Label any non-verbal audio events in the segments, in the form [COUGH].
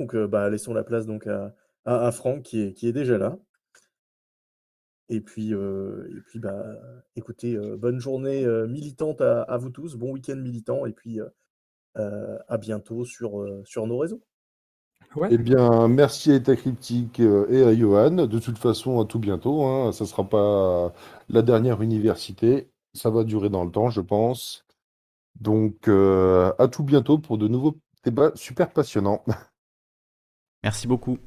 Donc, heu, bah, laissons la place donc à à à Franck qui est qui est déjà là. Et puis, heu et puis, bah, écoutez, heu, bonne journée, heu, militante à à vous tous, bon week-end militant et puis, heu heu, à bientôt sur, heu, sur nos réseaux. Ouais. Eh bien, merci à État Cryptique, heu, et à Johan. De toute façon, à tout bientôt, hein. Ça sera pas la dernière université. Ça va durer dans le temps, je pense. Donc, heu, à tout bientôt pour de nouveaux débats super passionnants. [LAUGHS] Merci beaucoup.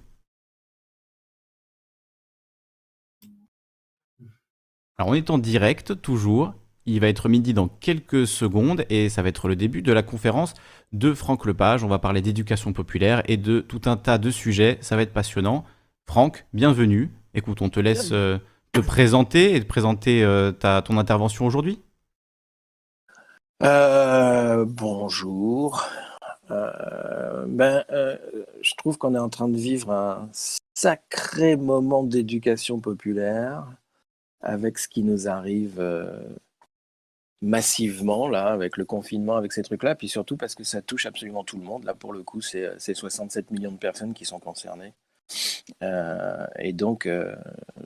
Alors on est en direct toujours. Il va être midi dans quelques secondes et ça va être le début de la conférence de Franck Lepage. On va parler d'éducation populaire et de tout un tas de sujets. Ça va être passionnant. Franck, bienvenue. Écoute, on te laisse euh, te présenter et te présenter euh, ta, ton intervention aujourd'hui. Euh, bonjour. Euh, ben, euh, je trouve qu'on est en train de vivre un sacré moment d'éducation populaire avec ce qui nous arrive euh, massivement là, avec le confinement, avec ces trucs-là, puis surtout parce que ça touche absolument tout le monde. Là, pour le coup, c'est c'est 67 millions de personnes qui sont concernées. Et donc,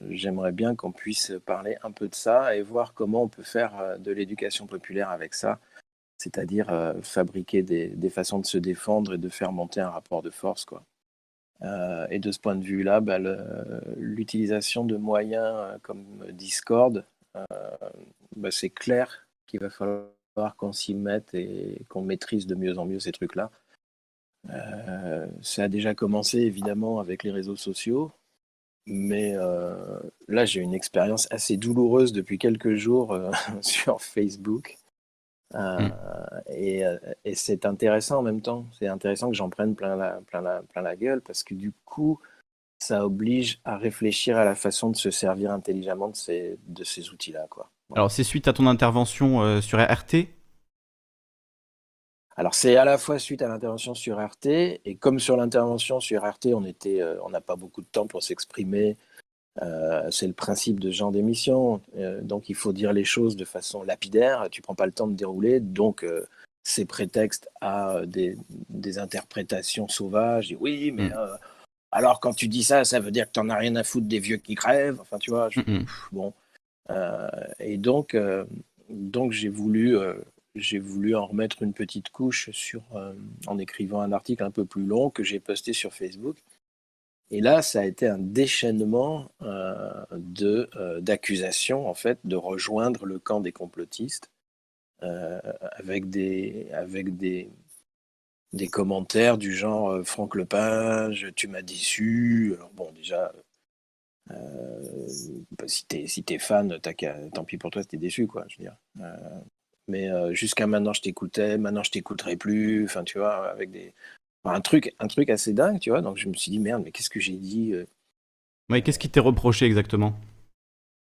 j'aimerais bien qu'on puisse parler un peu de ça et voir comment on peut faire de l'éducation populaire avec ça, c'est-à-dire euh, fabriquer des, façons de se défendre et de faire monter un rapport de force, quoi. Euh, et de ce point de vue-là, bah, l'utilisation de moyens euh, comme Discord, bah, c'est clair qu'il va falloir qu'on s'y mette et qu'on maîtrise de mieux en mieux ces trucs-là. Ça a déjà commencé évidemment avec les réseaux sociaux, mais là j'ai une expérience assez douloureuse depuis quelques jours [LAUGHS] sur Facebook. Euh, Mm. et, euh, et c'est intéressant en même temps. C'est intéressant que j'en prenne plein la, plein, la, plein la gueule parce que du coup, ça oblige à réfléchir à la façon de se servir intelligemment de ces, de ces outils-là. Quoi. Alors c'est suite à ton intervention euh, sur RT. Alors c'est à la fois suite à l'intervention sur RT et comme sur l'intervention sur RT, on était, euh, on n'a pas beaucoup de temps pour s'exprimer. Euh, c'est le principe de ce genre d'émission. Euh, donc il faut dire les choses de façon lapidaire. Tu prends pas le temps de dérouler, donc euh, c'est prétexte à euh, des, des interprétations sauvages. Et oui, mais Mm. alors quand tu dis ça, ça veut dire que t'en as rien à foutre des vieux qui crèvent. Enfin, tu vois. je-. Bon. Et donc, donc j'ai voulu, j'ai voulu en remettre une petite couche sur, en écrivant un article un peu plus long que j'ai posté sur Facebook. Et là, ça a été un déchaînement euh, de euh, d'accusations en fait de rejoindre le camp des complotistes euh, avec des avec des commentaires du genre Franck Lepage, tu m'as déçu. Bon, déjà, bah, si t'es fan, tant pis pour toi, t'es déçu, quoi. Je veux dire. Mais jusqu'à maintenant, je t'écoutais, maintenant, je t'écouterai plus. Enfin, tu vois, avec des un truc, un truc assez dingue, tu vois. Donc, je me suis dit merde, mais qu'est-ce que j'ai dit euh, Ouais, qu'est-ce qui t'est reproché exactement?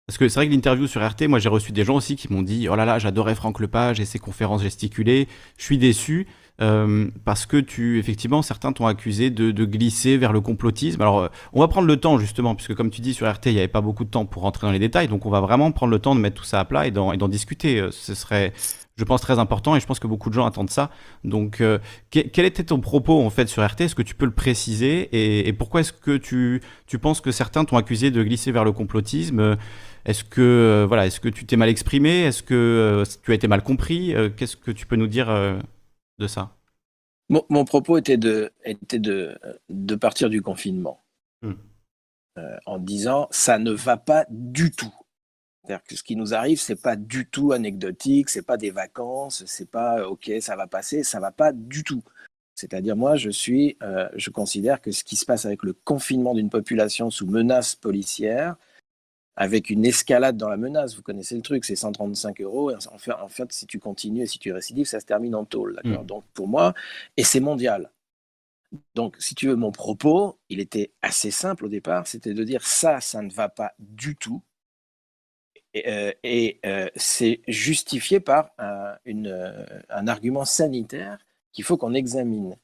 Parce que c'est vrai que l'interview sur RT, moi j'ai reçu des gens aussi qui m'ont dit Oh là là, j'adorais Franck Lepage et ses conférences gesticulées. Je suis déçu euh, parce que tu, effectivement, certains t'ont accusé de, de glisser vers le complotisme. Alors, euh, on va prendre le temps justement, puisque comme tu dis sur RT, il n'y avait pas beaucoup de temps pour rentrer dans les détails, donc on va vraiment prendre le temps de mettre tout ça à plat et d'en discuter. Euh, Ce serait, je pense, très important et je pense que beaucoup de gens attendent ça. Donc, euh, que- quel était ton propos en fait sur RT Est-ce que tu peux le préciser? Et, et pourquoi est-ce que tu, tu penses que certains t'ont accusé de glisser vers le complotisme? Est-ce que euh, voilà, est-ce que tu t'es mal exprimé? Est-ce que euh, tu as été mal compris? Qu'est-ce que tu peux nous dire de ça? Mon, mon propos était de, était de, de partir du confinement. Hmm. Euh, en disant ça ne va pas du tout. C'est-à-dire que ce qui nous arrive, c'est pas du tout anecdotique, c'est pas des vacances, c'est pas euh, ok, ça va passer, ça va pas du tout. C'est-à-dire moi, je suis, euh, je considère que ce qui se passe avec le confinement d'une population sous menace policière, avec une escalade dans la menace, vous connaissez le truc, c'est 135 euros. En fait, en fait, si tu continues et si tu récidives, ça se termine en tôle. d'accord? Mm. Donc pour moi, et c'est mondial. Donc, si tu veux, mon propos, il était assez simple au départ, c'était de dire ça, ça ne va pas du tout. Et, euh, euh, c'est justifié par euh, un argument sanitaire qu'il faut qu'on examine.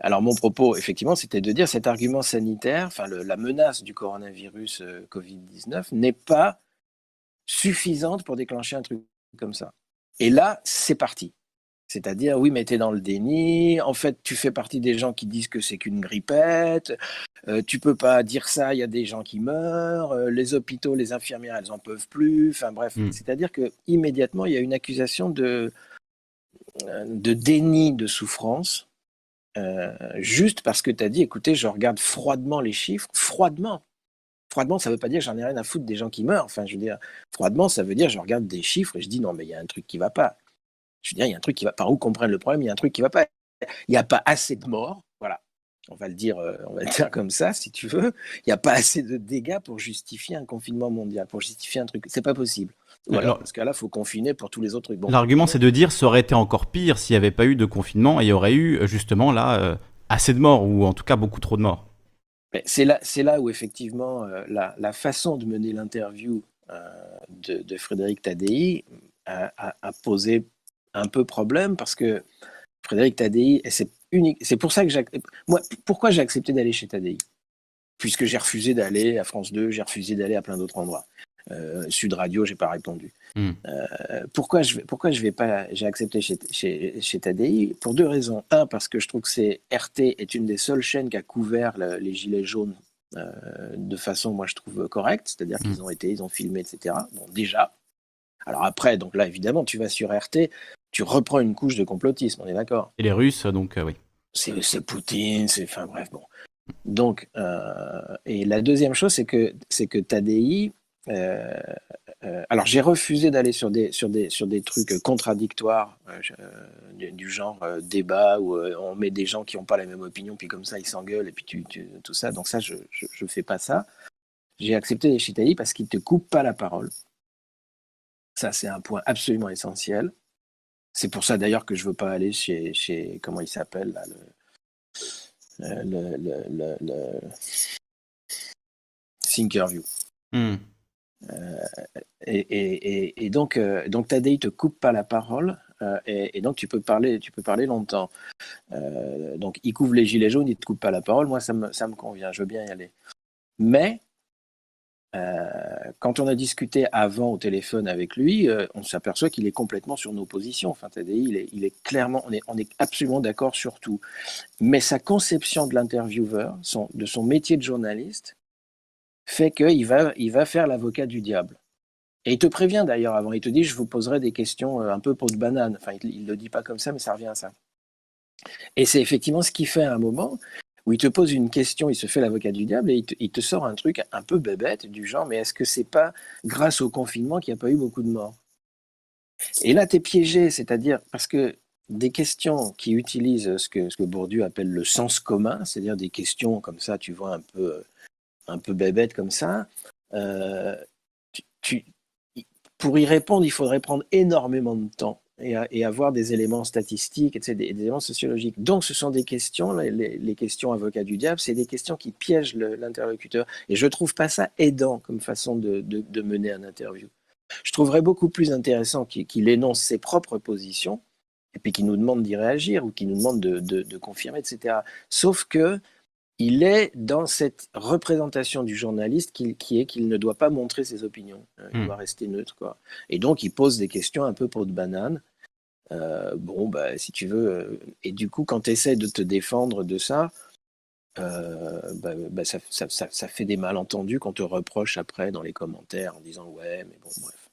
Alors, mon propos, effectivement, c'était de dire cet argument sanitaire, enfin, la menace du coronavirus euh, Covid-19 n'est pas suffisante pour déclencher un truc comme ça. Et là, c'est parti. C'est-à-dire, oui, mais tu es dans le déni. En fait, tu fais partie des gens qui disent que c'est qu'une grippette. Euh, tu peux pas dire ça, il y a des gens qui meurent. Euh, les hôpitaux, les infirmières, elles en peuvent plus. Enfin bref, Mm. c'est-à-dire que immédiatement, il y a une accusation de, euh, de déni de souffrance. euh, juste parce que tu as dit, écoutez, je regarde froidement les chiffres, froidement. Froidement, ça veut pas dire que j'en ai rien à foutre des gens qui meurent. Enfin, je veux dire, froidement, ça veut dire je regarde des chiffres et je dis non, mais il y a un truc qui va pas. Je veux dire, il y a un truc qui va par où comprennent le problème, il y a un truc qui va pas. Il n'y a pas assez de morts, voilà. On va le dire, euh, on va le dire comme ça, si tu veux. Il n'y a pas assez de dégâts pour justifier un confinement mondial, pour justifier un truc. C'est pas possible. Ou alors, Alors- parce que là, faut confiner pour tous les autres trucs. Bon, L'argument, c'est de dire ça aurait été encore pire s'il n'y avait pas eu de confinement et il y aurait eu euh, justement là euh, assez de morts ou en tout cas beaucoup trop de morts. C'est là, c'est là où effectivement euh, la, la façon de mener l'interview euh, de, de Frédéric Tadei a, a- a posé un peu problème parce que Frédéric Tadei, c'est unique, c'est pour ça que j'ai, moi, pourquoi j'ai accepté d'aller chez Tadei Puisque j'ai refusé d'aller à France 2, j'ai refusé d'aller à plein d'autres endroits. Euh, Sud Radio, j'ai pas répondu. Hmm. Euh, pourquoi je vais, pourquoi je vais pas, j'ai accepté chez, chez, chez Tadei Pour deux raisons. Un, parce que je trouve que c'est RT est une des seules chaînes qui a couvert le- les gilets jaunes euh, de façon, moi, je trouve correcte. C'est-à-dire Hmm. qu'ils ont été, ils ont filmé, etc. Bon, déjà. Alors après, donc là, évidemment, tu vas sur RT, tu reprends une couche de complotisme. On est d'accord Et les Russes, donc euh, oui. c'est Poutine, c'est enfin bref bon. Donc euh, et la deuxième chose c'est que que Tadei euh, alors j'ai refusé d'aller sur des sur des sur des trucs contradictoires du, du genre débat où on met des gens qui n'ont pas la même opinion puis comme ça ils s'engueulent et puis tu, tu- tout ça donc ça je, je je fais pas ça. J'ai accepté les Tadei parce qu'il te coupe pas la parole. Ça c'est un point absolument essentiel. C'est pour ça d'ailleurs que je veux pas aller chez, chez comment il s'appelle là, le, euh, le, le, le, le Thinkerview. Hmm. Et, et, et, et donc, euh, donc Tadei te coupe pas la parole euh, et, et donc tu peux parler, tu peux parler longtemps. Euh, donc il couvre les gilets jaunes, il te coupe pas la parole. Moi, ça me, ça me convient, je veux bien y aller. Mais euh, quand on a discuté avant au téléphone avec lui, euh, on s'aperçoit qu'il est complètement sur nos positions. Enfin, Tadei, il est, il est clairement, on est, absolument d'accord sur tout. Mais sa conception de l'intervieweur, de son métier de journaliste, fait qu'il va, va faire l'avocat du diable. Et il te prévient d'ailleurs avant, il te dit je vous poserai des questions euh, un peu pour de banane. Enfin, il ne le dit pas comme ça, mais ça revient à ça. Et c'est effectivement ce qu'il fait à un moment où il te pose une question, il se fait l'avocat du diable et il te, sort un truc un peu bébête du genre mais est-ce que c'est pas grâce au confinement qu'il n'y a pas eu beaucoup de morts? Et là, tu es piégé, c'est-à-dire parce que des questions qui utilisent ce que, Bourdieu appelle le sens commun, c'est-à-dire des questions comme ça, tu vois, un peu, un peu bébêtes comme ça, euh, tu- pour y répondre, il faudrait prendre énormément de temps et, avoir des éléments statistiques, des, éléments sociologiques. Donc, ce sont des questions, les, questions avocat du diable, c'est des questions qui piègent l'interlocuteur. Et je trouve pas ça aidant comme façon de, mener un interview. Je trouverais beaucoup plus intéressant qu'il énonce ses propres positions et puis qu'il nous demande d'y réagir ou qu'il nous demande de, de- de confirmer, etc. Sauf que il est dans cette représentation du journaliste qui, qui est qu'il ne doit pas montrer ses opinions. Euh, Il Hmm. doit rester neutre. Quoi. Et donc, il pose des questions un peu pour de banane. Euh, bon, bah, si tu veux. euh, et du coup, quand tu essaies de te défendre de ça, euh, bah, bah, ça, ça- ça- ça fait des malentendus qu'on te reproche après dans les commentaires en disant ouais, mais bon, bref.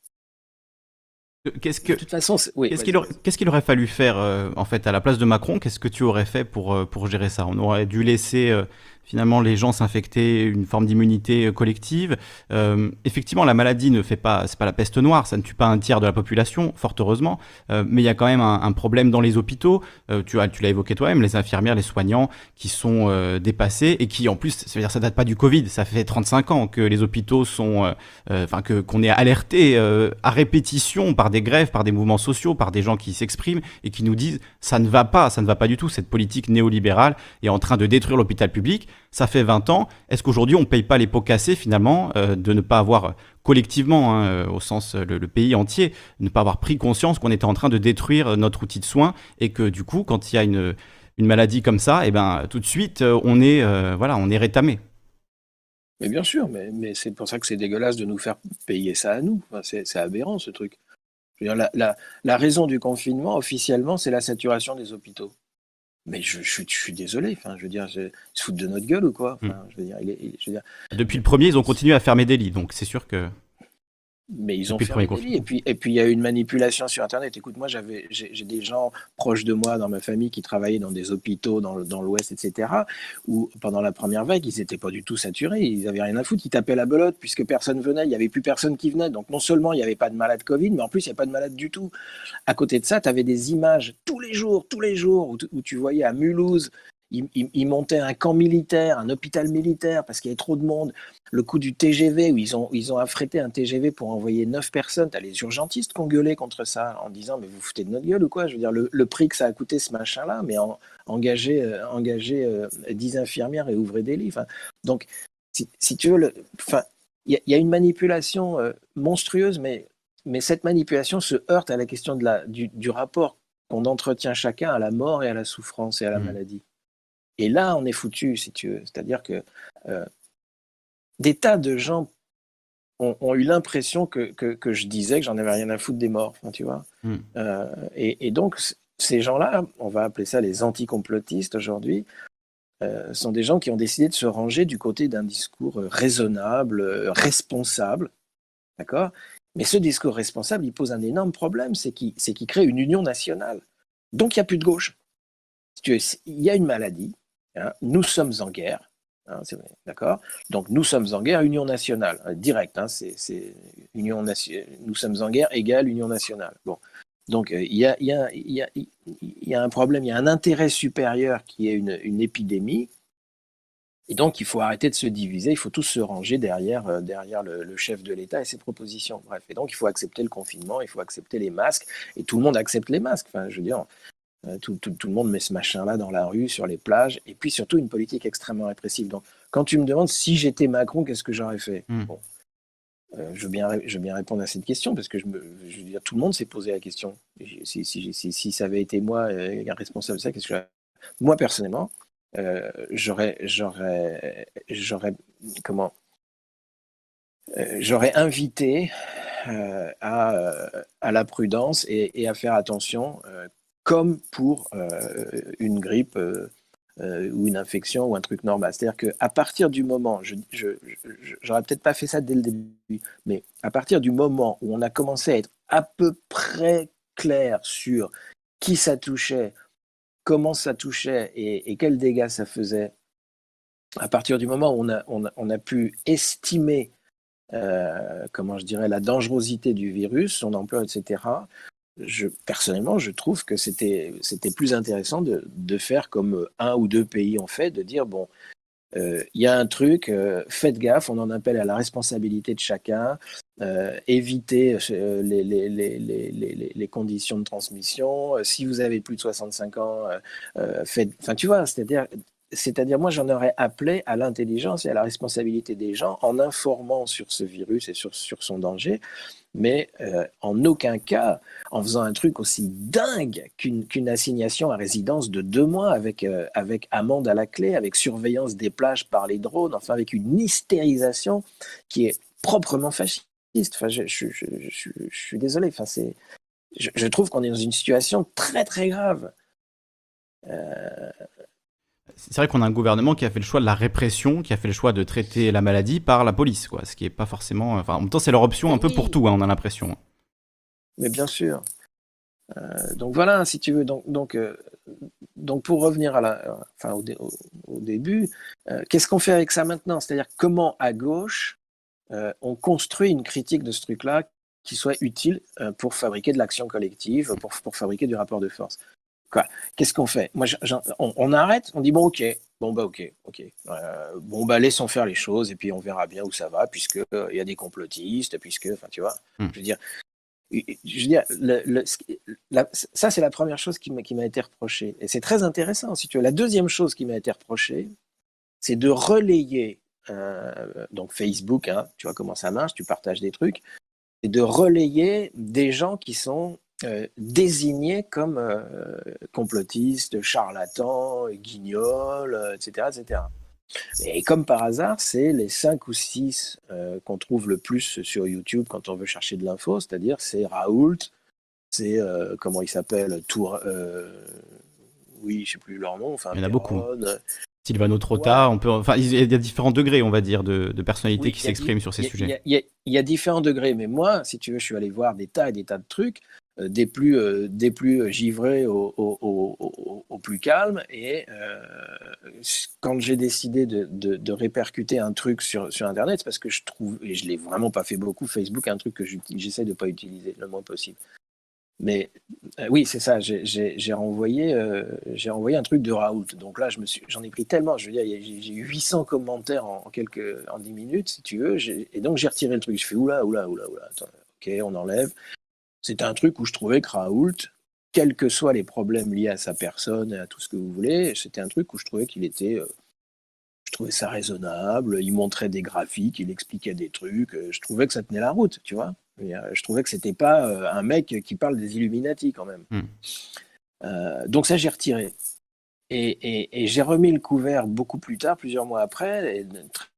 Qu'est-ce que De toute façon, c'est- oui, Qu'est-ce vas-y, qu'il aurait, vas-y. qu'est-ce qu'il aurait fallu faire euh, en fait à la place de Macron Qu'est-ce que tu aurais fait pour, euh, pour gérer ça? On aurait dû laisser euh, finalement les gens s'infecter, une forme d'immunité euh, collective. Euh, effectivement, la maladie ne fait pas, c'est pas la peste noire, ça ne tue pas un tiers de la population, fort heureusement. Euh, mais il y a quand même un, un problème dans les hôpitaux. Euh, tu as, tu l'as évoqué toi-même, les infirmières, les soignants qui sont euh, dépassés et qui en plus, ça veut dire ça date pas du Covid, ça fait 35 ans que les hôpitaux sont, euh, enfin que qu'on est alerté à répétition par des grèves, par des mouvements sociaux, par des gens qui s'expriment et qui nous disent ça ne va pas, ça ne va pas du tout. Cette politique néolibérale est en train de détruire l'hôpital public. Ça fait 20 ans. Est-ce qu'aujourd'hui on paye pas les pots cassés finalement euh, de ne pas avoir collectivement, hein, euh, au sens euh, le, pays entier, ne pas avoir pris conscience qu'on était en train de détruire notre outil de soins et que du coup, quand il y a une une maladie comme ça, et ben tout de suite euh, on est euh, voilà, on est rétamé. Mais bien sûr, mais, c'est pour ça que c'est dégueulasse de nous faire payer ça à nous. C'est aberrant ce truc. la, raison du confinement, officiellement, c'est la saturation des hôpitaux. Mais je, suis désolé, enfin, je veux dire, ils se foutent de notre gueule ou quoi hmm. je veux dire, Depuis le premier, ils ont continué à fermer des lits, donc c'est sûr que mais ils ont fait et puis et puis il y a eu une manipulation sur internet. Écoute moi j'avais j'ai des gens proches de moi dans ma famille qui travaillaient dans des hôpitaux dans dans l'ouest etc où pendant la première vague ils n'étaient pas du tout saturés. Ils avaient rien à foutre. Ils tapaient la belote puisque personne venait. Il y avait plus personne qui venait. Donc non seulement il n'y avait pas de malade covid mais en plus il n'y a pas de malade du tout. À côté de ça tu avais des images tous les jours tous les jours où, où tu voyais à Mulhouse ils, montaient un camp militaire, un hôpital militaire, parce qu'il y avait trop de monde. Le coup du TGV, où ils ont, ils ont affrété un TGV pour envoyer neuf personnes. Tu as les urgentistes qui ont gueulé contre ça, en disant Mais vous foutez de notre gueule ou quoi? Je veux dire, le, prix que ça a coûté ce machin-là, mais en, engager, euh, engager 10 euh, infirmières et ouvrir des lits. donc, si, tu veux, il y, a une manipulation euh, monstrueuse, mais, mais cette manipulation se heurte à la question de la, du, du rapport qu'on entretient chacun à la mort et à la souffrance et à la mmh. maladie. Et là, on est foutu, si tu veux. C'est-à-dire que euh, des tas de gens ont, eu l'impression que, que, je disais que j'en avais rien à foutre des morts, tu vois. Hmm. Euh, et, donc, ces gens-là, on va appeler ça les anticomplotistes aujourd'hui, euh, sont des gens qui ont décidé de se ranger du côté d'un discours raisonnable, responsable, d'accord Mais ce discours responsable, il pose un énorme problème, c'est qu'il crée une union nationale. Donc, il n'y a plus de gauche. Il y a une maladie, Hein, nous sommes en guerre. Hein, d'accord? Donc nous sommes en guerre, Union nationale, hein, direct. c'est Union nous sommes en guerre égale Union nationale. Bon. Donc il y, a, un problème, il y a un intérêt supérieur qui est une, une, épidémie. Et donc il faut arrêter de se diviser, il faut tous se ranger derrière, euh, derrière le, le, chef de l'État et ses propositions. Bref, et donc il faut accepter le confinement, il faut accepter les masques, et tout le monde accepte les masques. Enfin, je veux dire, euh, tout, le monde met ce machin-là dans la rue, sur les plages, et puis surtout une politique extrêmement répressive. Donc, quand tu me demandes si j'étais Macron, qu'est-ce que j'aurais fait? Hmm. euh, je, veux bien, je bien répondre à cette question parce que je, me, je veux dire, tout le monde s'est posé la question. Si, si, si, ça avait été moi, euh, un responsable de ça, qu'est-ce que Moi, personnellement, j'aurais, j'aurais, j'aurais, comment? J'aurais invité à, à, la prudence et, et à faire attention comme pour euh, une grippe euh, euh, ou une infection ou un truc normal. C'est-à-dire qu'à partir du moment, je j'aurais peut-être pas fait ça dès le début, mais à partir du moment où on a commencé à être à peu près clair sur qui ça touchait, comment ça touchait et, quels dégâts ça faisait, à partir du moment où on a, on a, pu estimer, comment je dirais, la dangerosité du virus, son ampleur, etc., personnellement, je trouve que c'était plus intéressant de, de, faire comme un ou deux pays ont fait, de dire, bon, euh, il y a un truc, euh, faites gaffe, on en appelle à la responsabilité de chacun, euh, évitez les, les, les, les, conditions de transmission, si vous avez plus de 65 ans, faites... Enfin, tu vois, c'est-à-dire... C'est-à-dire, moi, j'en aurais appelé à l'intelligence et à la responsabilité des gens en informant sur ce virus et sur, son danger, mais euh, en aucun cas en faisant un truc aussi dingue qu'une assignation à résidence de deux mois avec, euh, avec amende à la clé, avec surveillance des plages par les drones, enfin avec une hystérisation qui est proprement fasciste. Enfin, je suis désolé. Enfin, je, trouve qu'on est dans une situation très très grave. Euh, c'est vrai qu'on a un gouvernement qui a fait le choix de la répression, qui a fait le choix de traiter la maladie par la police, quoi. Ce qui est pas forcément. Enfin, en même temps, c'est leur option un peu pour tout, hein, on a l'impression. Mais bien sûr. Euh, donc voilà, si tu veux. Donc, donc, euh, donc pour revenir à la, enfin, au, début, euh, qu'est-ce qu'on fait avec ça maintenant? C'est-à-dire comment à gauche on construit une critique de ce truc-là qui soit utile pour fabriquer de l'action collective, pour, pour fabriquer du rapport de force? Qu'est-ce qu'on fait? Moi, on, arrête, on dit bon, ok, bon bah ok, ok, euh, bon bah laissons faire les choses et puis on verra bien où ça va puisque euh, il y a des complotistes, puisque, enfin tu vois, hmm. je veux dire, je veux dire, ça c'est la première chose qui m'a été reprochée et c'est très intéressant si tu veux. La deuxième chose qui m'a été reprochée, c'est de relayer euh, donc Facebook, hein, tu vois comment ça marche, tu partages des trucs, et de relayer des gens qui sont euh, désignés comme euh, complotistes, charlatans, guignols, etc., euh, etc. Et comme par hasard, c'est les cinq ou six qu'on trouve le plus sur YouTube quand on veut chercher de l'info, c'est-à-dire c'est Raoult, c'est comment il s'appelle Tour. oui, je sais plus leur nom. Enfin, il y en a beaucoup. Sylvano Trotta, on peut, enfin, il y a différents degrés, on va dire, de, de personnalités qui s'expriment sur ces sujets. Il y, a différents degrés, mais moi, si tu veux, je suis allé voir des tas et des tas de trucs, des plus, euh, des plus givrés au, plus calme. Et euh, quand j'ai décidé de, répercuter un truc sur, sur Internet, c'est parce que je trouve, et je l'ai vraiment pas fait beaucoup, Facebook, un truc que j'essaie de pas utiliser le moins possible. Mais euh, oui, c'est ça. J'ai renvoyé, euh, j'ai renvoyé un truc de Raoult. Donc là, j'en ai pris tellement. Je veux dire, j'ai eu 800 commentaires en, quelques, en 10 minutes, si tu veux. Et donc j'ai retiré le truc. Je fais oula, oula, oula, oula. ok, on enlève. C'était un truc où je trouvais que Raoult, quels que soient les problèmes liés à sa personne et à tout ce que vous voulez, c'était un truc où je trouvais qu'il était, euh, je trouvais ça raisonnable. Il montrait des graphiques, il expliquait des trucs. Je trouvais que ça tenait la route, tu vois. Euh, je trouvais que c'était pas euh, un mec qui parle des Illuminati quand même. Hmm. Euh, donc ça, j'ai retiré. Et, j'ai remis le couvert beaucoup plus tard, plusieurs mois après, et très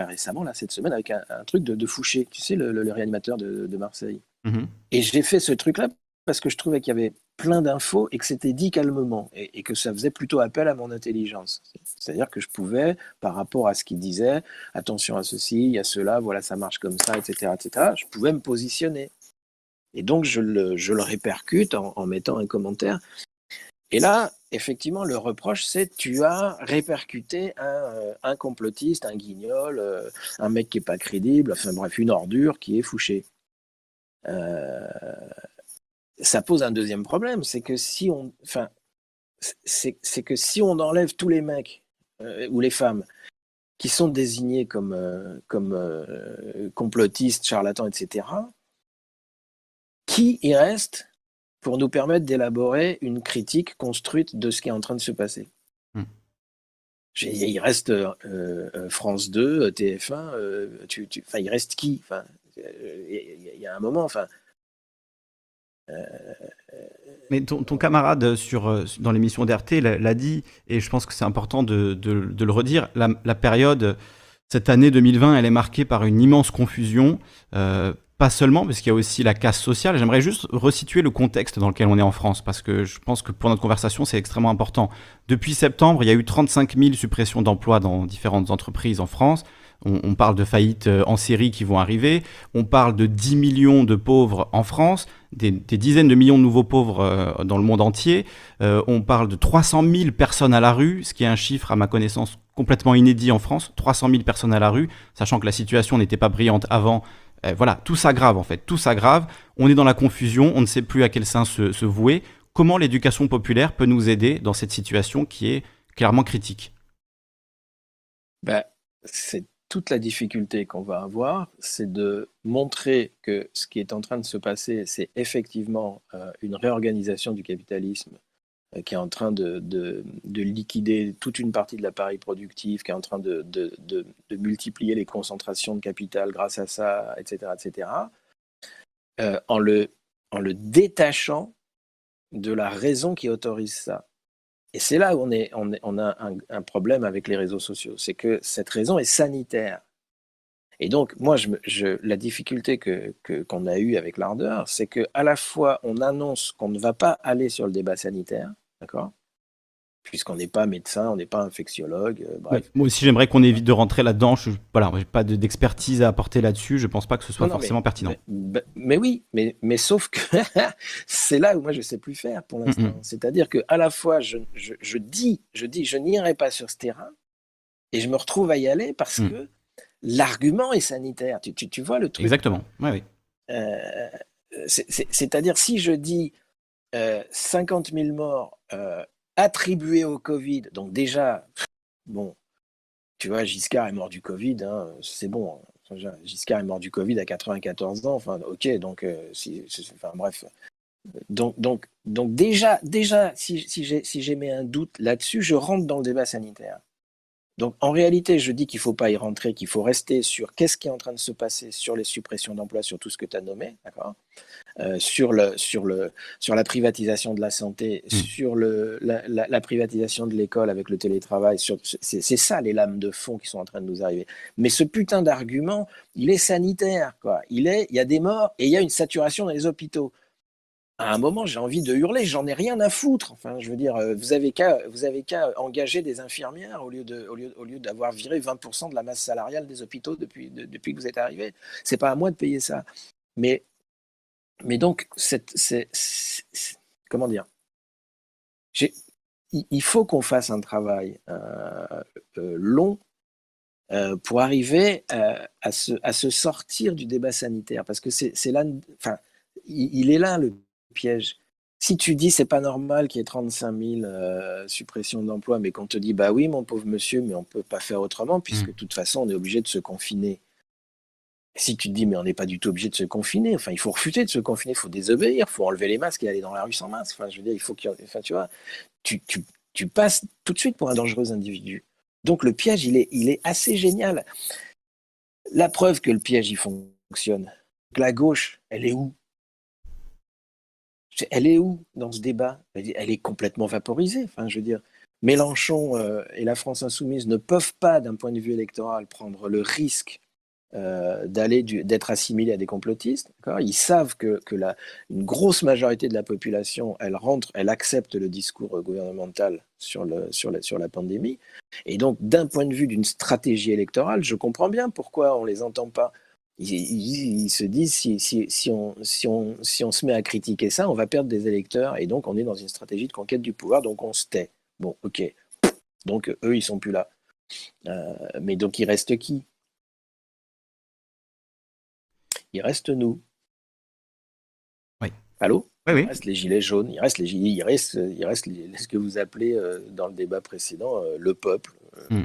récemment, là, cette semaine, avec un, truc de, Fouché, tu sais, le, réanimateur de, Marseille. Hmm. Et j'ai fait ce truc-là parce que je trouvais qu'il y avait plein d'infos et que c'était dit calmement et, que ça faisait plutôt appel à mon intelligence. C'est-à-dire que je pouvais, par rapport à ce qu'il disait, attention à ceci, il y a cela, voilà, ça marche comme ça, etc., etc., je pouvais me positionner. Et donc, je le, je le répercute en, mettant un commentaire. Et là, effectivement, le reproche, c'est tu as répercuté un, euh, un complotiste, un guignol, euh, un mec qui n'est pas crédible, enfin bref, une ordure qui est fouchée. Euh, ça pose un deuxième problème, c'est que si on, enfin, c'est que si on enlève tous les mecs euh, ou les femmes qui sont désignés comme, euh, comme euh, complotistes, charlatans, etc., qui y reste pour nous permettre d'élaborer une critique construite de ce qui est en train de se passer? Hmm. Il reste France 2, TF1, tu, tu, il reste qui? Enfin, Il y, a un moment, enfin, mais ton, camarade sur, euh, dans l'émission d'RT l'a dit, et je pense que c'est important de, le redire, la, période, cette année 2020, elle est marquée par une immense confusion, euh, pas seulement, parce qu'il y a aussi la casse sociale. J'aimerais juste resituer le contexte dans lequel on est en France, parce que je pense que pour notre conversation, c'est extrêmement important. Depuis septembre, il y a eu 35 000 suppressions d'emplois dans différentes entreprises en France. On, parle de faillites euh, en série qui vont arriver. On parle de 10 millions de pauvres en France, des, dizaines de millions de nouveaux pauvres euh, dans le monde entier. Euh, on parle de 300 000 personnes à la rue, ce qui est un chiffre, à ma connaissance, complètement inédit en France. 300 000 personnes à la rue, sachant que la situation n'était pas brillante avant. voilà, tout s'aggrave en fait, tout s'aggrave. On est dans la confusion, on ne sait plus à quel sein se, vouer. Comment l'éducation populaire peut nous aider dans cette situation qui est clairement critique? Bah, C'est toute la difficulté qu'on va avoir, c'est de montrer que ce qui est en train de se passer, c'est effectivement euh, une réorganisation du capitalisme euh, qui est en train de, de, liquider toute une partie de l'appareil productif, qui est en train de, multiplier les concentrations de capital grâce à ça, etc., etc., euh, en le détachant de la raison qui autorise ça. Et c'est là où on, est, on, a un, problème avec les réseaux sociaux, c'est que cette raison est sanitaire. Et donc, moi, je, la difficulté qu'on que, qu'on a eue avec l'ardeur, c'est qu'à la fois, on annonce qu'on ne va pas aller sur le débat sanitaire, d'accord? Puisqu'on n'est pas médecin, on n'est pas infectiologue. Euh, moi aussi, j'aimerais qu'on évite de rentrer là-dedans. Je voilà, n'ai pas d'expertise à apporter là-dessus. Je pense pas que ce soit forcément pertinent. Mais, oui, mais, mais sauf que [LAUGHS] c'est là où moi je sais plus faire pour l'instant. C'est-à-dire que à la fois je, je, dis, je dis, je n'irai pas sur ce terrain, et je me retrouve à y aller parce mm. que l'argument est sanitaire. Tu, tu, tu, vois le truc? Exactement. Ouais, oui. Euh, c'est-à-dire si je dis euh, 50 000 morts attribué au Covid. Donc déjà, bon, tu vois, Giscard est mort du Covid, hein, c'est bon. Giscard est mort du Covid à 94 ans. Enfin, ok, donc, euh, si, bref. Donc, déjà, déjà, si, si j'ai un doute là-dessus, je rentre dans le débat sanitaire. Donc en réalité, je dis qu'il ne faut pas y rentrer, qu'il faut rester sur qu'est-ce qui est en train de se passer sur les suppressions d'emplois, sur tout ce que tu as nommé, d'accord euh, sur, le, sur, le, sur la privatisation de la santé, mmh. sur le, la, privatisation de l'école avec le télétravail. C'est ça les lames de fond qui sont en train de nous arriver. Mais ce putain d'argument, il est sanitaire. Quoi. Il, est, il y a des morts et il y a une saturation dans les hôpitaux. À un moment, j'ai envie de hurler, j'en ai rien à foutre. Enfin, je veux dire, euh, vous avez qu'à, vous avez qu'à engager des infirmières au lieu de, au lieu, au lieu d'avoir viré 20% de la masse salariale des hôpitaux depuis, depuis que vous êtes arrivé. C'est pas à moi de payer ça. Mais, mais donc, comment dire? Il faut qu'on fasse un travail euh, euh, long pour arriver à, se, à se sortir du débat sanitaire, parce que c'est, là, enfin, il est là le piège. Si tu dis c'est pas normal qu'il y ait 35 000 euh, suppressions d'emplois, mais qu'on te dit bah oui mon pauvre monsieur, mais on peut pas faire autrement puisque mm. de toute façon on est obligé de se confiner. Si tu te dis mais on n'est pas du tout obligé de se confiner, enfin il faut refuser de se confiner, il faut désobéir, il faut enlever les masques et aller dans la rue sans masque. Enfin je veux dire il faut qu'il, enfin tu vois, tu, tu, tu passes tout de suite pour un dangereux individu. Donc le piège il est, il est assez génial. La preuve que le piège il fonctionne, la gauche elle est où? Elle est où dans ce débat? Elle est complètement vaporisée. Enfin, je veux dire, Mélenchon euh, et la France insoumise ne peuvent pas, d'un point de vue électoral, prendre le risque euh, d'aller d'être assimilés à des complotistes. Ils savent que, la, une grosse majorité de la population, elle rentre, elle accepte le discours gouvernemental sur, le, sur, la, sur la pandémie. Et donc, d'un point de vue d'une stratégie électorale, je comprends bien pourquoi on les entend pas ils, se disent si, si, si, on, si, on, si on se met à critiquer ça, on va perdre des électeurs et donc on est dans une stratégie de conquête du pouvoir, donc on se tait. Bon, ok. Donc eux, ils sont plus là. Euh, mais donc il reste qui? Il reste nous. Oui. Allô? Oui, oui. Il reste les gilets jaunes, il reste, les, il reste, il reste ce que vous appelez euh, dans le débat précédent euh, le peuple. Hmm.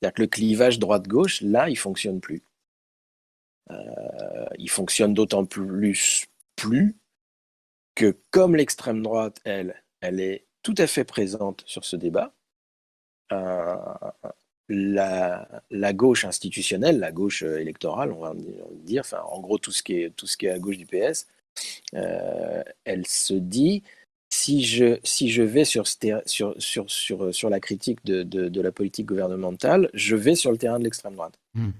C'est-à-dire que le clivage droite-gauche, là, il fonctionne plus. Euh, il fonctionne d'autant plus que comme l'extrême droite, elle, elle est tout à fait présente sur ce débat, euh, la, gauche institutionnelle, la gauche électorale, on va dire, enfin, en gros tout ce qui est, à gauche du PS, euh, elle se dit si je, vais sur, la critique de, la politique gouvernementale, je vais sur le terrain de l'extrême droite. Hmm.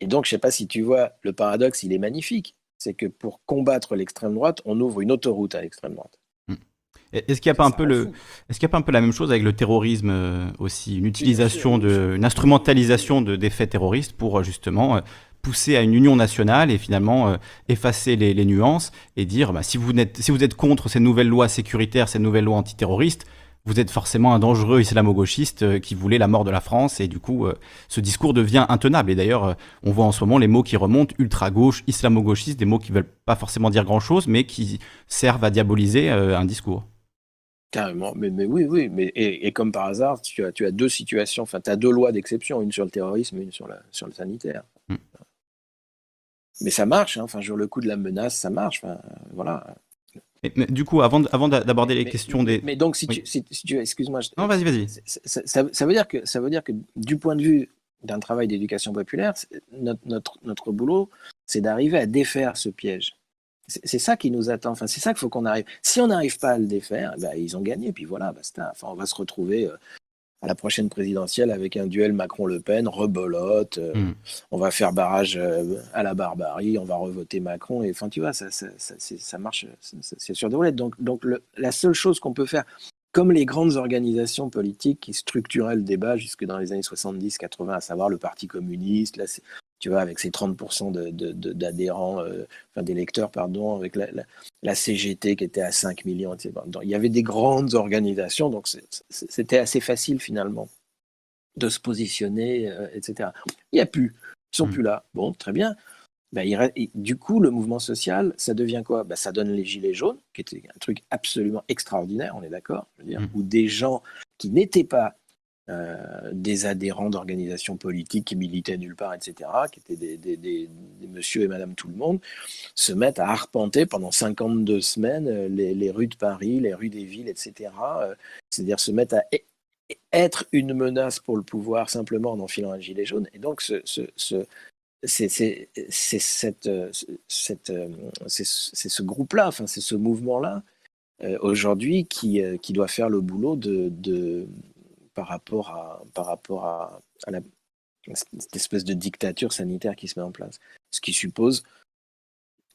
Et donc, je ne sais pas si tu vois, le paradoxe, il est magnifique. C'est que pour combattre l'extrême droite, on ouvre une autoroute à l'extrême droite. Hmm. Est-ce qu'il n'y a pas un peu le, est-ce qu'il a pas un peu la même chose avec le terrorisme euh, aussi, une utilisation de, une instrumentalisation de des faits terroristes pour euh, justement euh, pousser à une union nationale et finalement effacer les, les, nuances et dire bah, si vous êtes si vous êtes contre ces nouvelles lois sécuritaires, ces nouvelles lois antiterroristes, vous êtes forcément un dangereux islamo-gauchiste euh, qui voulait la mort de la France et du coup euh, ce discours devient intenable. Et d'ailleurs euh, on voit en ce moment les mots qui remontent ultra-gauche, islamo-gauchiste, des mots qui veulent pas forcément dire grand-chose mais qui servent à diaboliser un discours. Carrément, mais, mais, oui, oui, mais et, comme par hasard, tu as, tu as deux situations, enfin tu as deux lois d'exception, une sur le terrorisme et une sur, la, sur le sanitaire. Hmm. Mais ça marche, hein, enfin, sur le coup de la menace, ça marche, voilà du coup, avant, avant d'aborder les questions des. Mais donc, si, tu, si, tu, excuse-moi. Non, vas-y, vas-y. Ça, veut dire que ça veut dire que du point de vue d'un travail d'éducation populaire, notre, notre, notre boulot, c'est d'arriver à défaire ce piège. C'est ça qui nous attend. Enfin, c'est ça qu'il faut qu'on arrive. Si on n'arrive pas à le défaire, ben, ils ont gagné. Puis voilà, basta. Enfin, on va se retrouver euh, à la prochaine présidentielle avec un duel Macron-Le Pen, rebolote, euh, hmm. on va faire barrage euh, à la barbarie, on va revoter Macron, et enfin tu vois, ça, ça, ça, ça marche, c'est sur des roulettes. Donc, donc la seule chose qu'on peut faire, comme les grandes organisations politiques qui structuraient le débat jusque dans les années 70-80, à savoir le Parti communiste, là, tu vois, avec ses 30% d'adhérents, euh, enfin d'électeurs, pardon, avec la, CGT qui était à 5 millions, etc. il y avait des grandes organisations, donc c'était assez facile finalement de se positionner, euh, etc. Il n'y a plus, ils sont mmh. plus là. Bon, très bien. Ben, du coup, le mouvement social, ça devient quoi? Ben, Ça donne les gilets jaunes, qui était un truc absolument extraordinaire, on est d'accord, mmh. où des gens qui n'étaient pas des adhérents d'organisations politiques qui militaient nulle part, etc., qui étaient des, des, monsieur et madame tout le monde, se mettent à arpenter pendant 52 semaines euh, les, rues de Paris, les rues des villes, etc. Euh, c'est-à-dire se mettre à e-, être une menace pour le pouvoir simplement en enfilant un gilet jaune. Et donc, ce, ce, ce c'est ce groupe-là, enfin, c'est ce mouvement-là, aujourd'hui, qui, doit faire le boulot de, par rapport à, par rapport à, la, cette espèce de dictature sanitaire qui se met en place. Ce qui suppose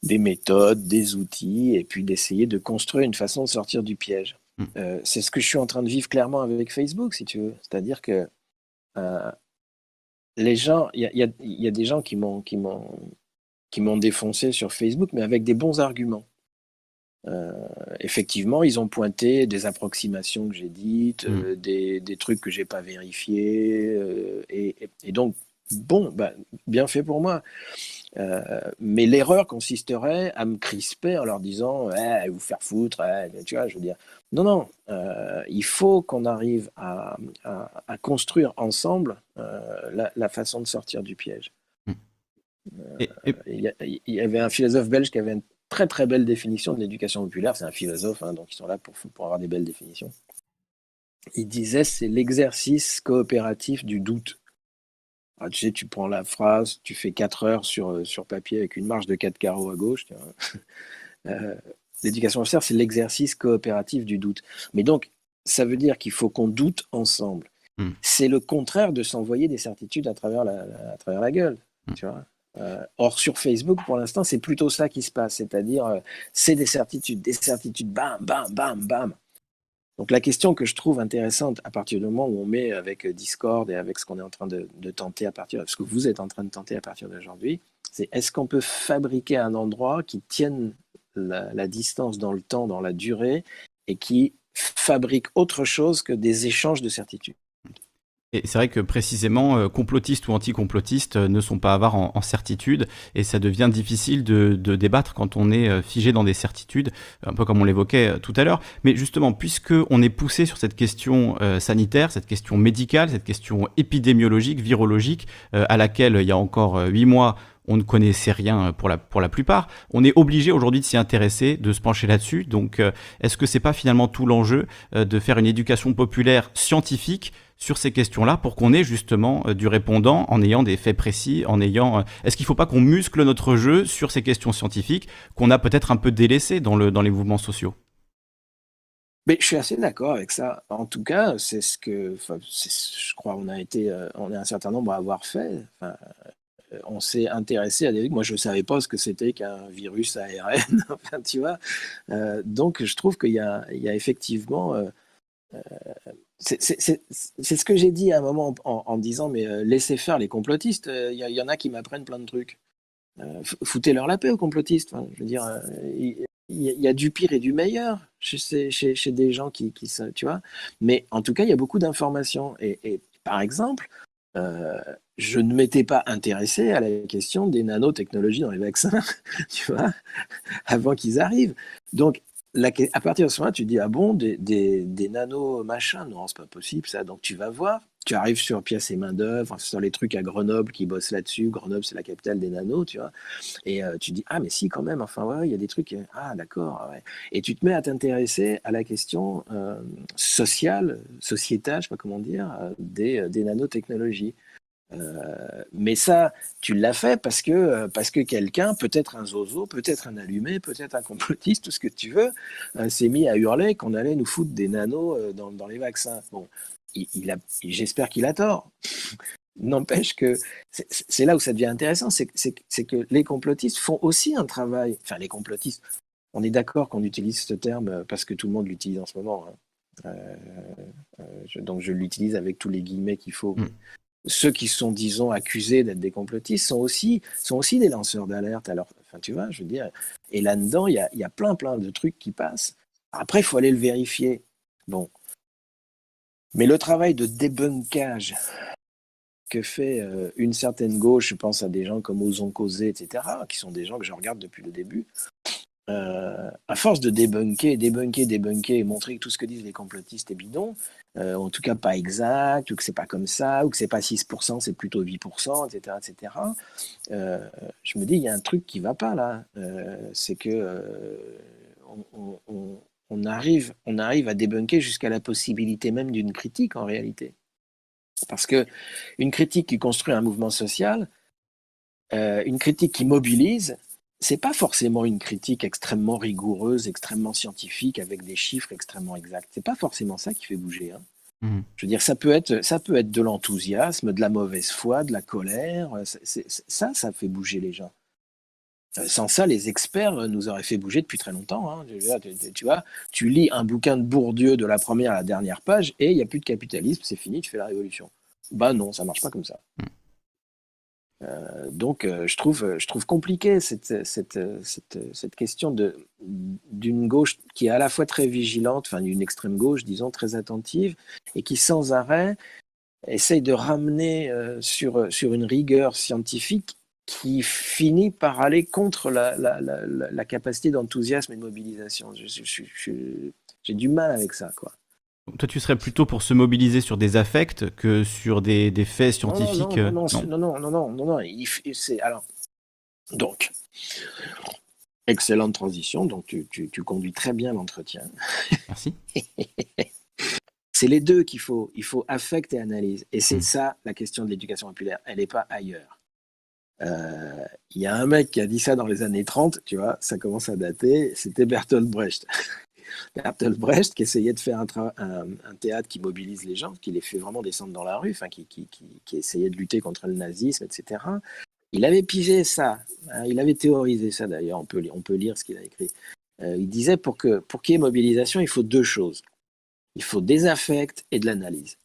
des méthodes, des outils, et puis d'essayer de construire une façon de sortir du piège. Mm. Euh, c'est ce que je suis en train de vivre clairement avec Facebook, si tu veux. C'est-à-dire que euh, les gens, il y a, y a, des gens qui m'ont défoncé sur Facebook, mais avec des bons arguments. Euh, effectivement, ils ont pointé des approximations que j'ai dites, Mm. des, des, trucs que j'ai pas vérifiés, et, et, et, donc bon, bah, bien fait pour moi. Euh, mais l'erreur consisterait à me crisper en leur disant eh, vous faire foutre, eh, tu vois, je veux dire. Non, non, euh, il faut qu'on arrive à, à, à, construire ensemble euh, la, la, façon de sortir du piège. Mmh. Y a, il, y avait un philosophe belge qui avait une très très belle définition de l'éducation populaire. C'est un philosophe, hein, donc ils sont là pour, pour avoir des belles définitions. Il disait c'est l'exercice coopératif du doute. Ah, tu sais, tu prends la phrase, tu fais 4 heures sur, sur papier avec une marge de 4 carreaux à gauche. [LAUGHS] Euh, L'éducation officielle, c'est l'exercice coopératif du doute. Mais donc, ça veut dire qu'il faut qu'on doute ensemble. Mm. C'est le contraire de s'envoyer des certitudes à travers la, à travers la gueule. Mm. Tu vois euh, or, sur Facebook, pour l'instant, c'est plutôt ça qui se passe. C'est-à-dire, euh, c'est des certitudes, des certitudes, bam, bam, bam, bam. Donc la question que je trouve intéressante à partir du moment où on met avec Discord et avec ce qu'on est en train de, tenter à partir, ce que vous êtes en train de tenter à partir d'aujourd'hui, c'est est-ce qu'on peut fabriquer un endroit qui tienne la, distance dans le temps, dans la durée, et qui fabrique autre chose que des échanges de certitudes? Et c'est vrai que précisément, euh, complotistes ou anti-complotistes euh, ne sont pas avares en, en, certitude, et ça devient difficile de, débattre quand on est euh, figé dans des certitudes, un peu comme on l'évoquait tout à l'heure. Mais justement, puisque on est poussé sur cette question sanitaire, cette question médicale, cette question épidémiologique, virologique, à laquelle il y a encore huit mois on ne connaissait rien pour la, plupart. On est obligé aujourd'hui de s'y intéresser, de se pencher là-dessus. Donc, euh, est-ce que c'est pas finalement tout l'enjeu euh, de faire une éducation populaire scientifique sur ces questions-là pour qu'on ait justement euh, du répondant en ayant des faits précis, en ayant. Est-ce qu'il ne faut pas qu'on muscle notre jeu sur ces questions scientifiques qu'on a peut-être un peu délaissées dans, le, dans les mouvements sociaux? Je suis assez d'accord avec ça. En tout cas, c'est ce que, je crois, on a été, on est un certain nombre à avoir fait. On s'est intéressé à des. Moi, je ne savais pas ce que c'était qu'un virus ARN. [LAUGHS] tu vois. Euh, donc, je trouve qu'il y, y a, effectivement. Euh, euh, c'est ce que j'ai dit à un moment en, disant mais euh, laissez faire les complotistes. Il y, en a qui m'apprennent plein de trucs. Foutez-leur la paix aux complotistes. Je veux dire, il y, a du pire et du meilleur chez, chez, chez des gens qui, qui, tu vois. Mais en tout cas, il y a beaucoup d'informations. Et, et, par exemple, euh, je ne m'étais pas intéressé à la question des nanotechnologies dans les vaccins, [LAUGHS] tu vois, avant qu'ils arrivent. Donc, à partir de ce moment, tu dis, ah bon, des, des, des nanos machins, non, c'est pas possible ça. Donc, tu vas voir, tu arrives sur pièces et main-d'œuvre, sur les trucs à Grenoble qui bossent là-dessus. Grenoble, c'est la capitale des nanos, tu vois. Et euh, tu dis, ah, mais si, quand même, enfin, ouais, il y a des trucs, ah, d'accord. Et tu te mets à t'intéresser à la question euh, sociale, sociétale, je sais pas comment dire, euh, des, des nanotechnologies. Euh, mais ça, tu l'as fait parce que, parce que quelqu'un, peut-être un zozo, peut-être un allumé, peut-être un complotiste, tout ce que tu veux, euh, s'est mis à hurler qu'on allait nous foutre des nanos euh, dans, dans les vaccins. Bon, j'espère qu'il a tort. [LAUGHS] N'empêche que c'est là où ça devient intéressant, c'est que les complotistes font aussi un travail. Enfin, les complotistes, on est d'accord qu'on utilise ce terme parce que tout le monde l'utilise en ce moment. Hein. Donc je l'utilise avec tous les guillemets qu'il faut. Mm ceux qui sont, disons, accusés d'être des complotistes sont aussi, sont aussi des lanceurs d'alerte. Alors, enfin, tu vois, je veux dire, et là-dedans, il y a, y a, plein, plein de trucs qui passent. Après, il faut aller le vérifier. Bon. Mais le travail de débunkage que fait euh, une certaine gauche, je pense à des gens comme Ozon Causé, etc., qui sont des gens que je regarde depuis le début, euh, à force de débunker, débunker, débunker et montrer que tout ce que disent les complotistes est bidon, euh, en tout cas pas exact, ou que c'est pas comme ça, ou que c'est pas 6%, c'est plutôt 8%, etc., etc. Je me dis, il y a un truc qui va pas là. Euh, c'est que on, arrive, on arrive à débunker jusqu'à la possibilité même d'une critique en réalité. Parce que une critique qui construit un mouvement social, une critique qui mobilise, c'est pas forcément une critique extrêmement rigoureuse, extrêmement scientifique, avec des chiffres extrêmement exacts. C'est pas forcément ça qui fait bouger. Hein. Mmh. Je veux dire, ça peut être, ça peut être de l'enthousiasme, de la mauvaise foi, de la colère. C'est, ça, ça fait bouger les gens. Sans ça, les experts nous auraient fait bouger depuis très longtemps. Hein. Tu, vois, tu lis un bouquin de Bourdieu de la première à la dernière page et il n'y a plus de capitalisme, c'est fini, tu fais la révolution. Bah non, ça marche pas comme ça. Mm. Euh, donc, euh, je, trouve, je trouve compliqué cette, cette, cette, cette question d'une gauche qui est à la fois très vigilante, enfin d'une extrême gauche, disons, très attentive, et qui sans arrêt essaye de ramener euh, sur, sur une rigueur scientifique qui finit par aller contre la, la, la capacité d'enthousiasme et de mobilisation. J'ai du mal avec ça, quoi. Toi, tu serais plutôt pour se mobiliser sur des affects que sur des, des faits scientifiques Non, non, non, non, non, non, non, non, c'est alors. Donc, excellente transition. Donc, tu, tu, tu conduis très bien l'entretien. Merci. [LAUGHS] c'est les deux qu'il faut. Il faut affect et analyse. Et c'est ça la question de l'éducation populaire. Elle n'est pas ailleurs. Il y a un mec qui a dit ça dans les années 30, tu vois, ça commence à dater, c'était Bertolt Brecht. [LAUGHS] Bertolt Brecht qui essayait de faire un, théâtre qui mobilise les gens, qui les fait vraiment descendre dans la rue, enfin, qui, essayait de lutter contre le nazisme, etc. Il avait pigé ça, hein, il avait théorisé ça d'ailleurs, on peut, on peut lire ce qu'il a écrit. Euh, il disait pour qu'il pour y ait mobilisation, il faut deux choses. Il faut des affects et de l'analyse.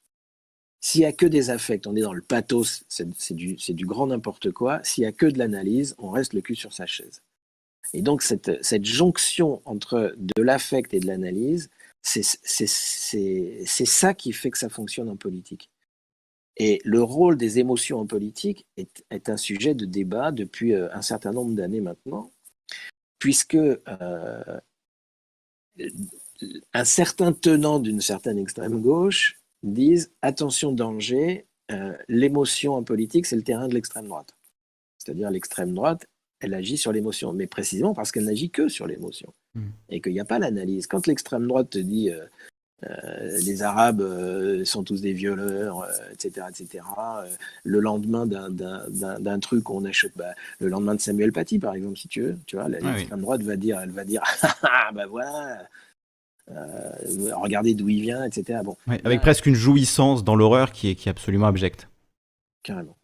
S'il n'y a que des affects, on est dans le pathos, c'est du, du grand n'importe quoi. S'il n'y a que de l'analyse, on reste le cul sur sa chaise. Et donc, cette, jonction entre de l'affect et de l'analyse, c'est ça qui fait que ça fonctionne en politique. Et le rôle des émotions en politique est, est un sujet de débat depuis euh, un certain nombre d'années maintenant, puisque euh, un certain tenant d'une certaine extrême gauche disent attention danger, euh, l'émotion en politique c'est le terrain de l'extrême droite. C'est-à-dire l'extrême droite elle agit sur l'émotion, mais précisément parce qu'elle n'agit que sur l'émotion hmm. et qu'il n'y a pas l'analyse. Quand l'extrême droite te dit euh, euh, les Arabes euh, sont tous des violeurs, etc., etc., le lendemain d'un truc on achète, bah, le lendemain de Samuel Paty par exemple, si tu veux, tu vois, ah l'extrême droite va dire, elle va dire, [LAUGHS] ah bah voilà. regardez d'où il vient, etc. Bon, avec presque une jouissance dans l'horreur qui est, qui est absolument abjecte. Carrément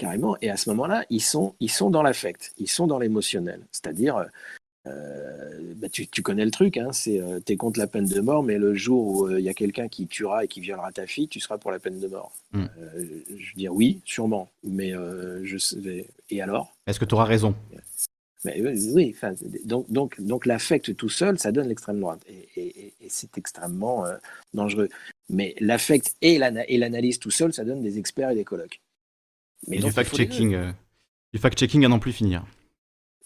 carrément. Et à ce moment-là, ils sont, ils sont dans l'affect, ils sont dans l'émotionnel. C'est-à-dire, euh, bah, tu, connais le truc, hein, c'est euh, tu es contre la peine de mort, mais le jour où euh, il y a quelqu'un qui tuera et qui violera ta fille, tu seras pour la peine de mort. Hmm. je veux dire, oui, sûrement, mais je sais. Et alors? Est-ce que tu auras raison oui, donc, donc, donc l'affect tout seul, ça donne l'extrême droite. Et, c'est extrêmement dangereux. Mais l'affect et l'analyse tout seul, ça donne des experts et des colloques. Mais du fact-checking euh, du fact-checking à n'en plus finir.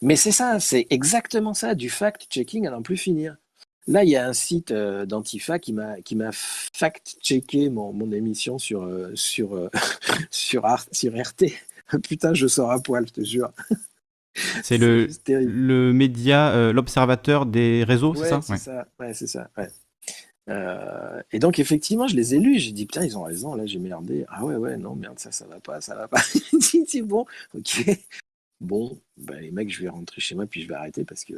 Mais c'est ça, c'est exactement ça, du fact-checking à n'en plus finir. Là, il y a un site euh, d'Antifa qui m'a qui m'a fact-checké mon, mon, émission sur euh, sur [LAUGHS] sur, sur RT. [LAUGHS] Putain, je sors à poil, je te jure. [LAUGHS] C'est le, le média, l'observateur des réseaux, c'est ça? C'est ça, ouais, c'est ça. Ouais. Euh, et donc, effectivement, je les ai lus. J'ai dit, putain, ils ont raison. Là, j'ai merdé. Ah ouais, ouais, non, merde, ça, ça va pas, ça va pas. [LAUGHS] c'est bon, ok. Bon, bah, les mecs, je vais rentrer chez moi, puis je vais arrêter parce que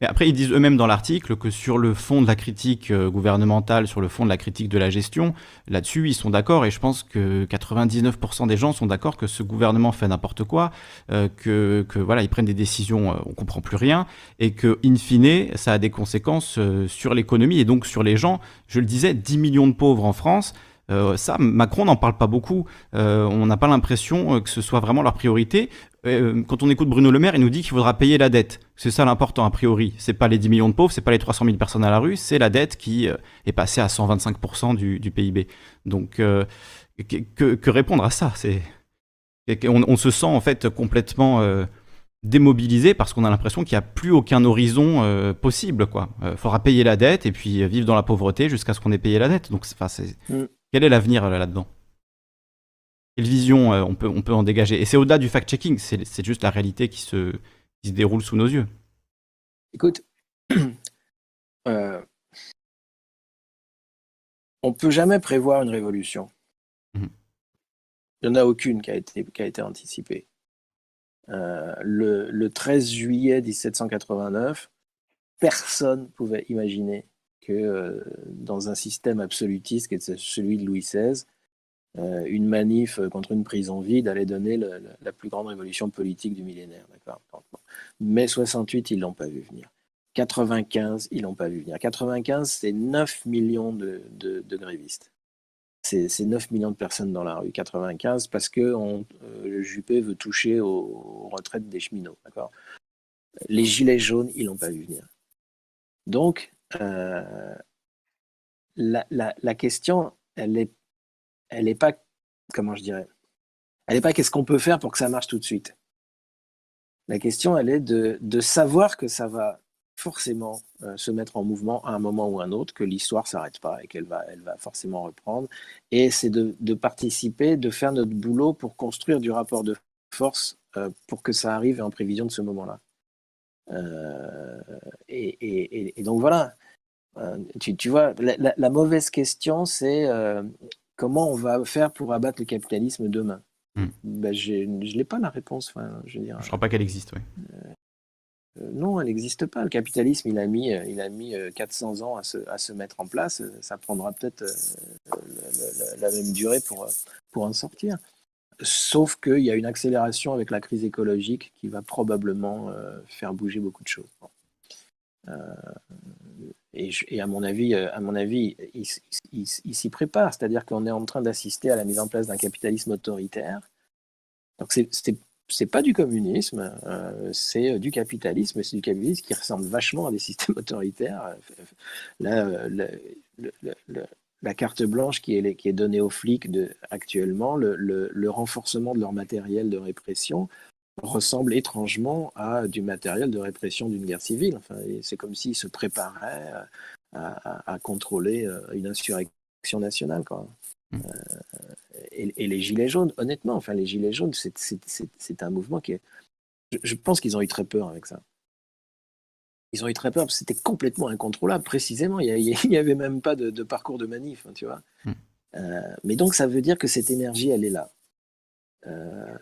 mais après, ils disent eux-mêmes dans l'article que sur le fond de la critique euh, gouvernementale, sur le fond de la critique de la gestion, là-dessus, ils sont d'accord. Et je pense que 99% des gens sont d'accord que ce gouvernement fait n'importe quoi, euh, que, voilà, ils prennent des décisions, euh, on comprend plus rien, et que in fine, ça a des conséquences sur l'économie et donc sur les gens. Je le disais, 10 millions de pauvres en France. ça, Macron n'en parle pas beaucoup. on n'a pas l'impression que ce soit vraiment leur priorité. Euh, quand on écoute Bruno Le Maire, il nous dit qu'il faudra payer la dette. C'est ça l'important a priori. C'est pas les 10 millions de pauvres, c'est pas les 300 000 personnes à la rue, c'est la dette qui euh, est passée à 125% du, PIB. Donc euh, que, répondre à ça? C'est on, se sent en fait complètement démobilisé parce qu'on a l'impression qu'il n'y a plus aucun horizon possible. Quoi. faudra payer la dette et puis vivre dans la pauvreté jusqu'à ce qu'on ait payé la dette. Donc, mm. quel est l'avenir là-dedans? Quelle vision euh, on, peut, on peut en dégager Et c'est au-delà du fact-checking, c'est juste la réalité qui se, se déroule sous nos yeux. Écoute, [CLEARS THROAT] euh, on ne peut jamais prévoir une révolution. Mhm. Il n'y en a aucune qui a été, qui a été anticipée. Euh, le, le, 13 juillet 1789, personne ne pouvait imaginer que dans un système absolutiste qui était celui de Louis XVI, une manif contre une prison vide allait donner la plus grande révolution politique du millénaire. Mais 68, ils l'ont pas vu venir. 95, ils l'ont pas vu venir. 95, c'est 9 millions de, grévistes. C'est 9 millions de personnes dans la rue. 95, parce que on, le Juppé veut toucher aux, retraites des cheminots. Les gilets jaunes, ils l'ont pas vu venir. Donc, euh, la, question, elle n'est elle est pas, comment je dirais, elle n'est pas qu'est-ce qu'on peut faire pour que ça marche tout de suite. La question, elle est de, savoir que ça va forcément euh, se mettre en mouvement à un moment ou un autre, que l'histoire s'arrête pas et qu'elle va, elle va forcément reprendre. Et c'est de, participer, de faire notre boulot pour construire du rapport de force euh, pour que ça arrive en prévision de ce moment-là. Euh, et, donc voilà, tu, vois, la, mauvaise question, c'est comment on va faire pour abattre le capitalisme demain hmm. ben, Je n'ai pas la réponse. Enfin, je ne crois pas qu'elle existe, oui. non, elle n'existe pas. Le capitalisme, il a mis, il a mis 400 ans à se, à se mettre en place. Ça prendra peut-être la, même durée pour, pour en sortir. Sauf qu'il y a une accélération avec la crise écologique qui va probablement euh, faire bouger beaucoup de choses. Euh, et, à mon avis, euh, à mon avis il, s'y prépare. C'est-à-dire qu'on est en train d'assister à la mise en place d'un capitalisme autoritaire. Donc c'est pas du communisme, c'est du capitalisme, c'est du capitalisme qui ressemble vachement à des systèmes [LAUGHS] autoritaires. Là, la carte blanche qui est, donnée aux flics actuellement, le, renforcement de leur matériel de répression ressemble étrangement à du matériel de répression d'une guerre civile. Enfin, c'est comme s'ils se préparaient à, contrôler euh, une insurrection nationale. Quoi. Mmh. Euh, et, les Gilets jaunes, honnêtement, enfin, les Gilets jaunes, c'est un mouvement qui est... je pense qu'ils ont eu très peur avec ça ils ont eu très peur parce que c'était complètement incontrôlable, précisément. Il n'y avait même pas de, parcours de manif, hein, tu vois. Euh, mais donc, ça veut dire que cette énergie, elle est là. Euh,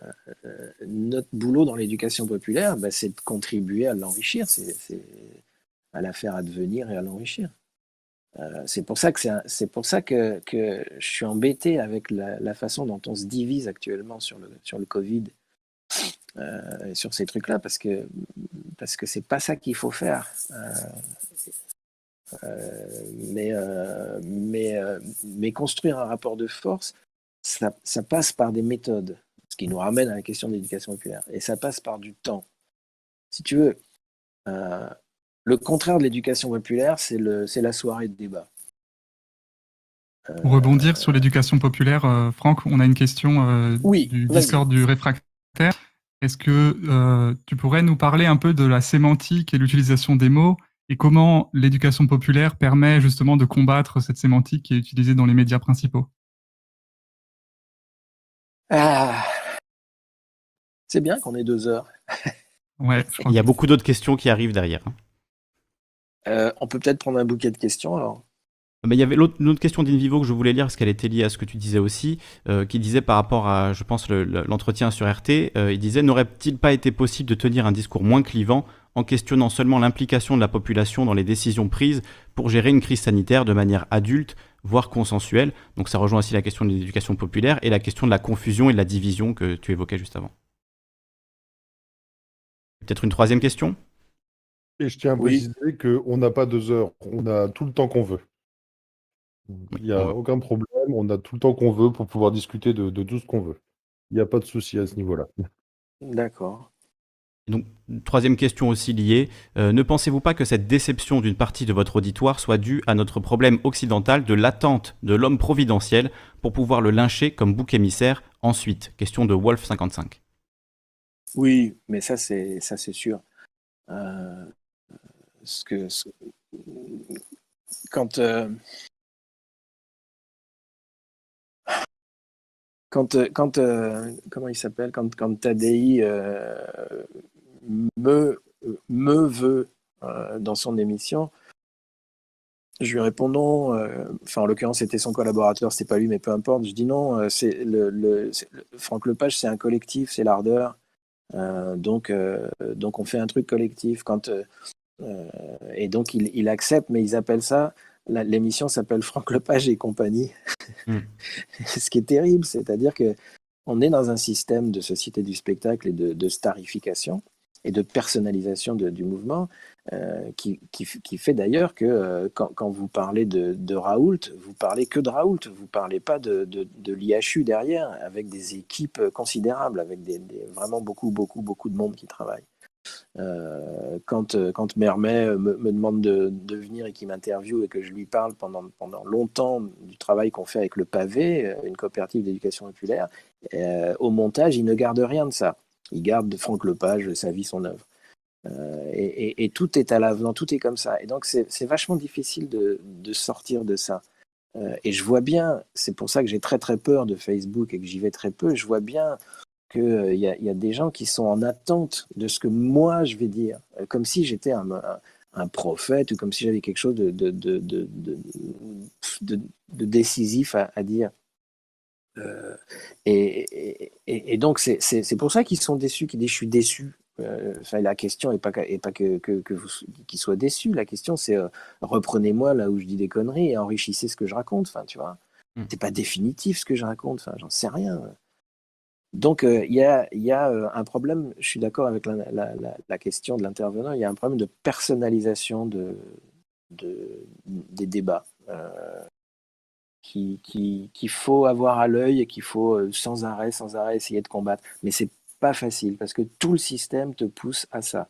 euh, notre boulot dans l'éducation populaire, bah, c'est de contribuer à l'enrichir, c'est à la faire advenir et à l'enrichir. c'est pour ça que c'est pour ça que, je suis embêté avec la, façon dont on se divise actuellement sur le, sur le Covid euh, sur ces trucs-là parce que parce que c'est pas ça qu'il faut faire. Euh, euh, mais mais construire un rapport de force, ça, passe par des méthodes, ce qui nous ramène à la question de l'éducation populaire, et ça passe par du temps. Si tu veux, le contraire de l'éducation populaire, c'est la soirée de débat. Pour rebondir sur l'éducation populaire, Franck, on a une question du Discord du réfractaire. Est-ce que euh, tu pourrais nous parler un peu de la sémantique et l'utilisation des mots et comment l'éducation populaire permet justement de combattre cette sémantique qui est utilisée dans les médias principaux? Ah. C'est bien qu'on ait deux heures. ouais, Il y a beaucoup d'autres questions qui arrivent derrière. Hein. Euh, on peut peut-être prendre un bouquet de questions alors. Ah bah, il y avait l'autre, une autre question d'Invivo que je voulais lire parce qu'elle était liée à ce que tu disais aussi, euh, qui disait par rapport à, je pense, l'entretien sur RT, euh, il disait n'aurait-il pas été possible de tenir un discours moins clivant en questionnant seulement l'implication de la population dans les décisions prises pour gérer une crise sanitaire de manière adulte, voire consensuelle? Donc ça rejoint aussi la question de l'éducation populaire et la question de la confusion et de la division que tu évoquais juste avant. Peut-être une troisième question? Et je tiens à préciser qu'on n'a pas deux heures, on a tout le temps qu'on veut. Il n'y a aucun problème, on a tout le temps qu'on veut pour pouvoir discuter de, tout ce qu'on veut. Il n'y a pas de souci à ce niveau-là. D'accord. Donc, troisième question aussi liée, euh, ne pensez-vous pas que cette déception d'une partie de votre auditoire soit due à notre problème occidental de l'attente de l'homme providentiel pour pouvoir le lyncher comme bouc émissaire? Ensuite Question de Wolf55. Oui, mais ça c'est ça c'est sûr. Euh, ce que, quand euh, quand, euh, quand comment il s'appelle? Quand, quand Tadei me, me veut dans son émission, je lui réponds non. enfin, en l'occurrence, c'était son collaborateur, c'était pas lui, mais peu importe. Je dis non. C'est le, le, Franck Lepage, c'est un collectif, c'est l'ardeur. Donc, donc, on fait un truc collectif. Quand et donc, il, il, accepte, mais ils appellent ça l'émission s'appelle Franck Lepage et compagnie. Hmm. [LAUGHS] Ce qui est terrible, c'est-à-dire que on est dans un système de société du spectacle et de, starification et de personnalisation du mouvement euh, qui, fait d'ailleurs que euh, quand, vous parlez de, Raoult, vous parlez que de Raoult, vous parlez pas de, l'IHU derrière, avec des équipes considérables, avec vraiment beaucoup, beaucoup, beaucoup de monde qui travaille. Euh, quand, quand Mermet me, demande de, venir et qu'il m'interviewe et que je lui parle pendant, pendant longtemps du travail qu'on fait avec le pavé, une coopérative d'éducation populaire, au montage, il ne garde rien de ça. Il garde de Franck Lepage, sa vie, son œuvre. et, tout est à l'avenant, tout est comme ça. Et donc, c'est vachement difficile de, sortir de ça. et je vois bien, c'est pour ça que j'ai très très peur de Facebook et que j'y vais très peu, je vois bien qu'il euh, y, a des gens qui sont en attente de ce que moi je vais dire, euh, comme si j'étais un, prophète ou comme si j'avais quelque chose de, décisif à, dire. Euh, et, donc c'est pour ça qu'ils sont déçus, qu'ils disent je suis déçu. la question n'est pas, pas que, que, vous, qu'ils soient déçus. La question c'est reprenez-moi là où je dis des conneries et enrichissez ce que je raconte. Enfin, tu vois, hmm. c'est pas définitif ce que je raconte. Enfin, j'en sais rien. Donc, euh, il y a, euh, un problème, je suis d'accord avec la, question de l'intervenant, il y a un problème de personnalisation de, des débats euh, qu'il faut avoir à l'œil et qu'il faut sans arrêt, sans arrêt essayer de combattre. Mais c'est pas facile parce que tout le système te pousse à ça.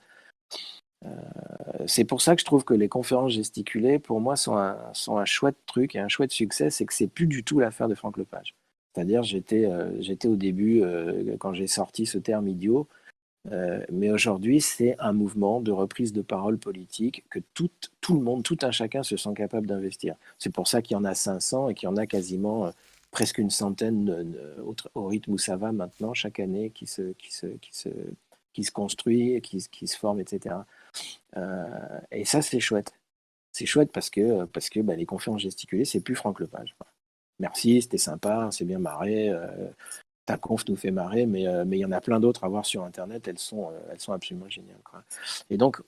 c'est pour ça que je trouve que les conférences gesticulées, pour moi, sont un, sont un chouette truc et un chouette succès, c'est que c'est plus du tout l'affaire de Franck Lepage. C'est-à-dire, j'étais, euh, j'étais au début, euh, quand j'ai sorti ce terme idiot, euh, mais aujourd'hui, c'est un mouvement de reprise de parole politique que tout, le monde, tout un chacun se sent capable d'investir. C'est pour ça qu'il y en a 500 et qu'il y en a quasiment presque une centaine au, rythme où ça va maintenant, chaque année, qui se, construit, qui, se forme, etc. et ça, c'est chouette. C'est chouette parce que, bah, les conférences gesticulées, c'est plus Franck Lepage merci, c'était sympa, c'est bien marré. Euh, ta conf nous fait marrer, mais euh, mais il y en a plein d'autres à voir sur Internet. Elles sont, euh, absolument géniales. Et donc,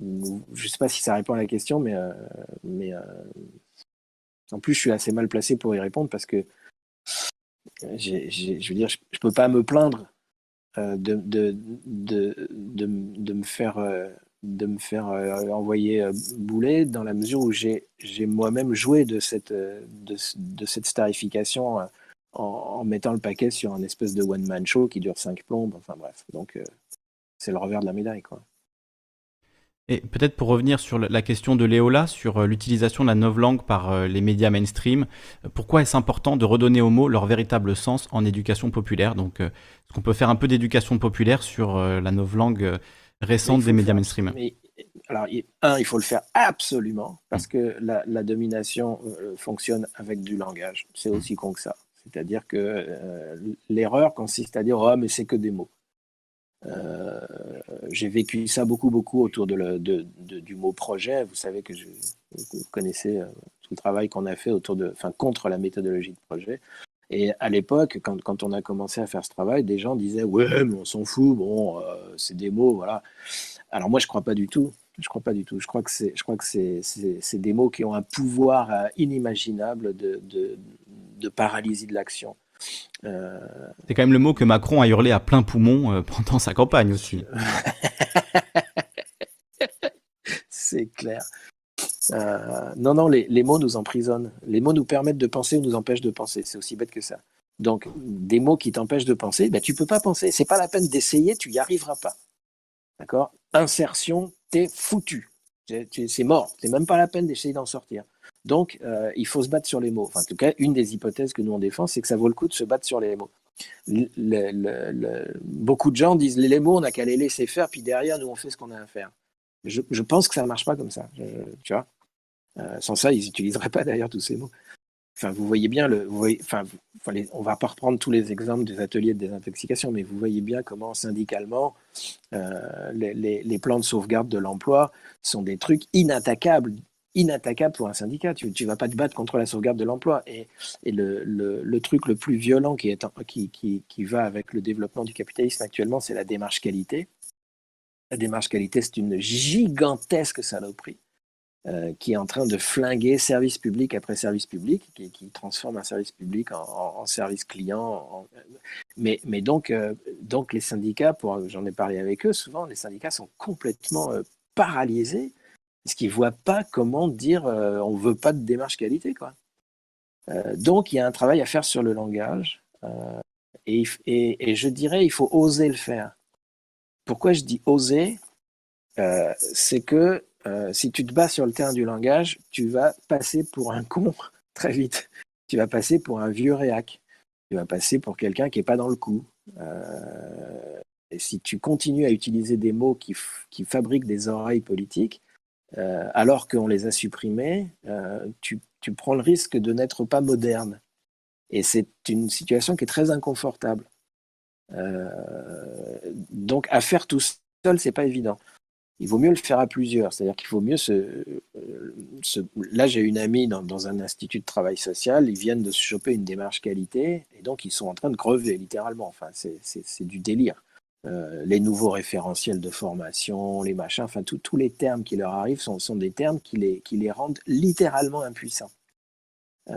je ne sais pas si ça répond à la question, mais, mais en plus, je suis assez mal placé pour y répondre parce que je veux dire, je peux pas me plaindre de, me faire euh, envoyer euh, dans la mesure où j'ai moi-même joué de cette, euh, de, cette starification en, mettant le paquet sur un espèce de one-man show qui dure cinq plombes. Enfin bref, donc c'est le revers de la médaille. Quoi. Et peut-être pour revenir sur la question de Léola, sur l'utilisation de la novlangue par les médias mainstream, pourquoi est-ce important de redonner aux mots leur véritable sens en éducation populaire? Donc, est-ce qu'on peut faire un peu d'éducation populaire sur la novlangue récente des médias mainstream? Alors, un, il faut le faire absolument, parce que la, domination euh, fonctionne avec du langage. C'est mm. aussi con que ça. C'est-à-dire que euh, l'erreur consiste à dire Oh, mais c'est que des mots. Euh, j'ai vécu ça beaucoup, beaucoup autour de du mot projet. Vous savez que vous connaissez tout le travail qu'on a fait autour de, enfin, contre la méthodologie de projet. Et à l'époque, quand, quand, on a commencé à faire ce travail, des gens disaient ouais, mais on s'en fout, bon, euh, c'est des mots, voilà. Alors moi, je crois pas du tout. Je crois pas du tout. Je crois que c'est, je crois que c'est, des mots qui ont un pouvoir euh, inimaginable de, de, paralysie de l'action. Euh, c'est quand même le mot que Macron a hurlé à plein poumon [LAUGHS] pendant sa campagne aussi. [LAUGHS] c'est clair. Euh, non, non, les, mots nous emprisonnent. Les mots nous permettent de penser ou nous empêchent de penser. C'est aussi bête que ça. Donc, des mots qui t'empêchent de penser, ben, tu peux pas penser. C'est pas la peine d'essayer, tu y arriveras pas. D'accord? Insertion, t'es foutu. C'est mort. C'est même pas la peine d'essayer d'en sortir. Donc, euh, il faut se battre sur les mots. en tout cas, une des hypothèses que nous on défend, c'est que ça vaut le coup de se battre sur les mots. beaucoup de gens disent les mots, on n'a qu'à les laisser faire, puis derrière, nous on fait ce qu'on a à faire. Je, pense que ça ne marche pas comme ça. tu vois euh, Sans ça, ils n'utiliseraient pas d'ailleurs tous ces mots. Enfin, vous voyez bien, le, on va pas reprendre tous les exemples des ateliers de désintoxication, mais vous voyez bien comment syndicalement, euh, les, plans de sauvegarde de l'emploi sont des trucs inattaquables, inattaquables pour un syndicat. Tu ne vas pas te battre contre la sauvegarde de l'emploi. Et, le, truc le plus violent qui, est, qui, va avec le développement du capitalisme actuellement, c'est la démarche qualité. La démarche qualité, c'est une gigantesque saloperie. euh, qui est en train de flinguer service public après service public, qui, transforme un service public en, service client. Mais, euh, donc les syndicats, j'en ai parlé avec eux, souvent les syndicats sont complètement euh, paralysés parce qu'ils ne voient pas comment dire on ne veut pas de démarche qualité. Quoi. donc il y a un travail à faire sur le langage et, et, et je dirais il faut oser le faire. Pourquoi je dis oser? C'est que euh, si tu te bats sur le terrain du langage, tu vas passer pour un con [LAUGHS] très vite. Tu vas passer pour un vieux réac. Tu vas passer pour quelqu'un qui n'est pas dans le coup. Euh, et si tu continues à utiliser des mots qui, fabriquent des oreilles politiques, euh, alors qu'on les a supprimés, tu, tu, prends le risque de n'être pas moderne. Et c'est une situation qui est très inconfortable. donc, à faire tout seul, c'est pas évident il vaut mieux le faire à plusieurs. C'est-à-dire qu'il vaut mieux se. Là, j'ai une amie dans, un institut de travail social, ils viennent de se choper une démarche qualité, et donc ils sont en train de crever, littéralement. Enfin, c'est du délire. Euh, les nouveaux référentiels de formation, les machins, enfin, tous les termes qui leur arrivent sont, sont des termes qui les, rendent littéralement impuissants. Euh,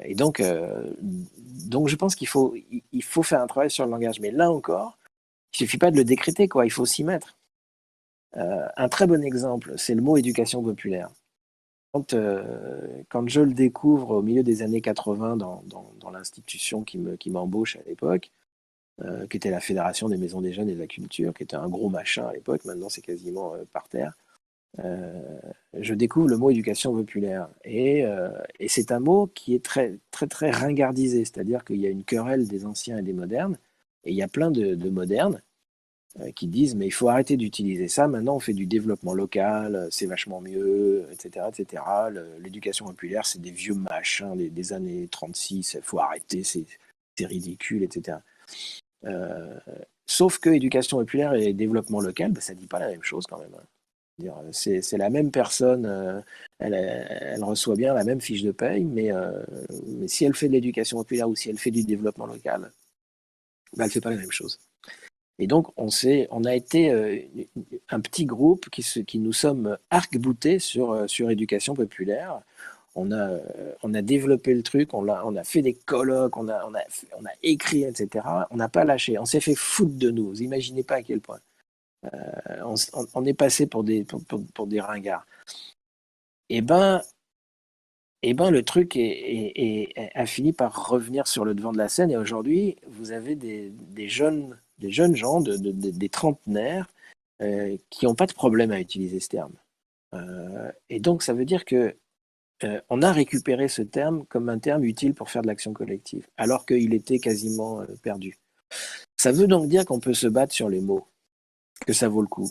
et donc, euh, donc, je pense qu'il faut, il faut faire un travail sur le langage. Mais là encore, il suffit pas de le décréter, quoi. Il faut s'y mettre. Un très bon exemple, c'est le mot éducation populaire. Quand, je le découvre au milieu des années 80 dans, l'institution qui m'embauche qui à l'époque, euh, qui était la Fédération des maisons des jeunes et de la culture, qui était un gros machin à l'époque, maintenant c'est quasiment par terre, je découvre le mot éducation populaire. Et, c'est un mot qui est très, très, très ringardisé, c'est-à-dire qu'il y a une querelle des anciens et des modernes, et il y a plein de, de modernes euh, qui disent mais il faut arrêter d'utiliser ça. Maintenant, on fait du développement local, euh, c'est vachement mieux, etc., etc. L'éducation populaire, c'est des vieux machins des, années 36. Il faut arrêter, c'est ridicule, etc. Euh, sauf que éducation populaire et développement local, bah, ça dit pas la même chose quand même. Hein. C'est la même personne, elle, elle, reçoit bien la même fiche de paye, mais, si elle fait de l'éducation populaire ou si elle fait du développement local, bah, elle ne fait pas la même chose. Et donc, on, on a été euh, un petit groupe qui, nous sommes arc-boutés euh, sur éducation populaire. On a, euh, on a développé le truc, on a, on a fait des colloques, on a, on a, écrit, etc. On n'a pas lâché. On s'est fait foutre de nous. Vous imaginez pas à quel point. on, est passé pour des, pour, des ringards. Eh ben, eh ben, le truc est, a fini par revenir sur le devant de la scène. Et aujourd'hui, vous avez des, des jeunes des jeunes gens, des trentenaires, euh, qui n'ont pas de problème à utiliser ce terme. Euh, et donc, ça veut dire que euh, on a récupéré ce terme comme un terme utile pour faire de l'action collective, alors qu'il était quasiment perdu. Ça veut donc dire qu'on peut se battre sur les mots, que ça vaut le coup.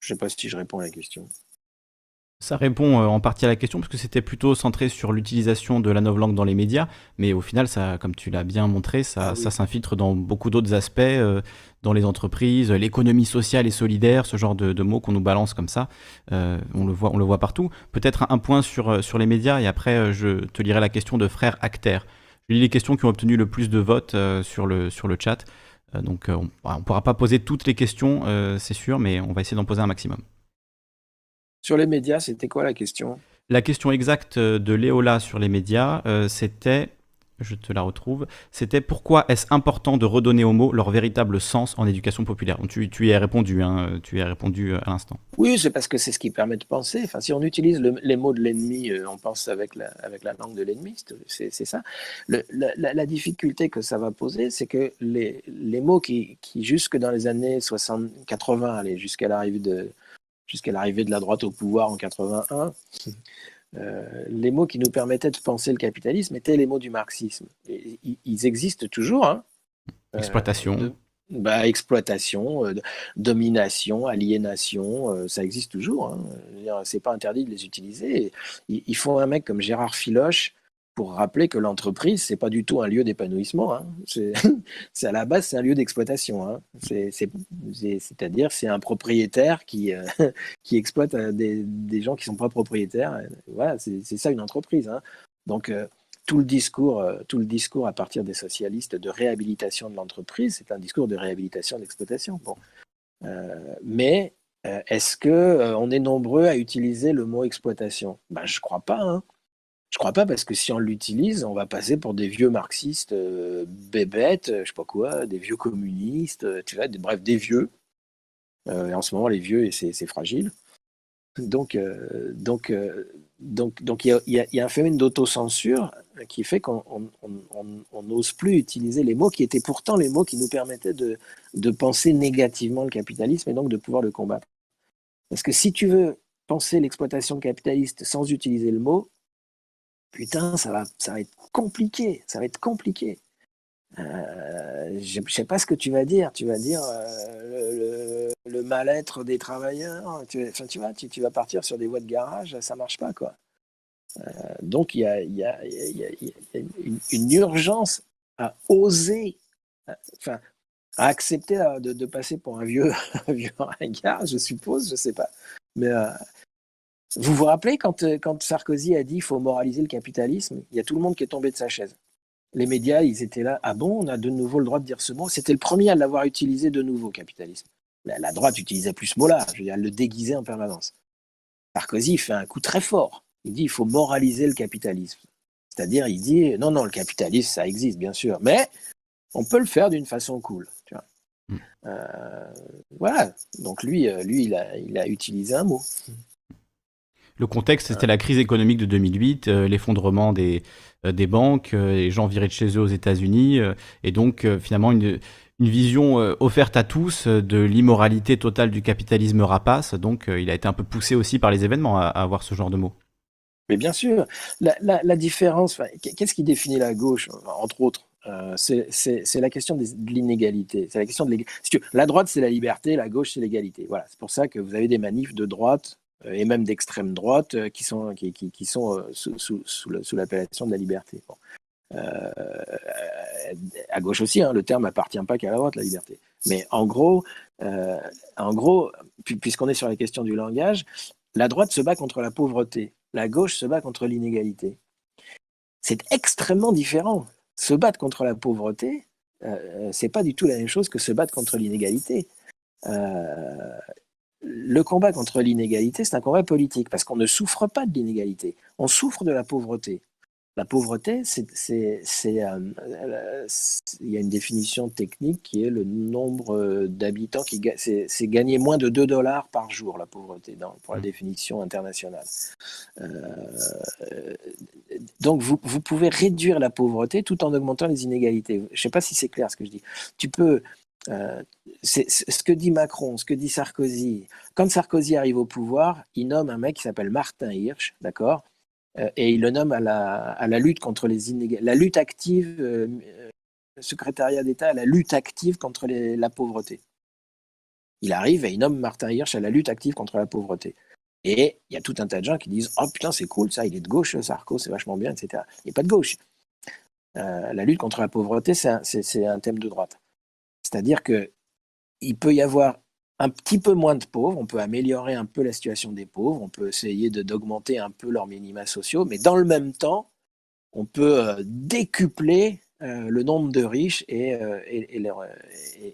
Je ne sais pas si je réponds à la question. Ça répond euh, en partie à la question parce que c'était plutôt centré sur l'utilisation de la novlangue dans les médias, mais au final, ça, comme tu l'as bien montré, ça, ah ça s'infiltre dans beaucoup d'autres aspects, euh, dans les entreprises, l'économie sociale et solidaire, ce genre de, mots qu'on nous balance comme ça, euh, on, le voit, on le voit partout. Peut-être un point sur, sur les médias et après je te lirai la question de frère Acter. Je lis les questions qui ont obtenu le plus de votes sur, le, sur le chat. donc on ne pourra pas poser toutes les questions, c'est sûr, mais on va essayer d'en poser un maximum. Sur les médias, c'était quoi la question? La question exacte de Léola sur les médias, euh, c'était, je te la retrouve, c'était pourquoi est-ce important de redonner aux mots leur véritable sens en éducation populaire? Tu, tu, y as répondu, hein, tu y as répondu euh, à l'instant. Oui, c'est parce que c'est ce qui permet de penser. Enfin, si on utilise les mots de l'ennemi, euh, on pense avec la, avec la langue de l'ennemi, c'est ça. la, difficulté que ça va poser, c'est que les, les mots qui, qui, jusque dans les années 60, 80, allez, jusqu'à l'arrivée de jusqu'à l'arrivée de la droite au pouvoir en 81, euh, les mots qui nous permettaient de penser le capitalisme étaient les mots du marxisme. ils existent toujours. Hein. Euh, exploitation. bah, exploitation, euh, domination, aliénation, ça existe toujours. Hein. C'est pas interdit de les utiliser. il faut un mec comme Gérard Filoche pour rappeler que l'entreprise, c'est pas du tout un lieu d'épanouissement. Hein. C'est [LAUGHS] à la base, c'est un lieu d'exploitation. Hein. C'est-à-dire, c'est un propriétaire qui, euh, [LAUGHS] qui exploite euh, des, gens qui sont pas propriétaires. Voilà, c'est ça une entreprise. Hein. Donc, euh, tout le discours, tout le discours à partir des socialistes de réhabilitation de l'entreprise, c'est un discours de réhabilitation d'exploitation. Bon. mais est-ce que on est nombreux à utiliser le mot exploitation? Ben, Je crois pas. Je crois pas parce que si on l'utilise, on va passer pour des vieux marxistes bébêtes, je sais pas quoi, des vieux communistes, tu vois, bref, des vieux. et en ce moment, les vieux, c'est fragile. Donc, donc, donc, donc il y, y, a un phénomène d'autocensure qui fait qu'on n'ose plus utiliser les mots qui étaient pourtant les mots qui nous permettaient de, de, penser négativement le capitalisme et donc de pouvoir le combattre. Parce que si tu veux penser l'exploitation capitaliste sans utiliser le mot, putain, ça va, ça va être compliqué, ça va être compliqué. Euh, je ne sais pas ce que tu vas dire. Tu vas dire euh, le, mal-être des travailleurs. Tu, enfin, tu vois, tu, vas partir sur des voies de garage, ça marche pas, quoi. Euh, donc il y a, y a, y a une, une, urgence à oser, enfin, à accepter de, passer pour un vieux, [LAUGHS] un vieux ringard, je suppose, je sais pas. Mais vous vous rappelez quand, quand Sarkozy a dit il faut moraliser le capitalisme, il y a tout le monde qui est tombé de sa chaise les médias, ils étaient là. Ah bon, on a de nouveau le droit de dire ce mot? C'était le premier à l'avoir utilisé de nouveau, capitalisme. La, droite utilisait plus ce mot-là. Je veux dire, elle le déguisait en permanence. Sarkozy fait un coup très fort. Il dit il faut moraliser le capitalisme. C'est-à-dire, il dit non, non, le capitalisme, ça existe, bien sûr, mais on peut le faire d'une façon cool. Tu vois. Hmm. Euh, voilà. Donc lui, euh, lui il, a, il a utilisé un mot. Le contexte, c'était la crise économique de 2008, euh, l'effondrement des, euh, banques, euh, les gens virés de chez eux aux États-Unis, et donc finalement une, vision offerte à tous de l'immoralité totale du capitalisme rapace. Donc il a été un peu poussé aussi par les événements à, avoir ce genre de mots. Mais bien sûr, la, différence, qu'est-ce qui définit la gauche, entre autres c'est la question de l'inégalité. C'est la question de La droite, c'est la liberté, la gauche, c'est l'égalité. Voilà, c'est pour ça que vous avez des manifs de droite et même d'extrême droite euh, qui sont, qui, qui, sont euh, sous, sous, sous l'appellation de la liberté. à gauche aussi, hein, le terme appartient pas qu'à la droite, la liberté. Mais en gros, gros puisqu'on est sur la question du langage, la droite se bat contre la pauvreté, la gauche se bat contre l'inégalité. C'est extrêmement différent. Se battre contre la pauvreté, euh, c'est pas du tout la même chose que se battre contre l'inégalité. Euh, le combat contre l'inégalité, c'est un combat politique, parce qu'on ne souffre pas de l'inégalité, on souffre de la pauvreté. La pauvreté, c'est, euh, il y a une définition technique qui est le nombre d'habitants qui c'est, gagner moins de 2 dollars par jour, la pauvreté, dans, pour la mmh. définition internationale. Euh, donc, vous, vous, pouvez réduire la pauvreté tout en augmentant les inégalités. Je ne sais pas si c'est clair ce que je dis. Tu peux, euh, c'est ce que dit Macron, ce que dit Sarkozy. Quand Sarkozy arrive au pouvoir, il nomme un mec qui s'appelle Martin Hirsch, d'accord euh, Et il le nomme à la, lutte contre les inégalités, la lutte active, euh, secrétariat d'État à la lutte active contre la pauvreté. Il arrive et il nomme Martin Hirsch à la lutte active contre la pauvreté. Et il y a tout un tas de gens qui disent Oh putain, c'est cool ça, il est de gauche, Sarko, c'est vachement bien, etc. Il n'est pas de gauche. la lutte contre la pauvreté, c'est un thème de droite. C'est-à-dire que il peut y avoir un petit peu moins de pauvres, on peut améliorer un peu la situation des pauvres, on peut essayer d'augmenter un peu leurs minima sociaux, mais dans le même temps, on peut euh, décupler euh, le nombre de riches et, euh,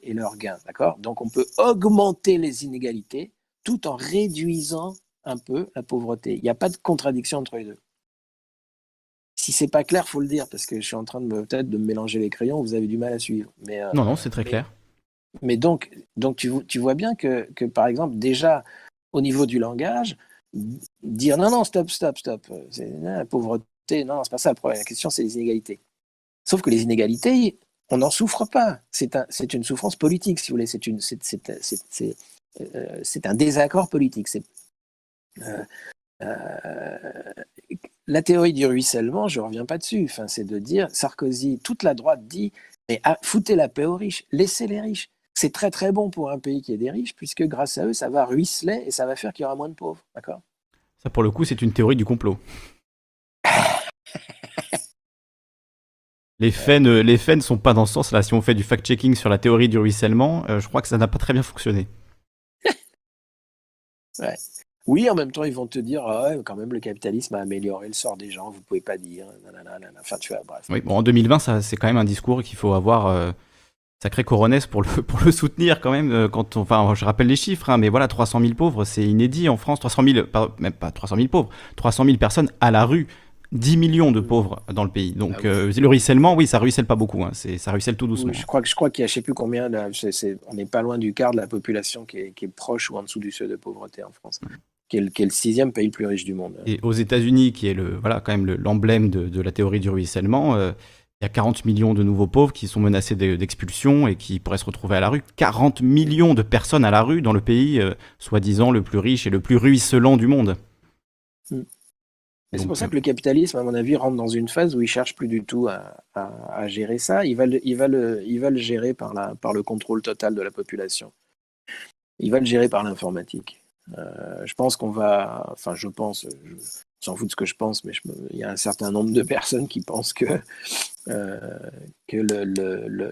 leurs gains. D'accord? Donc on peut augmenter les inégalités tout en réduisant un peu la pauvreté. Il n'y a pas de contradiction entre les deux si c'est pas clair, faut le dire parce que je suis en train de peut-être de me mélanger les crayons. Vous avez du mal à suivre. Mais euh, non, non, c'est très clair. Mais donc, donc tu, tu vois bien que, que, par exemple, déjà au niveau du langage, dire non, non, stop, stop, stop, c'est la pauvreté, non, c'est pas ça le problème. La question, c'est les inégalités. Sauf que les inégalités, on n'en souffre pas. C'est un, une souffrance politique, si vous voulez. C'est une, c'est, euh, un désaccord politique. C'est, euh, la théorie du ruissellement, je ne reviens pas dessus. Enfin, c'est de dire, Sarkozy, toute la droite dit, mais ah, foutez la paix aux riches, laissez les riches. C'est très très bon pour un pays qui est des riches, puisque grâce à eux, ça va ruisseler et ça va faire qu'il y aura moins de pauvres. D'accord? Ça, pour le coup, c'est une théorie du complot. [LAUGHS] les faits, ne, les faits ne sont pas dans ce sens-là. Si on fait du fact-checking sur la théorie du ruissellement, euh, je crois que ça n'a pas très bien fonctionné. [LAUGHS] ouais. Oui, en même temps, ils vont te dire, ah quand même, le capitalisme a amélioré le sort des gens, vous pouvez pas dire. Enfin, tu vois, bref. Oui, bon, en 2020, c'est quand même un discours qu'il faut avoir, euh, sacré coronesse pour le, [LAUGHS] pour le soutenir quand même. Euh, quand enfin, je rappelle les chiffres, hein, mais voilà, 300 000 pauvres, c'est inédit en France. 300 000, même pas 300 000 pauvres, 300 000 personnes à la rue. 10 millions de pauvres dans le pays. Donc ah euh, le ruissellement, oui, ça ruisselle pas beaucoup. Hein. C'est, ça ruisselle tout doucement. je crois, je crois qu'il y a je sais plus combien. on n'est pas loin du quart de la population qui est, qui est, proche ou en dessous du seuil de pauvreté en France. Qui est, le, qui est, le, sixième pays le plus riche du monde. Et aux États-Unis, qui est le, voilà, quand même l'emblème de, de, la théorie du ruissellement, euh, il y a 40 millions de nouveaux pauvres qui sont menacés d'expulsion et qui pourraient se retrouver à la rue. 40 millions de personnes à la rue dans le pays, euh, soi-disant le plus riche et le plus ruisselant du monde. Mm. C'est pour ça euh, que le capitalisme, à mon avis, rentre dans une phase où il cherche plus du tout à, gérer ça. Il va, le, il, va le, il va le gérer par, la, par le contrôle total de la population. Il va le gérer par l'informatique. Euh, je pense qu'on va, enfin, je pense, s'en fout de ce que je pense, mais il y a un certain nombre de personnes qui pensent que, euh,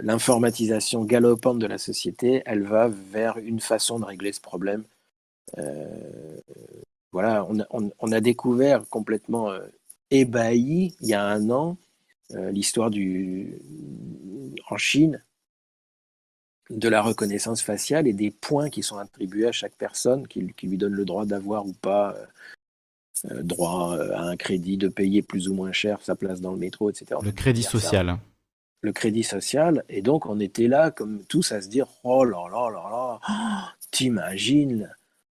l'informatisation galopante de la société, elle va vers une façon de régler ce problème. Euh, voilà, on a, découvert complètement euh, ébahi il y a un an l'histoire du en Chine de la reconnaissance faciale et des points qui sont attribués à chaque personne qui, qui lui donnent le droit d'avoir ou pas euh, droit euh, à un crédit, de payer plus ou moins cher sa place dans le métro, etc. Le crédit social. Le crédit social. Et donc, on était là, comme tous, à se dire Oh là là là là, oh, [GASPS] t'imagines?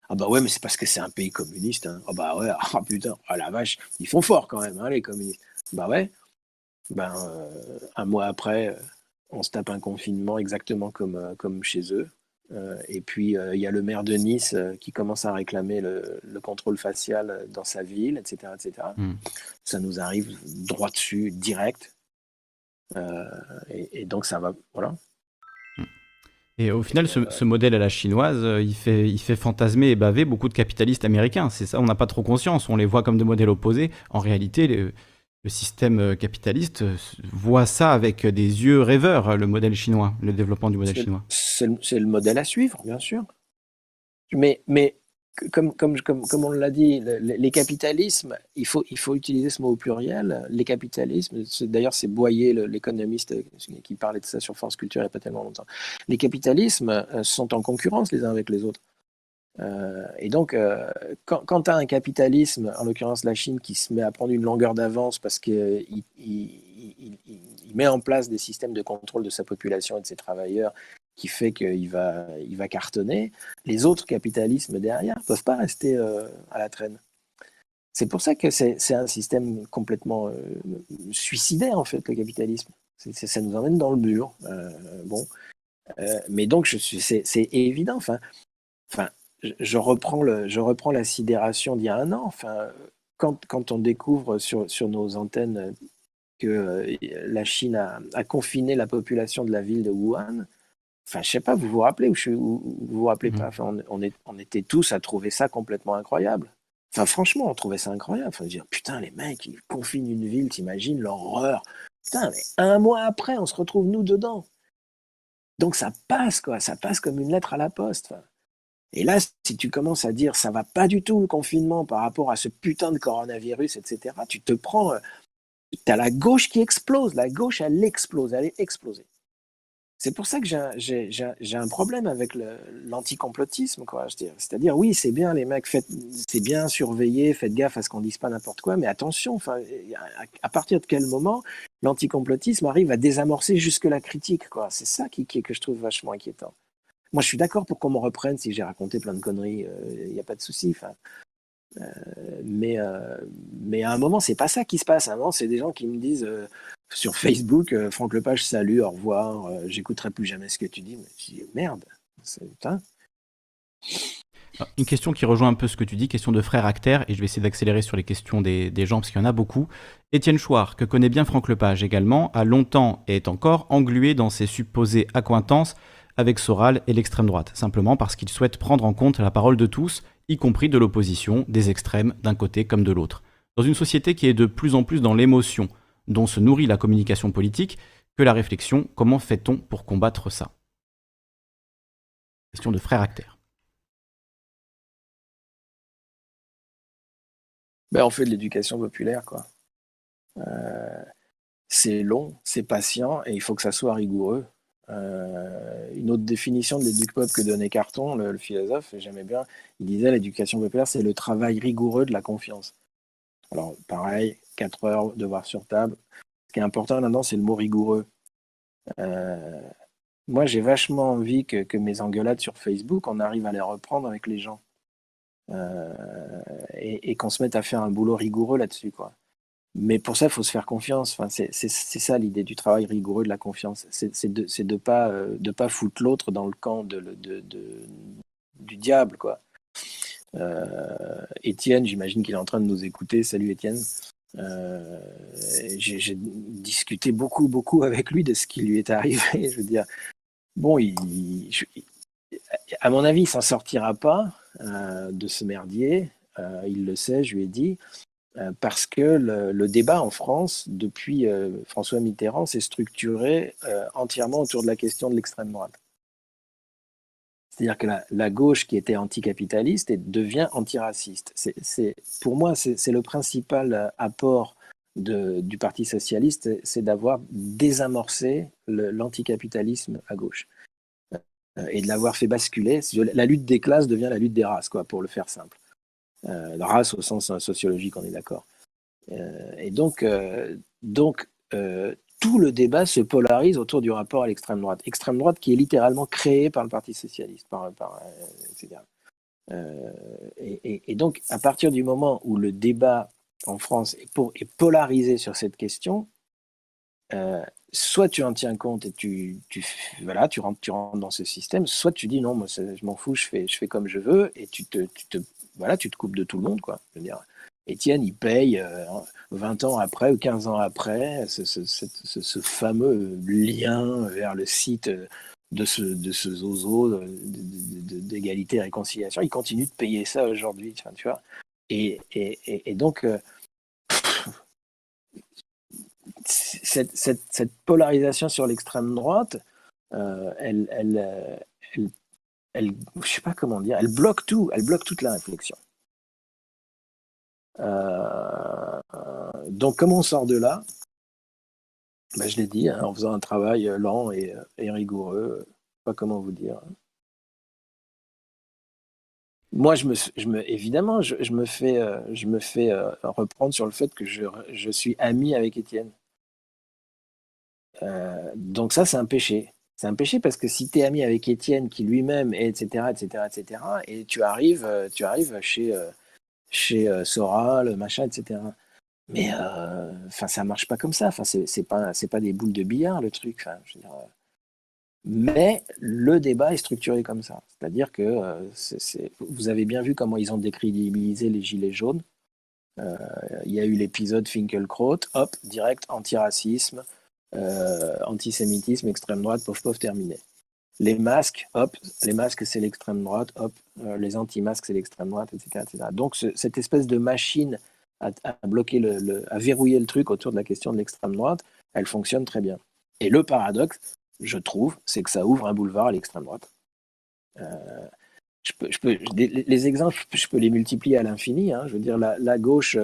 Ah bah ouais, mais c'est parce que c'est un pays communiste. Hein. Ah bah ouais, [LAUGHS] ah putain, ah la vache, ils font fort quand même, hein, les communistes. Bah ouais. Ben, euh, un mois après, on se tape un confinement exactement comme, comme chez eux. Euh, et puis, euh, il y a le maire de Nice euh, qui commence à réclamer le, contrôle facial dans sa ville, etc. etc. Hmm. Ça nous arrive droit dessus, direct. Et, donc, ça va. Voilà. Hmm. Et au final, ce, modèle à la chinoise, il fait, il fait fantasmer et baver beaucoup de capitalistes américains. C'est ça, on n'a pas trop conscience. On les voit comme des modèles opposés. En réalité, les, le système euh, capitaliste euh, voit ça avec des yeux rêveurs, le modèle chinois, le développement du modèle chinois. C'est le, modèle à suivre, bien sûr. Mais, mais comme, comme, comme, comme on l'a dit, les, capitalismes, il faut, il faut utiliser ce mot au pluriel. Les capitalismes, d'ailleurs, c'est Boyer, l'économiste, qui parlait de ça sur France Culture il n'y a pas tellement longtemps. Les capitalismes euh, sont en concurrence les uns avec les autres. Euh, et donc, euh, quand, tu as un capitalisme, en l'occurrence la Chine, qui se met à prendre une longueur d'avance parce qu'il il, met en place des systèmes de contrôle de sa population et de ses travailleurs qui fait qu'il va, il va cartonner, les autres capitalismes derrière ne peuvent pas rester euh, à la traîne. C'est pour ça que c'est un système complètement suicidaire, en fait, le capitalisme. ça nous emmène dans le mur. bon. mais donc, c'est évident. Enfin, enfin, je reprends, le, je reprends la sidération d'il y a un an. Enfin, quand, quand on découvre sur, sur, nos antennes que euh, la Chine a, confiné la population de la ville de Wuhan, enfin, je sais pas, vous vous rappelez ou, vous vous rappelez mmh. pas? Enfin, on, est, on, était tous à trouver ça complètement incroyable. Enfin, franchement, on trouvait ça incroyable. Enfin, dire, putain, les mecs, ils confinent une ville, t'imagines l'horreur. Putain, mais un mois après, on se retrouve nous dedans. Donc ça passe, quoi. Ça passe comme une lettre à la poste. Et là, si tu commences à dire ça va pas du tout le confinement par rapport à ce putain de coronavirus, etc., tu te prends. Euh, tu as la gauche qui explose. La gauche, elle explose. Elle est explosée. C'est pour ça que j'ai un problème avec l'anticomplotisme. C'est-à-dire, oui, c'est bien, les mecs, c'est bien surveiller, faites gaffe à ce qu'on dise pas n'importe quoi, mais attention, enfin, à, partir de quel moment l'anticomplotisme arrive à désamorcer jusque la critique C'est ça qui, qui, que je trouve vachement inquiétant. Moi, je suis d'accord pour qu'on me reprenne si j'ai raconté plein de conneries, il euh, n'y a pas de souci. Euh, mais, euh, mais à un moment, c'est pas ça qui se passe. À un moment, c'est des gens qui me disent sur Facebook, Franck Lepage, salut, au revoir, j'écouterai plus jamais ce que tu dis. Mais je dis, merde, c'est Une question qui rejoint un peu ce que tu dis, question de frère acteur, et je vais essayer d'accélérer sur les questions des, des gens parce qu'il y en a beaucoup. Étienne Chouard, que connaît bien Franck Lepage également, a longtemps et est encore englué dans ses supposées accointances avec Soral et l'extrême droite, simplement parce qu'il souhaite prendre en compte la parole de tous, y compris de l'opposition, des extrêmes d'un côté comme de l'autre. Dans une société qui est de plus en plus dans l'émotion, dont se nourrit la communication politique, que la réflexion, comment fait-on pour combattre ça? Question de frère acteur. Ben, on fait de l'éducation populaire, quoi. Euh, c'est long, c'est patient, et il faut que ça soit rigoureux. Une autre définition de l'éduc pop que donnait Carton, le, philosophe, j'aimais bien, il disait l'éducation populaire, c'est le travail rigoureux de la confiance. Alors, pareil, 4 heures, de voir sur table. Ce qui est important là-dedans, c'est le mot rigoureux. moi, j'ai vachement envie que, mes engueulades sur Facebook, on arrive à les reprendre avec les gens. et, et qu'on se mette à faire un boulot rigoureux là-dessus, quoi. Mais pour ça, il faut se faire confiance. Enfin, c'est ça l'idée du travail rigoureux de la confiance. C'est de ne euh, pas foutre l'autre dans le camp du diable. quoi. Euh, Étienne, j'imagine qu'il est en train de nous écouter. Salut Étienne. Euh, J'ai discuté beaucoup, beaucoup avec lui de ce qui lui est arrivé. [LAUGHS] Je veux dire, bon, à mon avis, il s'en sortira pas de ce merdier. Il le sait, je lui ai dit. Euh, parce que le, débat en France, depuis euh, François Mitterrand, s'est structuré euh, entièrement autour de la question de l'extrême droite. C'est-à-dire que la, gauche qui était anticapitaliste devient antiraciste. Pour moi, c'est, le principal apport du Parti socialiste, c'est d'avoir désamorcé l'anticapitalisme à gauche et de l'avoir fait basculer. La lutte des classes devient la lutte des races, pour le faire simple. Euh, race au sens euh, sociologique, on est d'accord. Euh, et donc, donc tout le débat se polarise autour du rapport à l'extrême droite. Extrême droite qui est littéralement créée par le Parti socialiste, par, etc. et, donc, à partir du moment où le débat en France est, polarisé sur cette question, soit tu en tiens compte et tu, voilà, tu, rentres, dans ce système, soit tu dis non, moi je m'en fous, je fais, comme je veux, et tu te voilà, tu te coupes de tout le monde, quoi. Je veux dire, Étienne, il paye 20 euh, ans après ou 15 ans après ce, fameux lien vers le site de ce, de zozo d'égalité et réconciliation. Il continue de payer ça aujourd'hui, tu vois. Et, et, donc, euh, cette, cette, polarisation sur l'extrême droite, euh, elle, elle, je sais pas comment dire, elle bloque tout, elle bloque toute la réflexion. Euh, donc, comment on sort de là ben, Je l'ai dit, hein, en faisant un travail lent et, rigoureux. Pas comment vous dire. Moi, je me, je me évidemment, je, me fais, je me fais euh, reprendre sur le fait que je, suis ami avec Étienne. Euh, donc ça, c'est un péché. C'est un péché parce que si tu es ami avec Étienne, qui lui-même est, etc., etc., etc., et tu arrives, euh, tu arrives chez, euh, chez euh, Soral, machin, etc. Mais enfin, ça marche pas comme ça. Enfin, c'est pas, c'est pas des boules de billard le truc. mais le débat est structuré comme ça. C'est-à-dire que vous avez bien vu comment ils ont décrédibilisé les gilets jaunes. Il y a eu l'épisode Finkelkraut, hop, direct antiracisme, euh, antisémitisme, extrême droite, pauvre pauvre terminé. Les masques, hop, les masques c'est l'extrême droite, hop, euh, les anti-masques c'est l'extrême droite, etc. Donc cette espèce de machine à, bloquer le, à verrouiller le truc autour de la question de l'extrême droite, elle fonctionne très bien. Et le paradoxe, je trouve, c'est que ça ouvre un boulevard à l'extrême droite. Euh, je peux, je peux, les, exemples, je peux les multiplier à l'infini. Hein. Je veux dire, la gauche,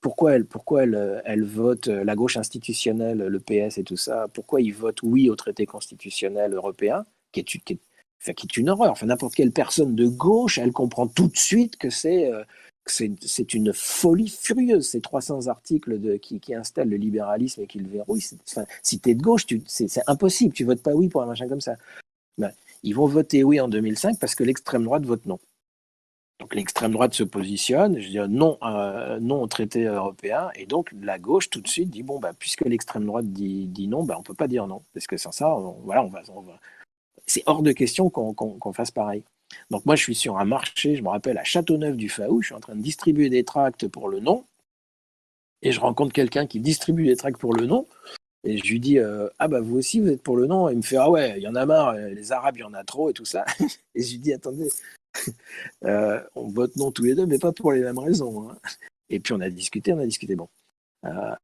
pourquoi elle, elle vote euh, la gauche institutionnelle, le PS et tout ça, pourquoi ils votent oui au traité constitutionnel européen, qui est, une horreur. N'importe quelle personne de gauche, elle comprend tout de suite que c'est euh, une folie furieuse, ces 300 articles qui, installent le libéralisme et qui le verrouillent. Enfin, si tu es de gauche, c'est impossible, tu votes pas oui pour un machin comme ça. Ben, ils vont voter oui en 2005 parce que l'extrême droite vote non. Donc l'extrême droite se positionne, je dis non, euh, non au traité européen, et donc la gauche tout de suite dit bon bah puisque l'extrême droite dit, non, bah on peut pas dire non, parce que sans ça, on, voilà, on va, c'est hors de question qu'on fasse pareil. Donc moi je suis sur un marché, je me rappelle à Châteauneuf du Faou, je suis en train de distribuer des tracts pour le non, et je rencontre quelqu'un qui distribue des tracts pour le non, et je lui dis euh, ah bah vous aussi vous êtes pour le non, et il me fait ah ouais il y en a marre, les Arabes il y en a trop et tout ça, [LAUGHS] et je lui dis attendez [LAUGHS] Euh, on vote non tous les deux, mais pas pour les mêmes raisons. Hein. Et puis on a discuté, on a discuté. Bon. Euh,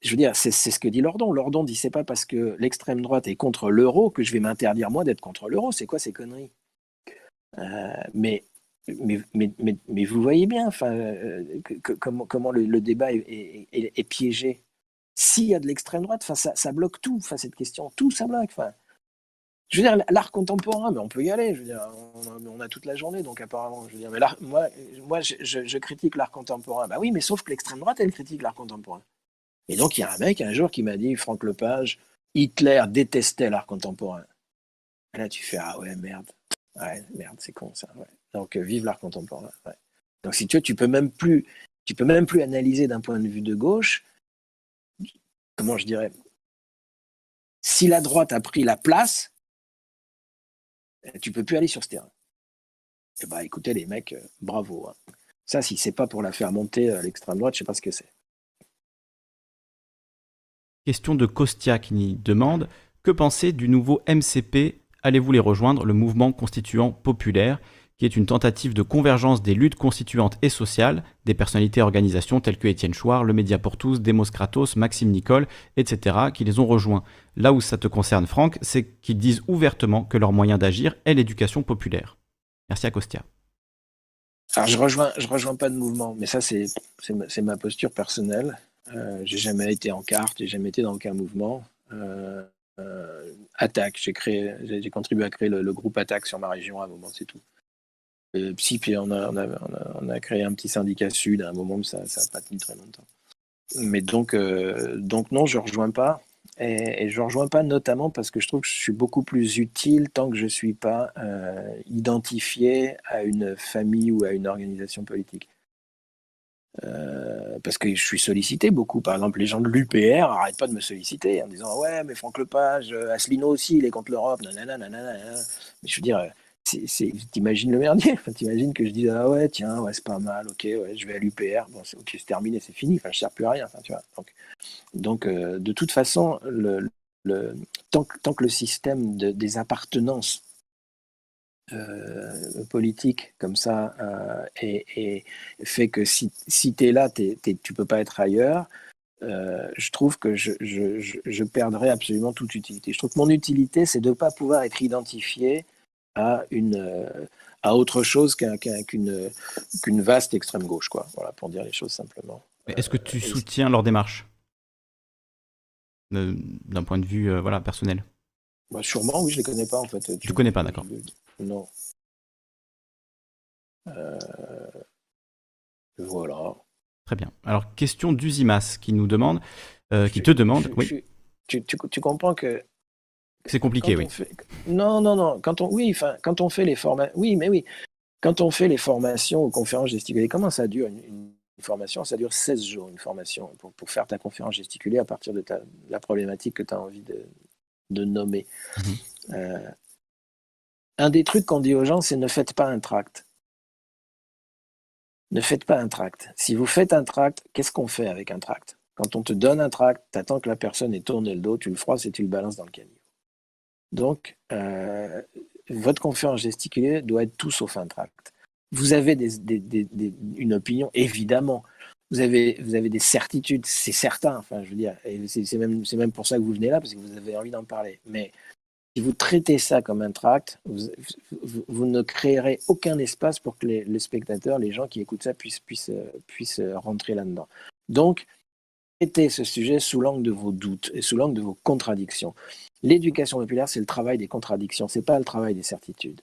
je veux dire, c'est ce que dit Lordon. Lordon dit c'est pas parce que l'extrême droite est contre l'euro que je vais m'interdire moi d'être contre l'euro. C'est quoi ces conneries? Mais, mais, mais, mais, vous voyez bien comment, comment le, débat est, piégé. S'il y a de l'extrême droite, ça, ça bloque tout. Cette question, tout ça bloque. Enfin, Je veux dire, l'art contemporain, mais on peut y aller. Je veux dire, on, a toute la journée, donc apparemment. Je veux dire, mais moi, moi je, critique l'art contemporain. Bah oui, mais sauf que l'extrême droite, elle critique l'art contemporain. Et donc, il y a un mec un jour qui m'a dit, Franck Lepage, Hitler détestait l'art contemporain. Là, tu fais, ah ouais, merde. Merde, c'est con ça. Donc, euh, vive l'art contemporain. Donc, si tu veux, tu peux même plus, tu peux même plus analyser d'un point de vue de gauche. Comment je dirais Si la droite a pris la place, tu peux plus aller sur ce terrain. Eh ben, écoutez les mecs, euh, bravo. Hein. Ça, si c'est pas pour la faire monter à l'extrême droite, je sais pas ce que c'est. Question de Kostia qui demande Que pensez du nouveau MCP Allez-vous les rejoindre, le mouvement constituant populaire, qui est une tentative de convergence des luttes constituantes et sociales des personnalités et organisations telles que Étienne Chouard, le Média pour tous, Demos Kratos, Maxime Nicole, etc., qui les ont rejoints. Là où ça te concerne, Franck, c'est qu'ils disent ouvertement que leur moyen d'agir est l'éducation populaire. Merci à Costia. Alors je rejoins, je rejoins pas de mouvement, mais ça c'est ma, posture personnelle. Euh, j'ai jamais été en carte, j'ai jamais été dans aucun mouvement. Euh, euh, Attaque, j'ai créé, j'ai contribué à créer le, le, groupe Attaque sur ma région à un moment, c'est tout. Euh, psy, puis on a, créé un petit syndicat sud à un moment, mais ça n'a pas tenu très longtemps. Mais donc, euh, donc non, je ne rejoins pas. Et, je ne rejoins pas notamment parce que je trouve que je suis beaucoup plus utile tant que je ne suis pas euh, identifié à une famille ou à une organisation politique. parce que je suis sollicité beaucoup. Par exemple, les gens de l'UPR n'arrêtent pas de me solliciter en disant Ouais, mais Franck Lepage, Asselineau aussi, il est contre l'Europe. Mais je veux dire, t'imagines le merdier. Enfin, t'imagines que je dis ah ouais tiens ouais c'est pas mal, ok ouais je vais à l'UPR, bon ok c'est terminé, c'est fini, enfin je sers plus à rien, tu vois. Donc, donc euh, de toute façon le, le tant, tant, que le système de, des appartenances euh, politiques comme ça euh, fait que si, si tu es là, tu es, tu peux pas être ailleurs. Euh, je trouve que je, je, je, perdrais absolument toute utilité. Je trouve que mon utilité, c'est de ne pas pouvoir être identifié à, une, euh, à autre chose qu'une qu'une vaste extrême gauche, quoi. Voilà, pour dire les choses simplement. Est-ce que tu euh, soutiens leur démarche? D'un point de vue euh, voilà, personnel bah, Sûrement, oui, je ne les connais pas en fait. Tu ne connais pas, d'accord. Non. Voilà. Très bien. Alors, question d'Uzimas qui nous demande, qui te demande. oui. tu, tu, comprends que c'est compliqué, oui. Non, non, non. Quand on, oui, enfin, quand on fait les formations, oui, mais oui. Quand on fait les formations aux conférences gesticulées, comment ça dure une, formation? Ça dure 16 jours, une formation, pour, pour, faire ta conférence gesticulée à partir de, ta, la problématique que tu as envie de, de nommer. Mhm. Euh, un des trucs qu'on dit aux gens, c'est ne faites pas un tract. Ne faites pas un tract. Si vous faites un tract, qu'est-ce qu'on fait avec un tract? Quand on te donne un tract, tu attends que la personne ait tourné le dos, tu le froisses et tu le balances dans le caniveau. Donc, euh, votre conférence gesticulée doit être tout sauf un tract. Vous avez une opinion, évidemment. Vous avez, des certitudes, c'est certain. Enfin, je veux dire, c'est même, même pour ça que vous venez là, parce que vous avez envie d'en parler. Mais si vous traitez ça comme un tract, vous, ne créerez aucun espace pour que les, spectateurs, les gens qui écoutent ça, puissent, puissent, puissent rentrer là-dedans. Donc, traitez ce sujet sous l'angle de vos doutes et sous l'angle de vos contradictions. L'éducation populaire, c'est le travail des contradictions, c'est pas le travail des certitudes.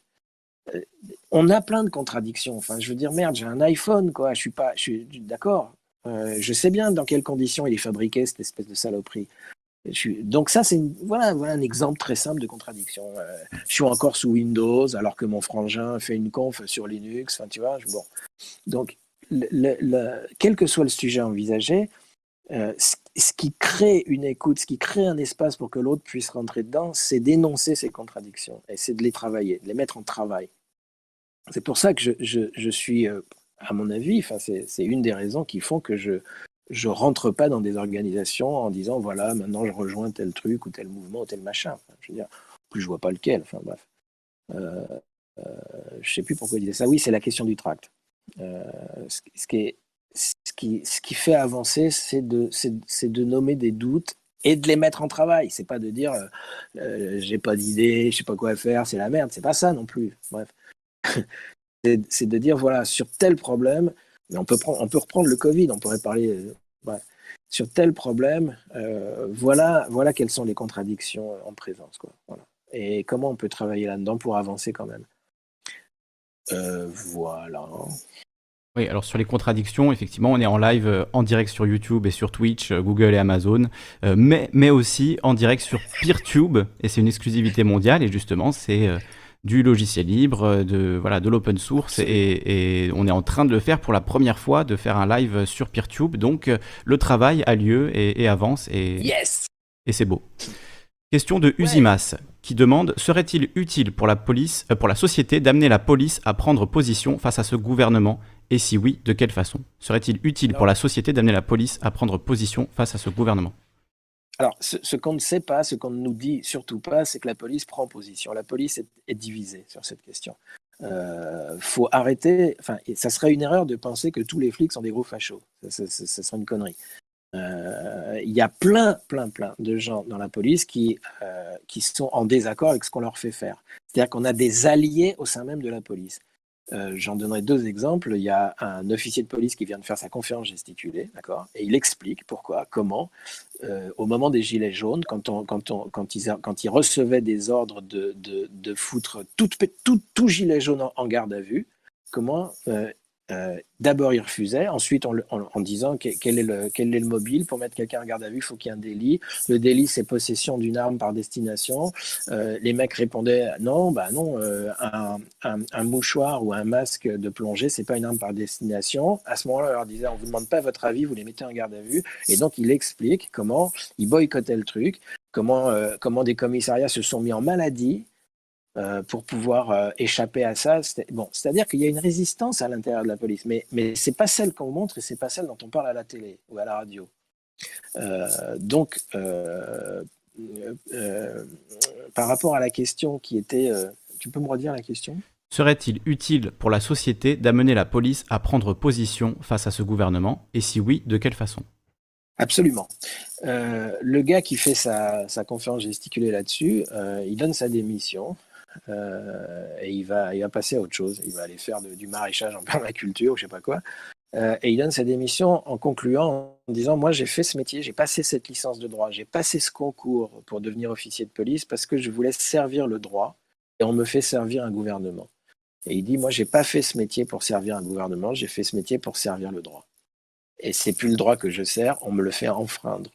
Euh, on a plein de contradictions. Enfin, je veux dire, merde, j'ai un iPhone, quoi. Je suis pas, je suis d'accord. Euh, je sais bien dans quelles conditions il est fabriqué cette espèce de saloperie. Donc ça, c'est voilà, voilà, un exemple très simple de contradiction. Euh, je suis encore sous Windows alors que mon frangin fait une conf sur Linux. Tu vois, bon. Donc, quel que soit le sujet envisagé, euh, ce qui crée une écoute, ce qui crée un espace pour que l'autre puisse rentrer dedans, c'est d'énoncer ces contradictions et c'est de les travailler, de les mettre en travail. C'est pour ça que je, suis, euh, à mon avis, c'est une des raisons qui font que je ne rentre pas dans des organisations en disant voilà, maintenant je rejoins tel truc ou tel mouvement ou tel machin. je veux dire, plus je vois pas lequel. Enfin bref. Euh, euh, je sais plus pourquoi il disait ça. Oui, c'est la question du tract. ce, qui est ce qui, fait avancer, c'est de, nommer des doutes et de les mettre en travail. C'est pas de dire euh, euh, j'ai pas d'idée, je sais pas quoi faire, c'est la merde. C'est pas ça non plus. Bref, [LAUGHS] c'est, de dire voilà sur tel problème, on peut prendre, on peut reprendre le Covid, on pourrait parler. Euh, sur tel problème, voilà, voilà quelles sont les contradictions en présence. Quoi. Et comment on peut travailler là-dedans pour avancer quand même. voilà. Oui, alors sur les contradictions, effectivement, on est en live en direct sur YouTube et sur Twitch, Google et Amazon, mais, mais aussi en direct sur PeerTube, et c'est une exclusivité mondiale, et justement, c'est du logiciel libre, euh, de voilà, de l'open source, et, on est en train de le faire pour la première fois, de faire un live sur PeerTube. Donc euh, le travail a lieu et, avance, et, yes et c'est beau. Question de Usimas qui demande serait-il utile pour la police, euh, pour la société, d'amener la police à prendre position face à ce gouvernement? Et si oui, de quelle façon? Serait-il utile pour la société d'amener la police à prendre position face à ce gouvernement? Alors, ce, qu'on ne sait pas, ce qu'on ne nous dit surtout pas, c'est que la police prend position. La police est, divisée sur cette question. Il euh, faut arrêter. Enfin, ça serait une erreur de penser que tous les flics sont des gros fachos. Ce serait une connerie. Euh, il y a plein, plein, plein de gens dans la police qui, euh, qui sont en désaccord avec ce qu'on leur fait faire. C'est-à-dire qu'on a des alliés au sein même de la police. Euh, j'en donnerai deux exemples. Il y a un officier de police qui vient de faire sa conférence gesticulée, d'accord Et il explique pourquoi, comment, au moment des Gilets jaunes, quand, on, quand, quand, ils, quand ils recevaient des ordres de, de, de foutre tout, tout, tout, gilet jaune en, garde à vue, comment euh, euh, d'abord, il refusait. Ensuite, en, disant quel est, le, quel est le mobile pour mettre quelqu'un en garde à vue, il faut qu'il y ait un délit. Le délit, c'est possession d'une arme par destination. Euh, les mecs répondaient non, bah non, euh, un, un, mouchoir ou un masque de plongée, c'est pas une arme par destination. À ce moment-là, on leur disait on vous demande pas votre avis, vous les mettez en garde à vue. Et donc, il explique comment il boycottait le truc, comment, comment des commissariats se sont mis en maladie euh, pour pouvoir euh, échapper à ça. Bon, c'est-à-dire qu'il y a une résistance à l'intérieur de la police, mais, mais ce n'est pas celle qu'on montre et ce n'est pas celle dont on parle à la télé ou à la radio. Euh, donc, par rapport à la question qui était... tu peux me redire la question? Serait-il utile pour la société d'amener la police à prendre position face à ce gouvernement? Et si oui, de quelle façon? Absolument. le gars qui fait sa, sa conférence gesticulée là-dessus, il donne sa démission. Euh, et il va, il va passer à autre chose. Il va aller faire du maraîchage en [LAUGHS] permaculture ou je sais pas quoi. Euh, et il donne sa démission en concluant en disant Moi, j'ai fait ce métier, j'ai passé cette licence de droit, j'ai passé ce concours pour devenir officier de police parce que je voulais servir le droit et on me fait servir un gouvernement. Et il dit Moi, j'ai pas fait ce métier pour servir un gouvernement, j'ai fait ce métier pour servir le droit. Et c'est plus le droit que je sers, on me le fait enfreindre.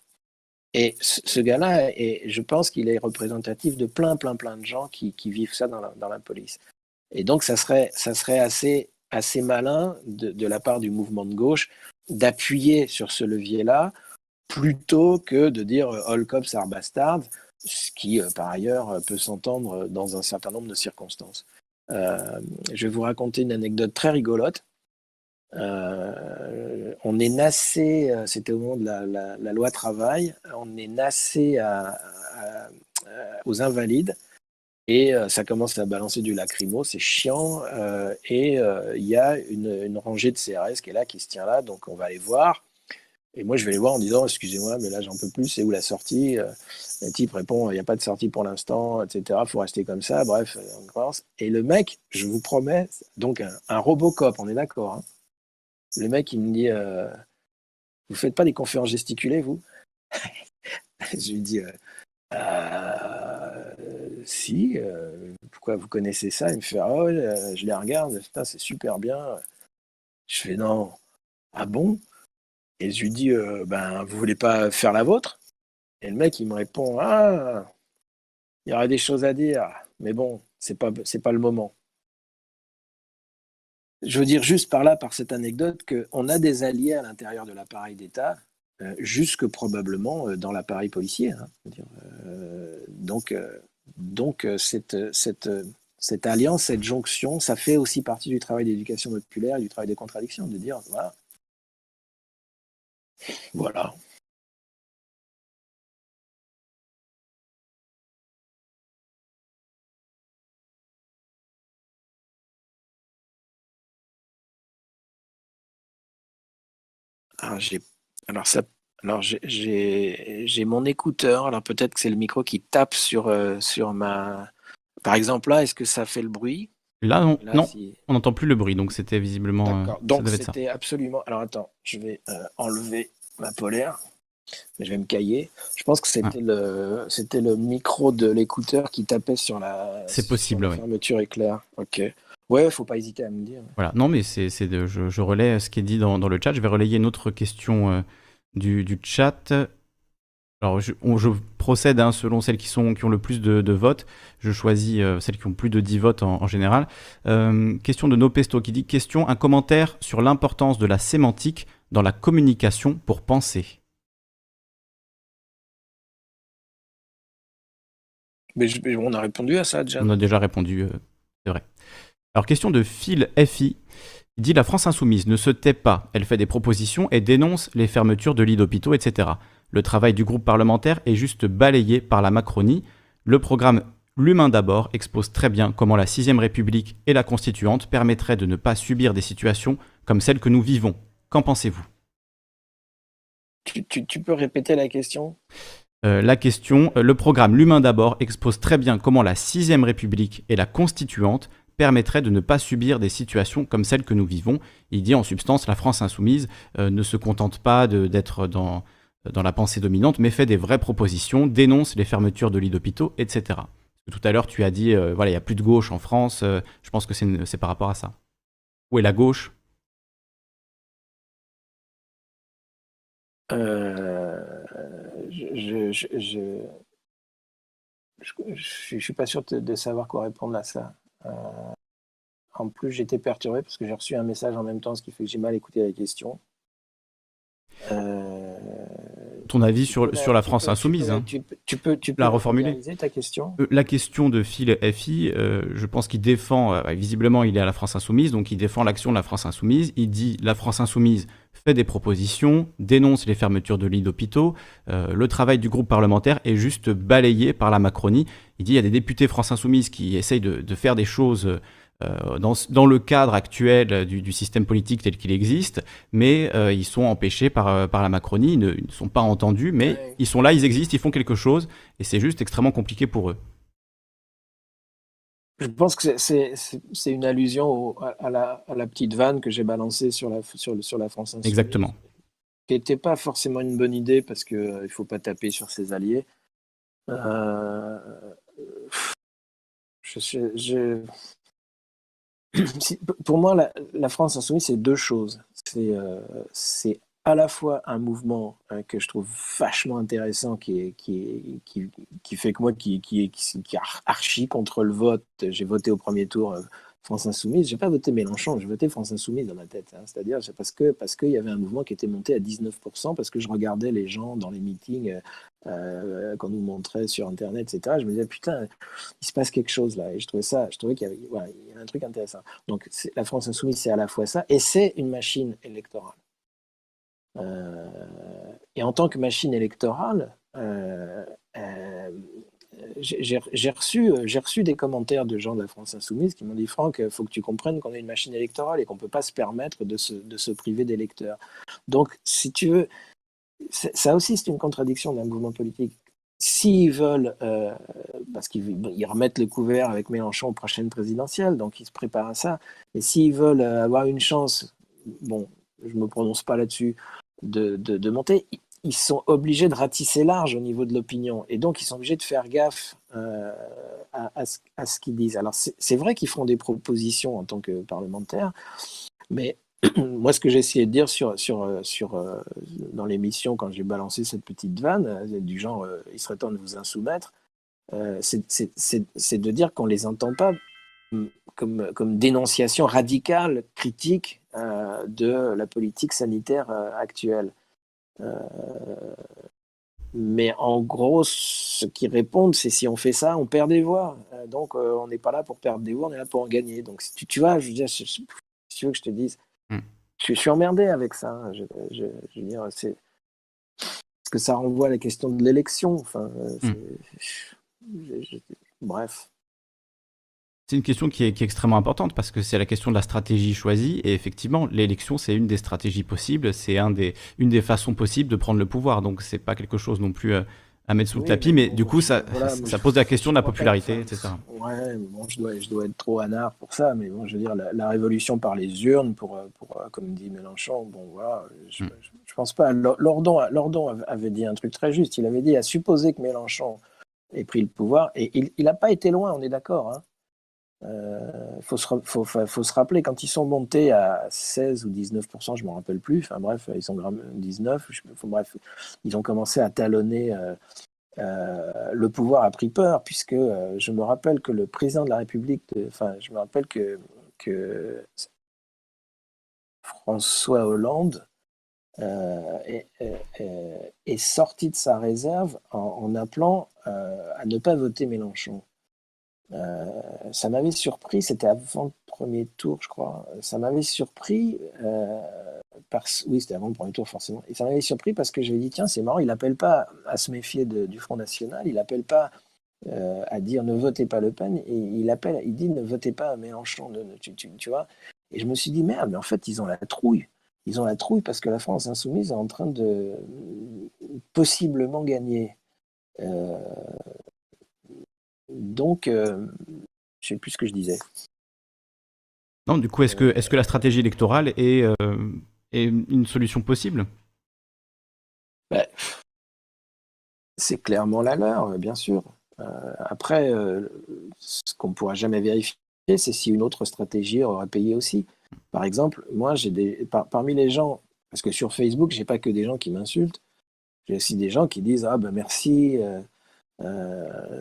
Et ce gars-là, je pense qu'il est représentatif de plein, plein, plein de gens qui, vivent ça dans la, police. Et donc, ça serait, ça serait assez, assez malin de, la part du mouvement de gauche d'appuyer sur ce levier-là plutôt que de dire euh, all cops are bastards, ce qui, euh, par ailleurs, peut s'entendre dans un certain nombre de circonstances. Euh, je vais vous raconter une anecdote très rigolote. Euh, on est nassé, euh, c'était au moment de la, loi travail, on est nassé aux invalides et euh, ça commence à balancer du lacrymo, c'est chiant. et il y a une, rangée de CRS qui est là, qui se tient là, donc on va aller voir. Et moi, je vais les voir en disant Excusez-moi, mais là, j'en peux plus, c'est où la sortie Le type répond Il n'y a pas de sortie pour l'instant, etc. Il faut rester comme ça. Bref, on commence. Et le mec, je vous promets, donc un, un Robocop, on est d'accord, hein, le mec, il me dit euh, Vous faites pas des conférences gesticulées, vous [LAUGHS] Je lui dis euh, euh, Si, pourquoi vous connaissez ça? Il me fait Ah je les regarde, c'est super bien. Je fais Non, ah bon? Et je lui dis Ben, vous voulez pas faire la vôtre? Et le mec, il me répond Ah, il y aurait des choses à dire, mais bon, c'est pas, c'est pas le moment je veux dire juste par là, par cette anecdote, qu'on a des alliés à l'intérieur de l'appareil d'État, euh, jusque probablement euh, dans l'appareil policier. Hein, euh, donc, donc cette, cette, alliance, cette jonction, ça fait aussi partie du travail d'éducation populaire et du travail des contradictions, de dire, voilà. Voilà. J'ai, alors ça, alors j'ai, mon écouteur. Alors peut-être que c'est le micro qui tape sur, euh, sur ma. Par exemple là, est-ce que ça fait le bruit? Là, non, non on n'entend plus le bruit, donc c'était visiblement. D'accord. Donc c'était absolument. Alors attends, je vais euh, enlever ma polaire. mais je vais me cailler. Je pense que c'était ah. le c'était le micro de l'écouteur qui tapait sur la. C'est possible, la Fermeture éclair. Ok. Ouais, faut pas hésiter à me dire. Voilà. Non, mais c'est je, je, relais ce qui est dit dans, dans, le chat. Je vais relayer une autre question euh, du, du, chat. Alors, je, je procède hein, selon celles qui, sont, qui ont le plus de, de votes. Je choisis euh, celles qui ont plus de 10 votes en, en général. Euh, question de Nopesto qui dit Question, un commentaire sur l'importance de la sémantique dans la communication pour penser. Mais, on a répondu à ça déjà. On a déjà répondu, euh. Alors, question de Phil FI. Il dit La France insoumise ne se tait pas, elle fait des propositions et dénonce les fermetures de lits d'hôpitaux, etc. Le travail du groupe parlementaire est juste balayé par la Macronie. Le programme L'humain d'abord expose très bien comment la 6 République et la Constituante permettraient de ne pas subir des situations comme celles que nous vivons. Qu'en pensez-vous? Tu, peux répéter la question? Euh, la question, euh, le programme L'humain d'abord expose très bien comment la 6 République et la Constituante permettraient de ne pas subir des situations comme celles que nous vivons. Il dit en substance, la France insoumise euh, ne se contente pas d'être dans, la pensée dominante, mais fait des vraies propositions, dénonce les fermetures de lits d'hôpitaux, etc. Tout à l'heure, tu as dit, voilà, il n'y a plus de gauche en France. je pense que c'est par rapport à ça. Où est la gauche? Je, je, suis pas sûr de, savoir quoi répondre à ça. Euh, en plus, j'étais perturbé parce que j'ai reçu un message en même temps, ce qui fait que j'ai mal écouté la question. Euh, Ton avis sur, sur la France insoumise hein. tu, peux, tu, peux, la reformuler ta question euh, La question de Phil FI, je pense qu'il défend, visiblement il est à la France insoumise, donc il défend l'action de la France insoumise. Il dit la France insoumise fait des propositions, dénonce les fermetures de lits d'hôpitaux. Euh, le travail du groupe parlementaire est juste balayé par la Macronie. Il dit il y a des députés France Insoumise qui essayent de, faire des choses euh, dans, le cadre actuel du, système politique tel qu'il existe, mais euh, ils sont empêchés par, par la Macronie, ils ne, sont pas entendus, mais ils sont là, ils existent, ils font quelque chose, et c'est juste extrêmement compliqué pour eux. Je pense que c'est une allusion à, la, petite vanne que j'ai balancée sur la, sur, sur la France Insoumise. Exactement. Qui n'était pas forcément une bonne idée parce qu'il euh, ne faut pas taper sur ses alliés. Euh, je, [CLEARS THROAT] pour moi, la, la France Insoumise, c'est deux choses. C'est euh, à la fois un mouvement hein, que je trouve vachement intéressant, qui, fait que moi, qui, qui, archi contre le vote, j'ai voté au premier tour euh, France Insoumise, j'ai pas voté Mélenchon, j'ai voté France Insoumise dans ma tête. Hein. C'est-à-dire, c'est parce que parce qu'il y avait un mouvement qui était monté à 19%, parce que je regardais les gens dans les meetings euh, euh, qu'on nous montrait sur Internet, etc. Je me disais putain, il se passe quelque chose là, et je trouvais ça, je trouvais qu'il y avait, un truc intéressant. Donc la France Insoumise, c'est à la fois ça, et c'est une machine électorale. Euh, et en tant que machine électorale, euh, euh, j'ai reçu, des commentaires de gens de la France Insoumise qui m'ont dit Franck, il faut que tu comprennes qu'on est une machine électorale et qu'on ne peut pas se permettre de se, de se priver d'électeurs. Donc, si tu veux, ça aussi, c'est une contradiction d'un mouvement politique. S'ils veulent, parce qu'ils remettent le couvert avec Mélenchon aux prochaines présidentielles, donc ils se préparent à ça, et s'ils veulent avoir une chance, bon, je ne me prononce pas là-dessus, de, monter, ils sont obligés de ratisser large au niveau de l'opinion. Et donc, ils sont obligés de faire gaffe euh, à, ce, qu'ils disent. Alors, c'est vrai qu'ils font des propositions en tant que parlementaires, mais [CLEARS THROAT] moi, ce que j'ai essayé de dire euh, euh, dans l'émission, quand j'ai balancé cette petite vanne, du genre il serait temps de vous insoumettre, c'est de dire qu'on ne les entend pas comme, comme dénonciation radicale, critique euh, de la politique sanitaire euh, actuelle. Euh, mais en gros, ce qu'ils répondent, c'est si on fait ça, on perd des voix. donc, on n'est pas là pour perdre des voix, on est là pour en gagner. Donc, si tu, tu vois, je veux dire, si tu veux que je te dise, hmm. je, suis emmerdé avec ça. Hein. Je, je, veux dire, c'est parce que ça renvoie à la question de l'élection. Enfin, hmm. bref. C'est une question qui est, extrêmement importante parce que c'est la question de la stratégie choisie. Et effectivement, l'élection, c'est une des stratégies possibles, c'est un des, une des façons possibles de prendre le pouvoir. Donc, c'est pas quelque chose non plus euh, à mettre sous le tapis, mais, du coup, ça, ça, pose la question de la popularité, etc. Ouais, bon, je dois, je dois être trop anard pour ça, mais bon, je veux dire, la, révolution par les urnes, pour, pour, comme dit Mélenchon, bon, voilà, je, hmm. je, pense pas. Lordon, Lordon avait dit un truc très juste. Il avait dit à supposer que Mélenchon ait pris le pouvoir, et il n'a pas été loin, on est d'accord. Hein. Il euh, faut, se, faut, se rappeler, quand ils sont montés à 16 ou 19%, je ne me rappelle plus, enfin bref, ils sont 19, bref, ils ont commencé à talonner. Euh, euh, le pouvoir a pris peur, puisque je me rappelle que le président de la République, enfin, je me rappelle que, François Hollande est, est, sorti de sa réserve en, en appelant à ne pas voter Mélenchon. Euh, ça m'avait surpris, c'était avant le premier tour, je crois. Ça m'avait surpris, euh, parce, oui, c'était avant le premier tour, forcément. Et ça m'avait surpris parce que j'avais dit, tiens, c'est marrant, il n'appelle pas à se méfier du Front National, il n'appelle pas euh, à dire ne votez pas Le Pen, il appelle, il dit ne votez pas Mélenchon, tu, tu, vois. Et je me suis dit, merde, mais en fait, ils ont la trouille. Ils ont la trouille parce que la France insoumise est en train de possiblement gagner. Donc, euh, je ne sais plus ce que je disais. Non, du coup, est-ce que, est que la stratégie électorale est, euh, est une solution possible? Bah, C'est clairement la leur, bien sûr. Euh, après, ce qu'on ne pourra jamais vérifier, c'est si une autre stratégie aura payé aussi. Par exemple, moi, j'ai des parmi les gens, parce que sur Facebook, j'ai pas que des gens qui m'insultent, j'ai aussi des gens qui disent ah ben merci, euh,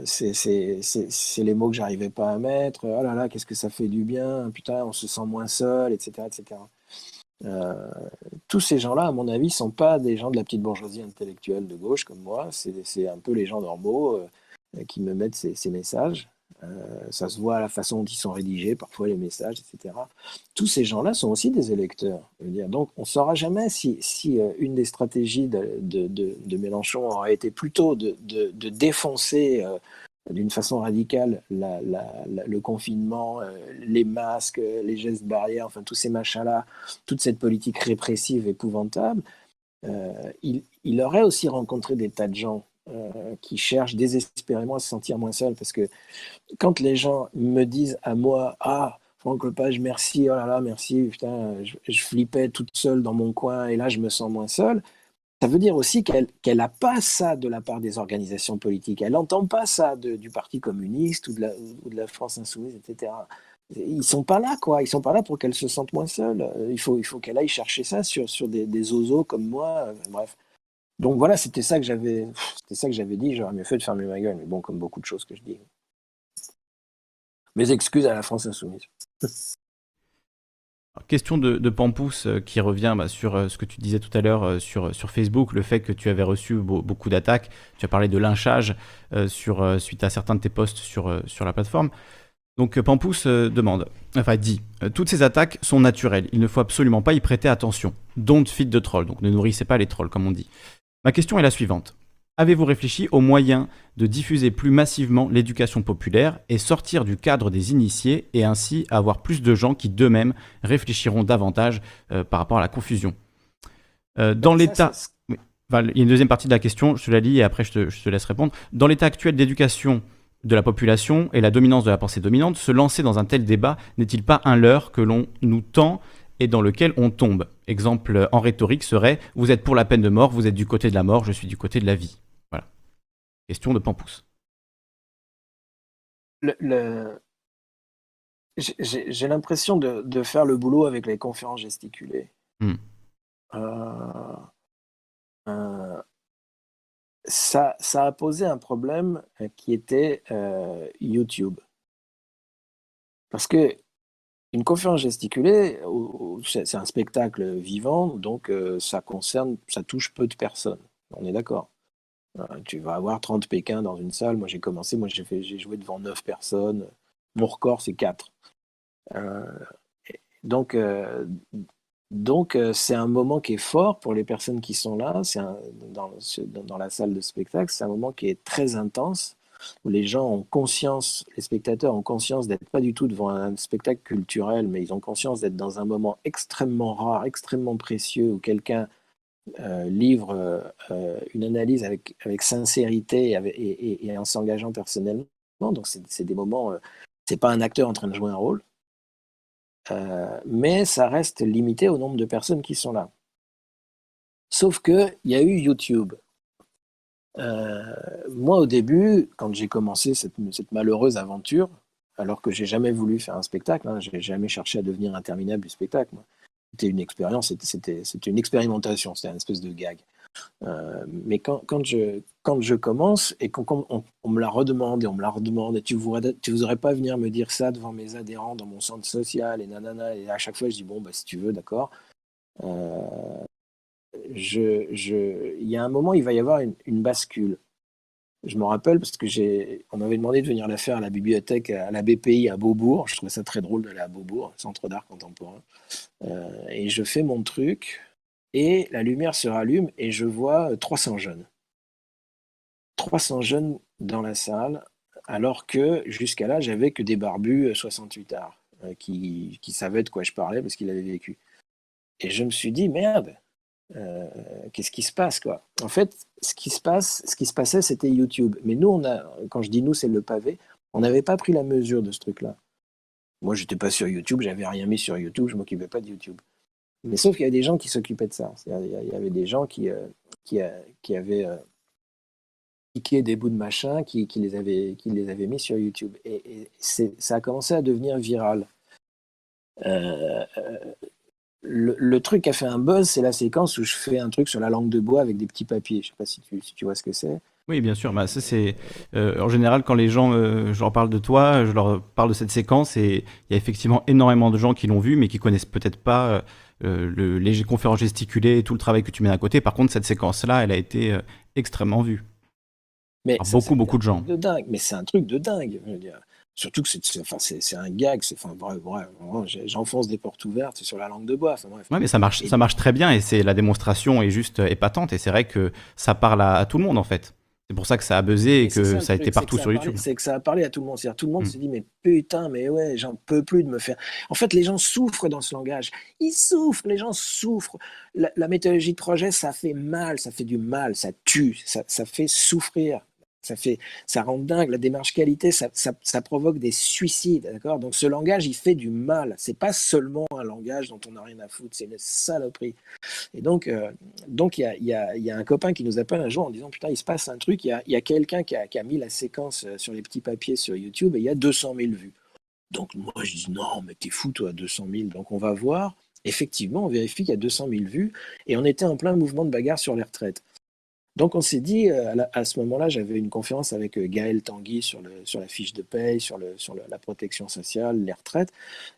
c'est les mots que j'arrivais pas à mettre. Oh là là, qu'est-ce que ça fait du bien. Putain, on se sent moins seul, etc. etc. Euh, tous ces gens-là, à mon avis, sont pas des gens de la petite bourgeoisie intellectuelle de gauche comme moi. C'est un peu les gens normaux euh, qui me mettent ces messages. Euh, ça se voit à la façon dont ils sont rédigés, parfois les messages, etc. Tous ces gens-là sont aussi des électeurs. Donc, on ne saura jamais si, euh, une des stratégies de, Mélenchon aurait été plutôt de, défoncer euh, d'une façon radicale le confinement, les masques, les gestes barrières, enfin tous ces machins-là, toute cette politique répressive épouvantable. il aurait aussi rencontré des tas de gens euh, qui cherchent désespérément à se sentir moins seul. Parce que quand les gens me disent à moi, ah, Franck Lepage, merci, oh là là, merci, putain, je, flippais toute seule dans mon coin et là je me sens moins seule, ça veut dire aussi qu'elle n'a pas ça de la part des organisations politiques. Elle n'entend pas ça du Parti communiste ou de, la, France insoumise, etc. Ils sont pas là, quoi. Ils sont pas là pour qu'elle se sente moins seule. Il faut, il faut qu'elle aille chercher ça sur, sur des, des ozos comme moi. Bref. Donc voilà, c'était ça que j'avais, c'était ça que j'avais dit. J'aurais mieux fait de fermer ma gueule, mais bon, comme beaucoup de choses que je dis. Mes excuses à la France insoumise. question de, de Pampousse euh, qui revient bah, sur euh, ce que tu disais tout à l'heure euh, sur, Facebook, le fait que tu avais reçu beaucoup d'attaques. Tu as parlé de lynchage suite à certains de tes posts sur, la plateforme. Donc Pampousse demande, enfin dit, toutes ces attaques sont naturelles, il ne faut absolument pas y prêter attention. Don't feed de trolls, donc ne nourrissez pas les trolls comme on dit. Ma question est la suivante. Avez-vous réfléchi aux moyens de diffuser plus massivement l'éducation populaire et sortir du cadre des initiés et ainsi avoir plus de gens qui d'eux-mêmes réfléchiront davantage euh, par rapport à la confusion? Euh, Dans l'état... il y a une deuxième partie de la question, je te la lis et après je te, je te laisse répondre. Dans l'état actuel d'éducation de la population et la dominance de la pensée dominante, se lancer dans un tel débat n'est-il pas un leurre que l'on nous tend et dans lequel on tombe. Exemple en rhétorique serait Vous êtes pour la peine de mort, vous êtes du côté de la mort, je suis du côté de la vie. Voilà. Question de Pampousse. Le, J'ai l'impression de, faire le boulot avec les conférences gesticulées. Hmm. Euh, euh, ça, ça, a posé un problème qui était euh, YouTube. Parce que une conférence gesticulée, c'est un spectacle vivant, donc euh, ça concerne, ça touche peu de personnes. On est d'accord. Euh, tu vas avoir 30 Pékins dans une salle. Moi, j'ai commencé, moi, j'ai joué devant 9 personnes. Mon record, c'est 4. Euh, donc, c'est un moment qui est fort pour les personnes qui sont là. Dans, la salle de spectacle, c'est un moment qui est très intense où les gens ont conscience, les spectateurs ont conscience d'être pas du tout devant un spectacle culturel, mais ils ont conscience d'être dans un moment extrêmement rare, extrêmement précieux, où quelqu'un livre une analyse avec, sincérité et, en s'engageant personnellement. Donc c'est des moments, c'est pas un acteur en train de jouer un rôle, mais ça reste limité au nombre de personnes qui sont là. Sauf qu'il y a eu YouTube. Moi, au début, quand j'ai commencé cette, malheureuse aventure, alors que j'ai jamais voulu faire un spectacle, hein, j'ai jamais cherché à devenir interminable du spectacle. C'était une expérience, c'était une expérimentation, c'était une espèce de gag. Euh, mais quand, je, commence et quand, on, me la redemande et on me la redemande, et tu ne voudrais pas venir me dire ça devant mes adhérents dans mon centre social et nanana, et à chaque fois je dis bon, bah, si tu veux, d'accord. Euh, je, je, il y a un moment, il va y avoir une, bascule. Je me rappelle parce que on m'avait demandé de venir la faire à la bibliothèque, à la BPI à Beaubourg. Je trouvais ça très drôle d'aller à Beaubourg, centre d'art contemporain. Euh, et je fais mon truc et la lumière se rallume et je vois 300 jeunes. 300 jeunes dans la salle, alors que jusqu'à là, j'avais que des barbus 68 arts euh, qui, qui savaient de quoi je parlais parce qu'ils avaient vécu. Et je me suis dit, merde, euh, qu'est-ce qui se passe quoi? En fait, ce qui se passe, ce qui se passait, c'était YouTube. Mais nous, on a, quand je dis nous, c'est le pavé. On n'avait pas pris la mesure de ce truc-là. Moi, j'étais pas sur YouTube, j'avais rien mis sur YouTube, je m'occupais pas de YouTube. Mais sauf qu'il y avait des gens qui s'occupaient de ça. Il y avait des gens qui, euh, qui, euh, qui, avaient piqué des bouts de machin, qui, les, avaient, qui les avaient mis sur YouTube. Et, et ça a commencé à devenir viral. Euh, le, truc qui a fait un buzz, c'est la séquence où je fais un truc sur la langue de bois avec des petits papiers. Je sais pas si tu, si tu vois ce que c'est. Oui, bien sûr. Bah, ça, c'est euh, en général quand les gens, euh, je leur parle de toi, je leur parle de cette séquence et il y a effectivement énormément de gens qui l'ont vu, mais qui connaissent peut-être pas euh, le, les conférences gesticulées et tout le travail que tu mets à côté. Par contre, cette séquence-là, elle a été extrêmement vue. Mais Par beaucoup, beaucoup de gens. De dingue. Mais c'est un truc de dingue. Je veux dire. Surtout que c'est enfin, un gag, enfin, bref, bref j'enfonce des portes ouvertes sur la langue de bois. Enfin, bref. Ouais, mais ça marche, ça marche très bien et c'est la démonstration est juste épatante et c'est vrai que ça parle à, tout le monde en fait. C'est pour ça que ça a buzzé et que ça, a été partout sur YouTube. C'est que ça a parlé à tout le monde. Tout le monde mm. se dit mais putain, mais ouais, j'en peux plus de me faire. En fait, les gens souffrent dans ce langage. Ils souffrent, les gens souffrent. La, méthodologie de projet, ça fait mal, ça fait du mal, ça tue, ça, ça fait souffrir ça rend dingue. La démarche qualité, ça, provoque des suicides, d'accord? Donc ce langage, il fait du mal. C'est pas seulement un langage dont on n'a rien à foutre, c'est une saloperie. Et donc, euh, donc il y a, y, a, un copain qui nous appelle un jour en disant putain, il se passe un truc. Il y a, quelqu'un qui a, qui a, mis la séquence euh, sur les petits papiers sur YouTube et il y a 200 000 vues. Donc moi je dis non, mais t'es fou toi, 200 000. Donc on va voir. Effectivement, on vérifie qu'il y a 200 000 vues et on était en plein mouvement de bagarre sur les retraites. Donc on s'est dit, euh, à, ce moment-là, j'avais une conférence avec euh, Gaël Tanguy sur, la fiche de paye, sur, la protection sociale, les retraites.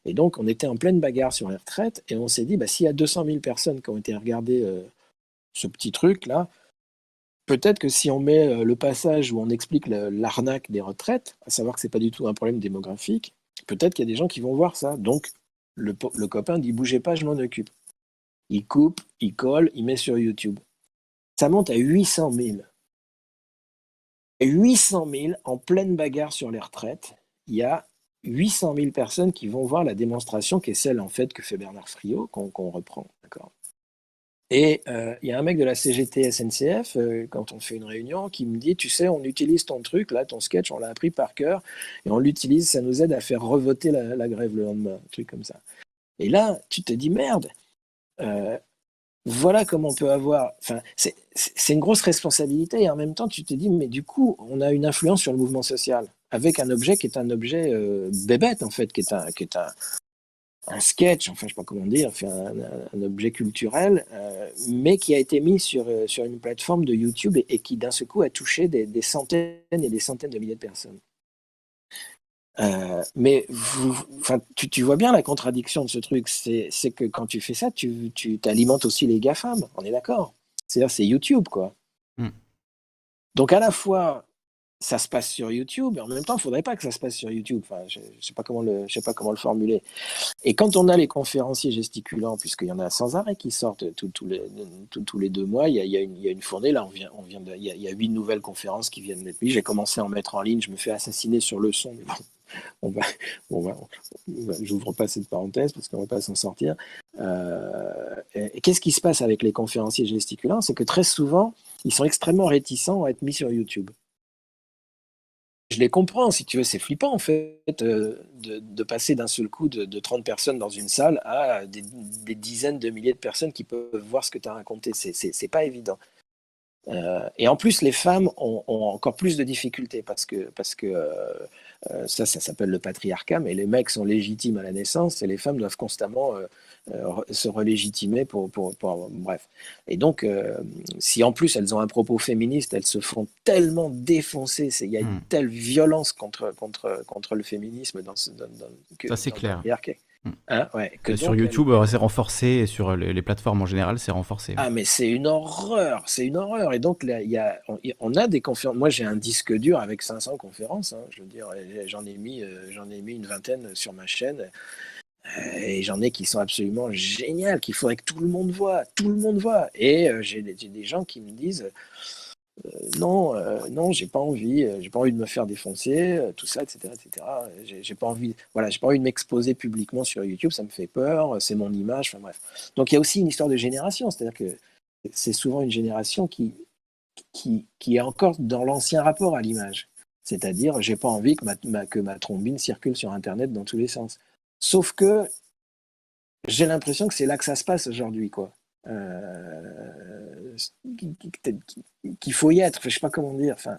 Et donc on était en pleine bagarre sur les retraites et on s'est dit, bah, s'il y a 200 000 personnes qui ont été regarder euh, ce petit truc-là, peut-être que si on met le passage où on explique l'arnaque des retraites, à savoir que ce n'est pas du tout un problème démographique, peut-être qu'il y a des gens qui vont voir ça. Donc le copain dit, bougez pas, je m'en occupe. Il coupe, il colle, il met sur YouTube ça monte à 800 000. 800 000 en pleine bagarre sur les retraites. Il y a 800 000 personnes qui vont voir la démonstration qui est celle en fait que fait Bernard Friot, qu'on reprend. D'accord et euh, il y a un mec de la CGT SNCF, euh, quand on fait une réunion, qui me dit, tu sais, on utilise ton truc, là, ton sketch, on l'a appris par cœur, et on l'utilise, ça nous aide à faire revoter la, grève le lendemain, un truc comme ça. Et là, tu te dis, merde, euh, voilà comment on peut avoir. Enfin, c'est une grosse responsabilité et en même temps, tu te dis, mais du coup, on a une influence sur le mouvement social avec un objet qui est un objet euh, bébête en fait, qui est un, qui est un, un sketch, enfin, je sais pas comment dire, un, objet culturel, euh, mais qui a été mis sur, euh, sur une plateforme de YouTube et, qui d'un seul coup a touché des, des centaines et des centaines de milliers de personnes. Euh, mais tu, tu, vois bien la contradiction de ce truc, c'est que quand tu fais ça, tu, tu alimentes aussi les GAFAM, on est d'accord. C'est-à-dire, c'est YouTube, quoi. Hmm. Donc, à la fois, ça se passe sur YouTube, et en même temps, il ne faudrait pas que ça se passe sur YouTube. Enfin, je ne sais, pas comment le, je sais pas comment le formuler. Et quand on a les conférenciers gesticulants, puisqu'il y en a sans arrêt qui sortent tous les, tous les deux mois, il y, a, il, y a une, il y, a, une, fournée, là, on vient, on vient de, il, y a, il y a huit nouvelles conférences qui viennent d'être mises. J'ai commencé à en mettre en ligne, je me fais assassiner sur le son, mais bon on va, j'ouvre pas cette parenthèse parce qu'on va pas s'en sortir. Euh, qu'est-ce qui se passe avec les conférenciers gesticulants? C'est que très souvent, ils sont extrêmement réticents à être mis sur YouTube. Je les comprends, si tu veux, c'est flippant en fait euh, de, passer d'un seul coup de, 30 personnes dans une salle à des, dizaines de milliers de personnes qui peuvent voir ce que tu as raconté. C'est pas évident. Euh, et en plus, les femmes ont, encore plus de difficultés parce que, parce que euh, ça, ça s'appelle le patriarcat, mais les mecs sont légitimes à la naissance et les femmes doivent constamment se relégitimer pour, pour, Bref. Et donc, si en plus elles ont un propos féministe, elles se font tellement défoncer, il y a une hmm. telle violence contre, contre, contre le féminisme dans ce. Dans, ça, c'est clair. Hein, que sur YouTube, euh, c'est renforcé, et sur les, plateformes en général, c'est renforcé. Ah, mais c'est une horreur, c'est une horreur. Et donc, là, y a, on, a des conférences. Moi, j'ai un disque dur avec 500 conférences. Hein, je veux dire, j'en ai, mis, euh, j'en ai mis une vingtaine sur ma chaîne. Euh, et j'en ai qui sont absolument géniales, qu'il faudrait que tout le monde voit. Tout le monde voit. Et j'ai des gens qui me disent euh, non, euh, non, j'ai pas envie, euh, j'ai pas envie de me faire défoncer, tout ça, etc., etc. J'ai pas envie, voilà, j'ai pas envie de m'exposer publiquement sur YouTube, ça me fait peur, c'est mon image, enfin bref. Donc il y a aussi une histoire de génération, c'est-à-dire que c'est souvent une génération qui, qui, qui est encore dans l'ancien rapport à l'image. C'est-à-dire, j'ai pas envie que ma, que ma trombine circule sur Internet dans tous les sens. Sauf que j'ai l'impression que c'est là que ça se passe aujourd'hui, quoi. Euh, qu'il faut y être. Je sais pas comment dire. Enfin,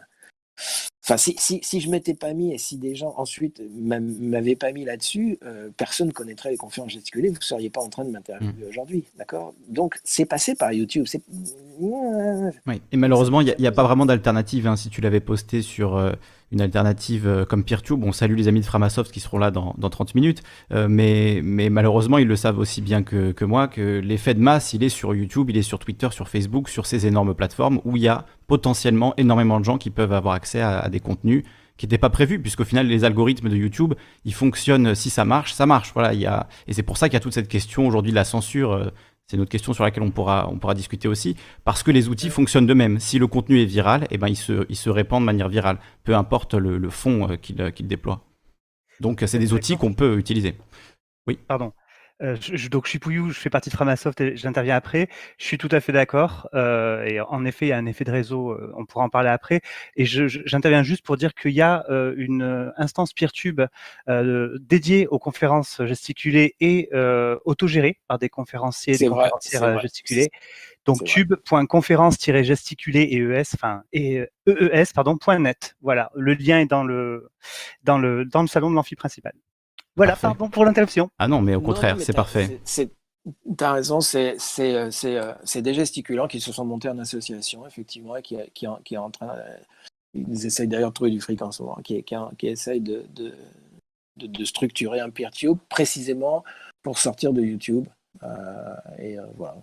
Enfin, si, si, si je m'étais pas mis et si des gens ensuite m'avaient pas mis là-dessus, euh, personne ne connaîtrait les conférences gesticulées, vous ne seriez pas en train de m'interviewer mmh. aujourd'hui. D'accord? Donc, c'est passé par YouTube. Oui. Et malheureusement, il n'y a, pas vraiment d'alternative. Hein. Si tu l'avais posté sur euh, une alternative euh, comme PeerTube, on salue les amis de Framasoft qui seront là dans, dans 30 minutes. mais, mais malheureusement, ils le savent aussi bien que, que moi que l'effet de masse, il est sur YouTube, il est sur Twitter, sur Facebook, sur ces énormes plateformes où il y a potentiellement énormément de gens qui peuvent avoir accès à, des contenus qui n'étaient pas prévus, puisqu'au final, les algorithmes de YouTube, ils fonctionnent, si ça marche, ça marche. Voilà, il y a... Et c'est pour ça qu'il y a toute cette question aujourd'hui de la censure. Euh, c'est une autre question sur laquelle on pourra, on pourra discuter aussi, parce que les outils fonctionnent de même. Si le contenu est viral, eh ben, il, se, il se répand de manière virale, peu importe le, le fond euh, qu'il déploie. Donc, c'est des outils qu'on peut utiliser. Oui. Pardon. Euh, je, donc je suis Pouillou, je fais partie de Framasoft et j'interviens après. Je suis tout à fait d'accord. Euh, et en effet, il y a un effet de réseau, euh, on pourra en parler après. Et j'interviens juste pour dire qu'il y a une instance PeerTube dédiée aux conférences gesticulées et autogérée par des conférenciers et des conférencières gesticulées. Donc tube.conférence-gesticulée et ES, enfin et EES pardon .net. Voilà, le lien est dans le dans le dans le salon de l'amphi principal. Voilà, pardon pour l'interruption. Ah non, mais au contraire, c'est parfait. Tu as raison, c'est euh, euh, des gesticulants qui se sont montés en association, effectivement, et qui, qui, qui est en train. Euh, ils essayent d'ailleurs de trouver du fric en ce moment, qui, qui, qui essayent de, de, de, structurer un peer tube précisément pour sortir de YouTube. et voilà.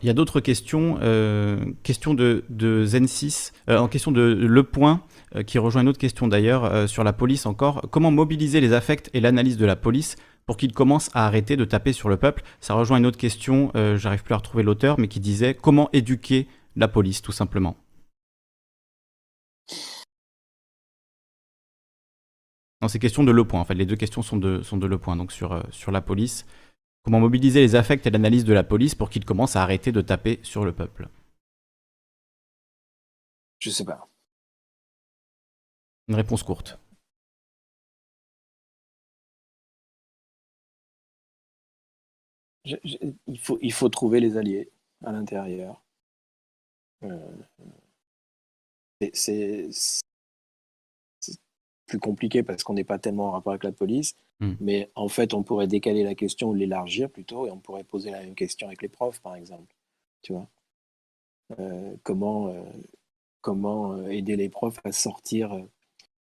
Il y a d'autres questions. Euh, question de, de Zen6, en question de Le Point. Euh, qui rejoint une autre question d'ailleurs euh, sur la police encore. Comment mobiliser les affects et l'analyse de la police pour qu'ils commencent à arrêter de taper sur le peuple? Ça rejoint une autre question, euh, j'arrive plus à retrouver l'auteur, mais qui disait comment éduquer la police tout simplement? Non, c'est question de Le Point. En fait, les deux questions sont de, sont de Le Point, donc sur, sur la police. Comment mobiliser les affects et l'analyse de la police pour qu'ils commencent à arrêter de taper sur le peuple? Je sais pas. Une réponse courte. il, faut, il faut trouver les alliés à l'intérieur. Euh, c'est plus compliqué parce qu'on n'est pas tellement en rapport avec la police, hmm. mais en fait, on pourrait décaler la question ou l'élargir plutôt, et on pourrait poser la même question avec les profs, par exemple. Tu vois? Euh, Comment, euh, comment aider les profs à sortir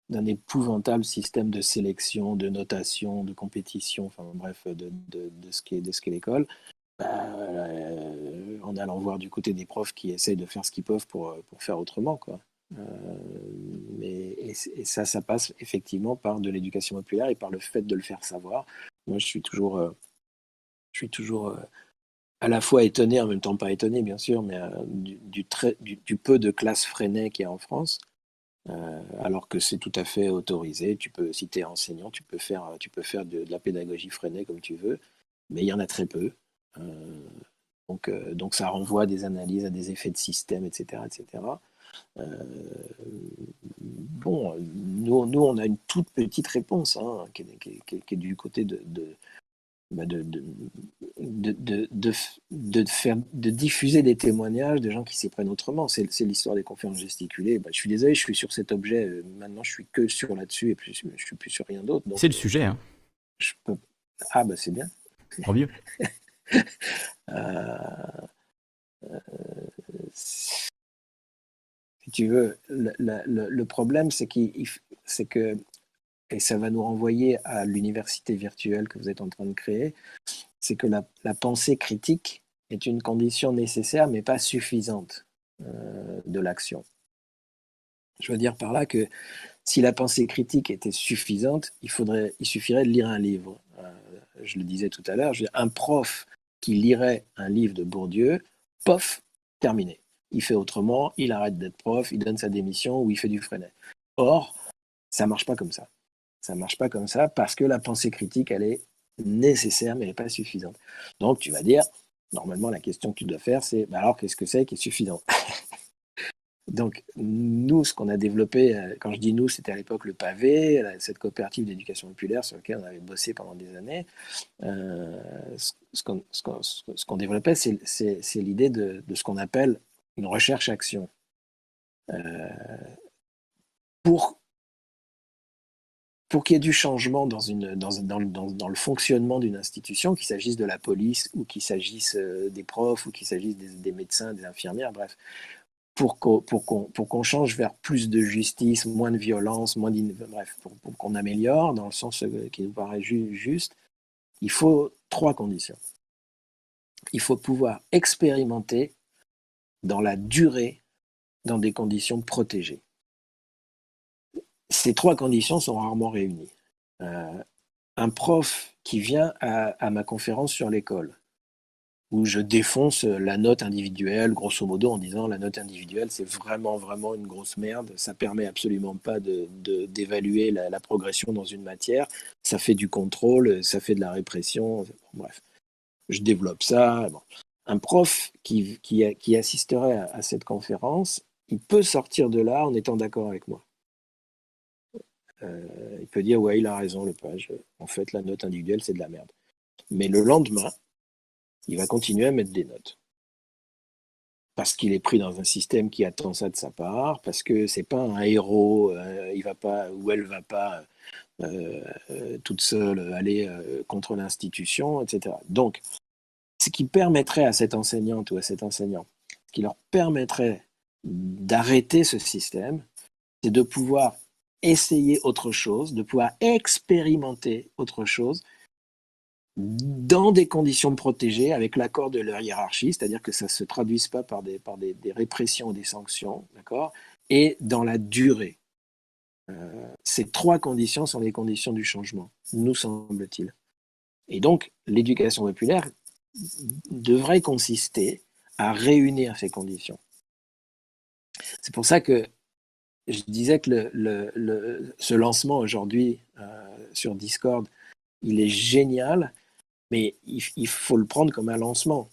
d'un épouvantable système de sélection, de notation, de compétition, enfin bref, de, de, de ce qu'est l'école, bah, euh, en allant voir du côté des profs qui essayent de faire ce qu'ils peuvent pour, pour faire autrement. Quoi. Euh, mais, et, ça, ça passe effectivement par de l'éducation populaire et par le fait de le faire savoir. Moi, je suis toujours, euh, je suis toujours à la fois étonné, en même temps pas étonné, bien sûr, mais du, peu de classes freinées qu'il y a en France. alors que c'est tout à fait autorisé. Tu peux, si tu es enseignant, tu peux faire, tu peux faire de, la pédagogie freinée comme tu veux, mais il y en a très peu. donc, donc ça renvoie à des analyses, à des effets de système, etc. etc. bon, nous, nous, on a une toute petite réponse hein, qui, est, du côté de, bah, de, de, de, de, faire, de diffuser des témoignages de gens qui s'y prennent autrement. C'est l'histoire des conférences gesticulées. Bah, je suis désolé, je suis sur cet objet. Euh, maintenant, je suis que sur là-dessus et puis je suis plus sur rien d'autre. C'est le sujet. Hein. Je peux... Ah, bah c'est bien. Tant mieux. [LAUGHS] Euh, euh, si tu veux, le, problème, c'est que et ça va nous renvoyer à l'université virtuelle que vous êtes en train de créer, c'est que la, pensée critique est une condition nécessaire mais pas suffisante euh, de l'action. Je veux dire par là que si la pensée critique était suffisante, il, faudrait, il suffirait de lire un livre. Euh, je le disais tout à l'heure, un prof qui lirait un livre de Bourdieu, pof, terminé. Il fait autrement, il arrête d'être prof, il donne sa démission ou il fait du freinet. Or, ça ne marche pas comme ça. Ça ne marche pas comme ça parce que la pensée critique, elle est nécessaire, mais elle n'est pas suffisante. Donc, tu vas dire, normalement, la question que tu dois faire, c'est bah alors, qu'est-ce que c'est qui est suffisant? [LAUGHS] Donc, nous, ce qu'on a développé, euh, quand je dis nous, c'était à l'époque le pavé, cette coopérative d'éducation populaire sur laquelle on avait bossé pendant des années. Euh, ce qu'on développait, c'est l'idée de, ce qu'on appelle une recherche-action. Euh, pour pour qu'il y ait du changement dans, une, dans, dans, le fonctionnement d'une institution, qu'il s'agisse de la police ou qu'il s'agisse euh, des profs ou qu'il s'agisse des, médecins, des infirmières, bref, pour qu'on pour change vers plus de justice, moins de violence, moins bref, pour, qu'on améliore dans le sens euh, qui nous paraît juste, il faut trois conditions. Il faut pouvoir expérimenter dans la durée, dans des conditions protégées ces trois conditions sont rarement réunies. Euh, un prof qui vient à, ma conférence sur l'école, où je défonce la note individuelle, grosso modo, en disant la note individuelle, c'est vraiment, vraiment une grosse merde. Ça permet absolument pas d'évaluer de, la, progression dans une matière. Ça fait du contrôle, ça fait de la répression. bref, je développe ça. Un prof qui, assisterait à cette conférence, il peut sortir de là en étant d'accord avec moi. Euh, il peut dire ouais, il a raison, le page. En fait, la note individuelle, c'est de la merde. Mais le lendemain, il va continuer à mettre des notes. Parce qu'il est pris dans un système qui attend ça de sa part, parce que c'est pas un héros, euh, il va pas ou elle va pas euh, toute seule aller contre l'institution, etc. Donc, ce qui permettrait à cette enseignante ou à cet enseignant, ce qui leur permettrait d'arrêter ce système, c'est de pouvoir essayer autre chose, de pouvoir expérimenter autre chose dans des conditions protégées avec l'accord de leur hiérarchie, c'est-à-dire que ça ne se traduise pas par des, répressions ou des sanctions, d'accord Et dans la durée. Euh, ces trois conditions sont les conditions du changement, nous semble-t-il. Et donc, l'éducation populaire devrait consister à réunir ces conditions. C'est pour ça que je disais que ce lancement aujourd'hui euh, sur Discord, il est génial, mais il, faut le prendre comme un lancement.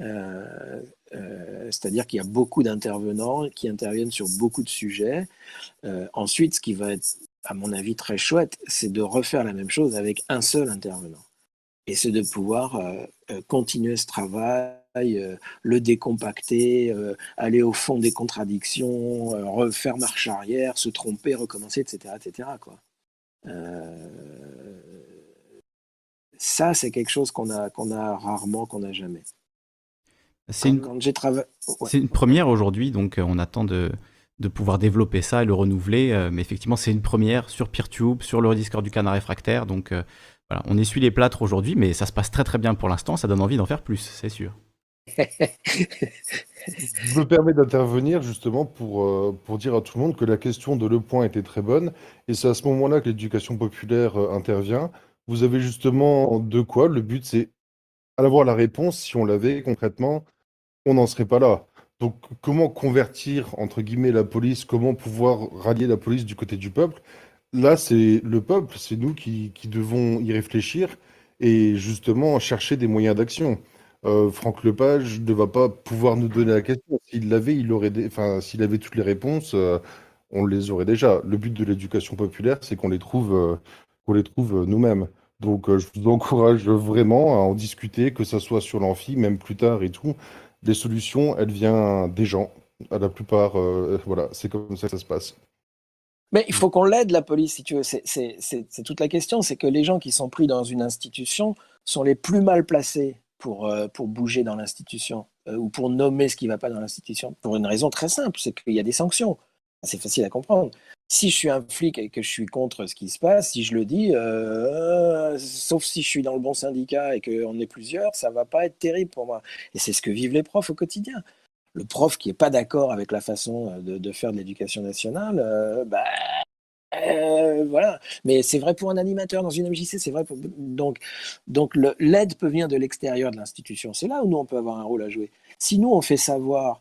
Euh, euh, c'est-à-dire qu'il y a beaucoup d'intervenants qui interviennent sur beaucoup de sujets. ensuite, ce qui va être, à mon avis, très chouette, c'est de refaire la même chose avec un seul intervenant. Et c'est de pouvoir continuer ce travail euh, le décompacter, euh, aller au fond des contradictions, euh, refaire marche arrière, se tromper, recommencer, etc. etc. Quoi. ça, c'est quelque chose qu'on a, qu'on a rarement, qu'on n'a jamais. C'est une... une... première aujourd'hui, donc on attend de, de pouvoir développer ça et le renouveler. mais effectivement, c'est une première sur PeerTube, sur le Discord du Canard Réfractaire. Donc on essuie les plâtres aujourd'hui, mais ça se passe très très bien pour l'instant. Ça donne envie d'en faire plus, c'est sûr. Je me permets d'intervenir justement pour, euh, dire à tout le monde que la question de Le Point était très bonne et c'est à ce moment-là que l'éducation populaire euh, intervient. Vous avez justement de quoi Le but, c'est avoir la réponse. Si on l'avait concrètement, on n'en serait pas là. Donc, comment convertir, entre guillemets, la police Comment pouvoir rallier la police du côté du peuple Là, c'est le peuple, c'est nous qui, devons y réfléchir et justement chercher des moyens d'action. Euh, Franck Lepage ne va pas pouvoir nous donner la question. S'il l'avait, il aurait, enfin, s'il avait toutes les réponses, euh, on les aurait déjà. Le but de l'éducation populaire, c'est qu'on les trouve, euh, qu'on les trouve nous-mêmes. Donc, je vous encourage vraiment à en discuter, que ce soit sur l'amphi, même plus tard et tout. Les solutions, elles viennent des gens. À la plupart, voilà, c'est comme ça que ça se passe. Mais il faut qu'on l'aide, la police, si tu veux. C'est toute la question. C'est que les gens qui sont pris dans une institution sont les plus mal placés pour, euh, pour bouger dans l'institution euh, ou pour nommer ce qui ne va pas dans l'institution. Pour une raison très simple, c'est qu'il y a des sanctions. C'est facile à comprendre. Si je suis un flic et que je suis contre ce qui se passe, si je le dis, euh, sauf si je suis dans le bon syndicat et qu'on est plusieurs, ça va pas être terrible pour moi. Et c'est ce que vivent les profs au quotidien le prof qui n'est pas d'accord avec la façon euh, de, faire de l'éducation nationale, euh, bah, euh, voilà. Mais c'est vrai pour un animateur dans une MJC, c'est vrai pour... Donc, donc l'aide peut venir de l'extérieur de l'institution. C'est là où nous, on peut avoir un rôle à jouer. Si nous, on fait savoir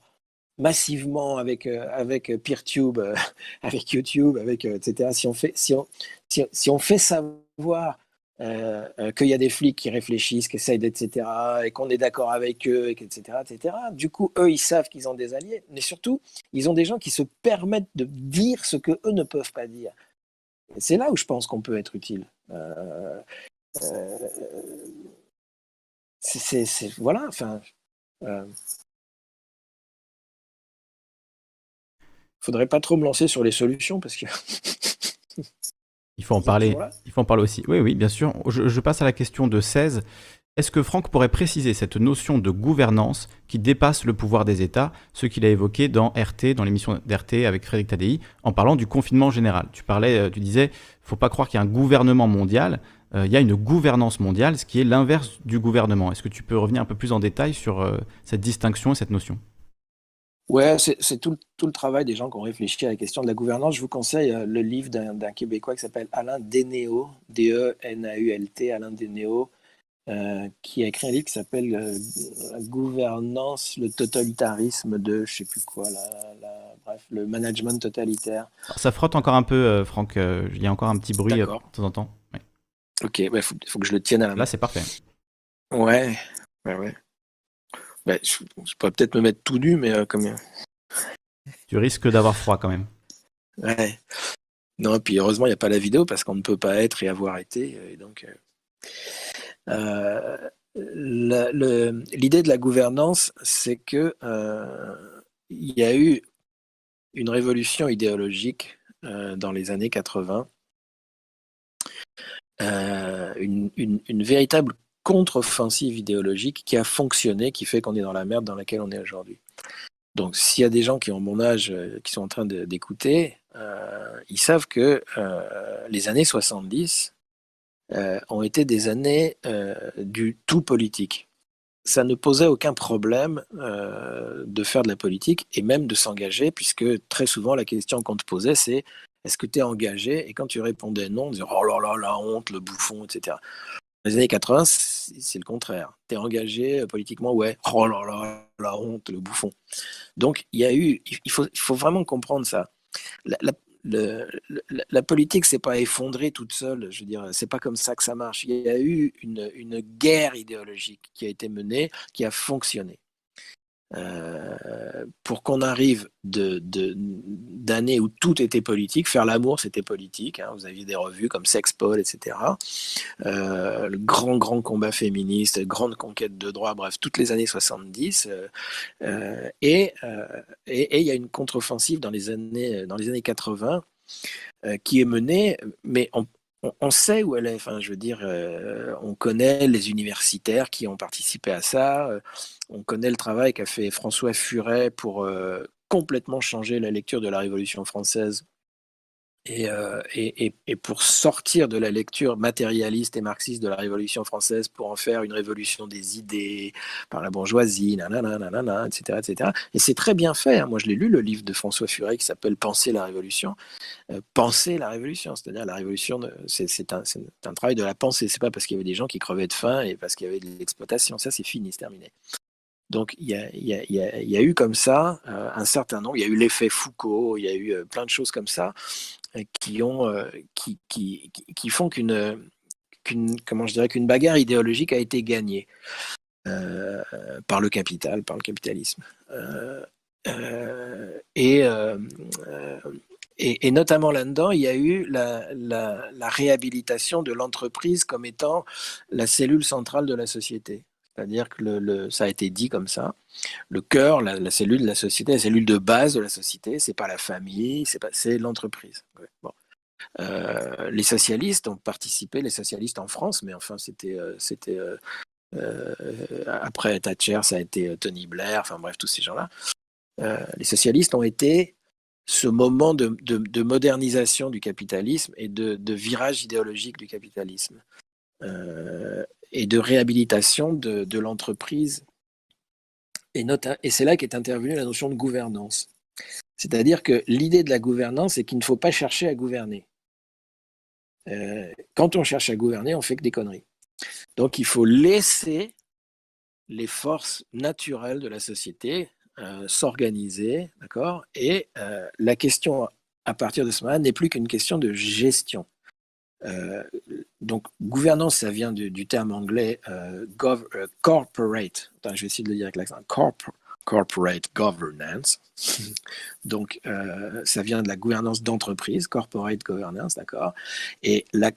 massivement avec, avec PeerTube, [LAUGHS] avec YouTube, avec, etc., si on, fait, si, on, si on fait savoir euh, euh, qu'il y a des flics qui réfléchissent, qui essayent, etc., et qu'on est d'accord avec eux, etc., etc. Du coup, eux, ils savent qu'ils ont des alliés, mais surtout, ils ont des gens qui se permettent de dire ce que eux ne peuvent pas dire. C'est là où je pense qu'on peut être utile. Euh, c'est voilà, enfin. faudrait pas trop me lancer sur les solutions parce que [LAUGHS] Il faut en parler. Il faut en parler aussi. Oui, oui, bien sûr. Je, passe à la question de 16. Est-ce que Franck pourrait préciser cette notion de gouvernance qui dépasse le pouvoir des États, ce qu'il a évoqué dans RT, dans l'émission d'RT avec Frédéric Tadei, en parlant du confinement général? Tu parlais, euh, tu disais, faut pas croire qu'il y a un gouvernement mondial. Euh, il y a une gouvernance mondiale, ce qui est l'inverse du gouvernement. Est-ce que tu peux revenir un peu plus en détail sur euh, cette distinction et cette notion? Ouais, c'est tout, tout, le travail des gens qui ont réfléchi à la question de la gouvernance. Je vous conseille euh, le livre d'un Québécois qui s'appelle Alain Denéo, D-E-N-A-U-L-T, Alain Denéo, euh, qui a écrit un livre qui s'appelle euh, La gouvernance, le totalitarisme de je sais plus quoi, la, bref, le management totalitaire. ça frotte encore un peu, Franck. il y a encore un petit bruit de temps en temps. Ok, il bah, faut, faut, que je le tienne à la main. Là, c'est parfait. Ouais, ouais, ouais. Bah, je, pourrais peut-être me mettre tout nu, mais euh, comme. Tu risques d'avoir froid quand même. Ouais. Non, et puis heureusement, il n'y a pas la vidéo parce qu'on ne peut pas être et avoir été. Euh, et donc, euh, l'idée de la gouvernance, c'est que il y a eu une révolution idéologique dans les années 80, une, une, véritable contre-offensive idéologique qui a fonctionné, qui fait qu'on est dans la merde dans laquelle on est aujourd'hui. Donc s'il y a des gens qui ont mon âge, euh, qui sont en train d'écouter, euh, ils savent que euh, les années 70 ont été des années du tout politique. Ça ne posait aucun problème de faire de la politique et même de s'engager, puisque très souvent la question qu'on te posait, c'est est-ce que tu es engagé? Et quand tu répondais non, on disait oh là là, la honte, le bouffon, etc les années 80, c'est le contraire. Tu es engagé euh, politiquement, ouais, oh là là, la honte, le bouffon. Donc, il y a eu, il faut, vraiment comprendre ça. La, la, le, la politique s'est pas effondrée toute seule. Je veux dire, c'est pas comme ça que ça marche. Il y a eu une guerre idéologique qui a été menée, qui a fonctionné. Euh, pour qu'on arrive d'années de, où tout était politique, faire l'amour c'était politique, hein. vous aviez des revues comme Sexpol, etc. Euh, le grand, grand combat féministe, grande conquête de droits, bref, toutes les années 70. Euh, et il y a une contre-offensive dans, les années, dans les années 80 qui est menée, mais on, on, sait où elle est. Enfin, je veux dire, euh, on connaît les universitaires qui ont participé à ça. On connaît le travail qu'a fait François Furet pour euh, complètement changer la lecture de la Révolution française euh, et, pour sortir de la lecture matérialiste et marxiste de la Révolution française pour en faire une révolution des idées par la bourgeoisie, etc., etc. Et c'est très bien fait. Hein. Moi, je l'ai lu, le livre de François Furet qui s'appelle Penser la Révolution. Euh, penser la Révolution, c'est-à-dire la Révolution, c'est un, un, travail de la pensée. C'est pas parce qu'il y avait des gens qui crevaient de faim et parce qu'il y avait de l'exploitation. Ça, c'est fini, c'est terminé. Donc il y a, eu comme ça un certain nombre, il y a eu l'effet Foucault, il y a eu plein de choses comme ça qui, ont, qui, font qu'une je dirais qu'une bagarre idéologique a été gagnée par le capital, par le capitalisme. et et, notamment là-dedans, il y a eu la, réhabilitation de l'entreprise comme étant la cellule centrale de la société. C'est-à-dire que ça a été dit comme ça. Le cœur, la, cellule de la société, la cellule de base de la société, c'est pas la famille, c'est l'entreprise. Euh, les socialistes ont participé, les socialistes en France, mais enfin c'était euh, euh, après Thatcher, ça a été Tony Blair, enfin bref tous ces gens-là. les socialistes ont été ce moment de, modernisation du capitalisme et de, virage idéologique du capitalisme et de réhabilitation de, l'entreprise. Et, et c'est là qu'est intervenue la notion de gouvernance. C'est-à-dire que l'idée de la gouvernance est qu'il ne faut pas chercher à gouverner. Euh, quand on cherche à gouverner, on fait que des conneries. Donc il faut laisser les forces naturelles de la société, euh, s'organiser, d'accord? Et euh, la question à partir de ce moment-là n'est plus qu'une question de gestion. Euh, donc, gouvernance, ça vient du, terme anglais corporate. je vais essayer de le dire avec l'accent. corporate governance. Donc, ça vient de la gouvernance d'entreprise, corporate governance, d'accord Et la,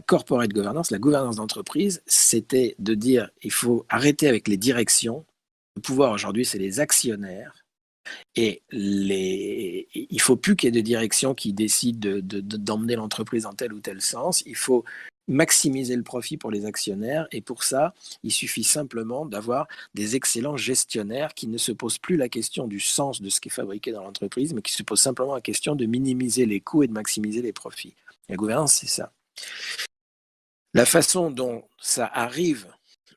corporate governance, la gouvernance d'entreprise, c'était de dire il faut arrêter avec les directions le pouvoir aujourd'hui, c'est les actionnaires. Et les... il ne faut plus qu'il y ait de direction qui décide d'emmener de, l'entreprise dans tel ou tel sens. Il faut maximiser le profit pour les actionnaires. Et pour ça, il suffit simplement d'avoir des excellents gestionnaires qui ne se posent plus la question du sens de ce qui est fabriqué dans l'entreprise, mais qui se posent simplement la question de minimiser les coûts et de maximiser les profits. La gouvernance, c'est ça. La façon dont ça arrive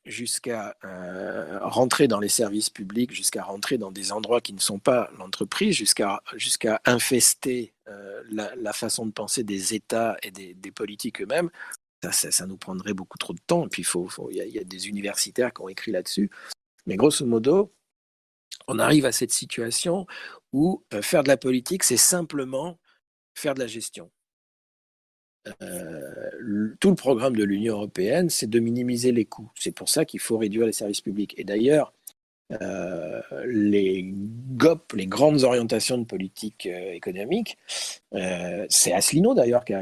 jusqu'à euh, rentrer dans les services publics, jusqu'à rentrer dans des endroits qui ne sont pas l'entreprise, jusqu'à jusqu'à infester euh, la, façon de penser des États et des, politiques eux-mêmes, ça, ça, nous prendrait beaucoup trop de temps. Et puis, il y, a des universitaires qui ont écrit là-dessus. Mais grosso modo, on arrive à cette situation où euh, faire de la politique, c'est simplement faire de la gestion. Euh, tout le programme de l'Union européenne, c'est de minimiser les coûts. C'est pour ça qu'il faut réduire les services publics. Et d'ailleurs, euh, les GOP, les grandes orientations de politique euh, économique, c'est Asselineau d'ailleurs qui a,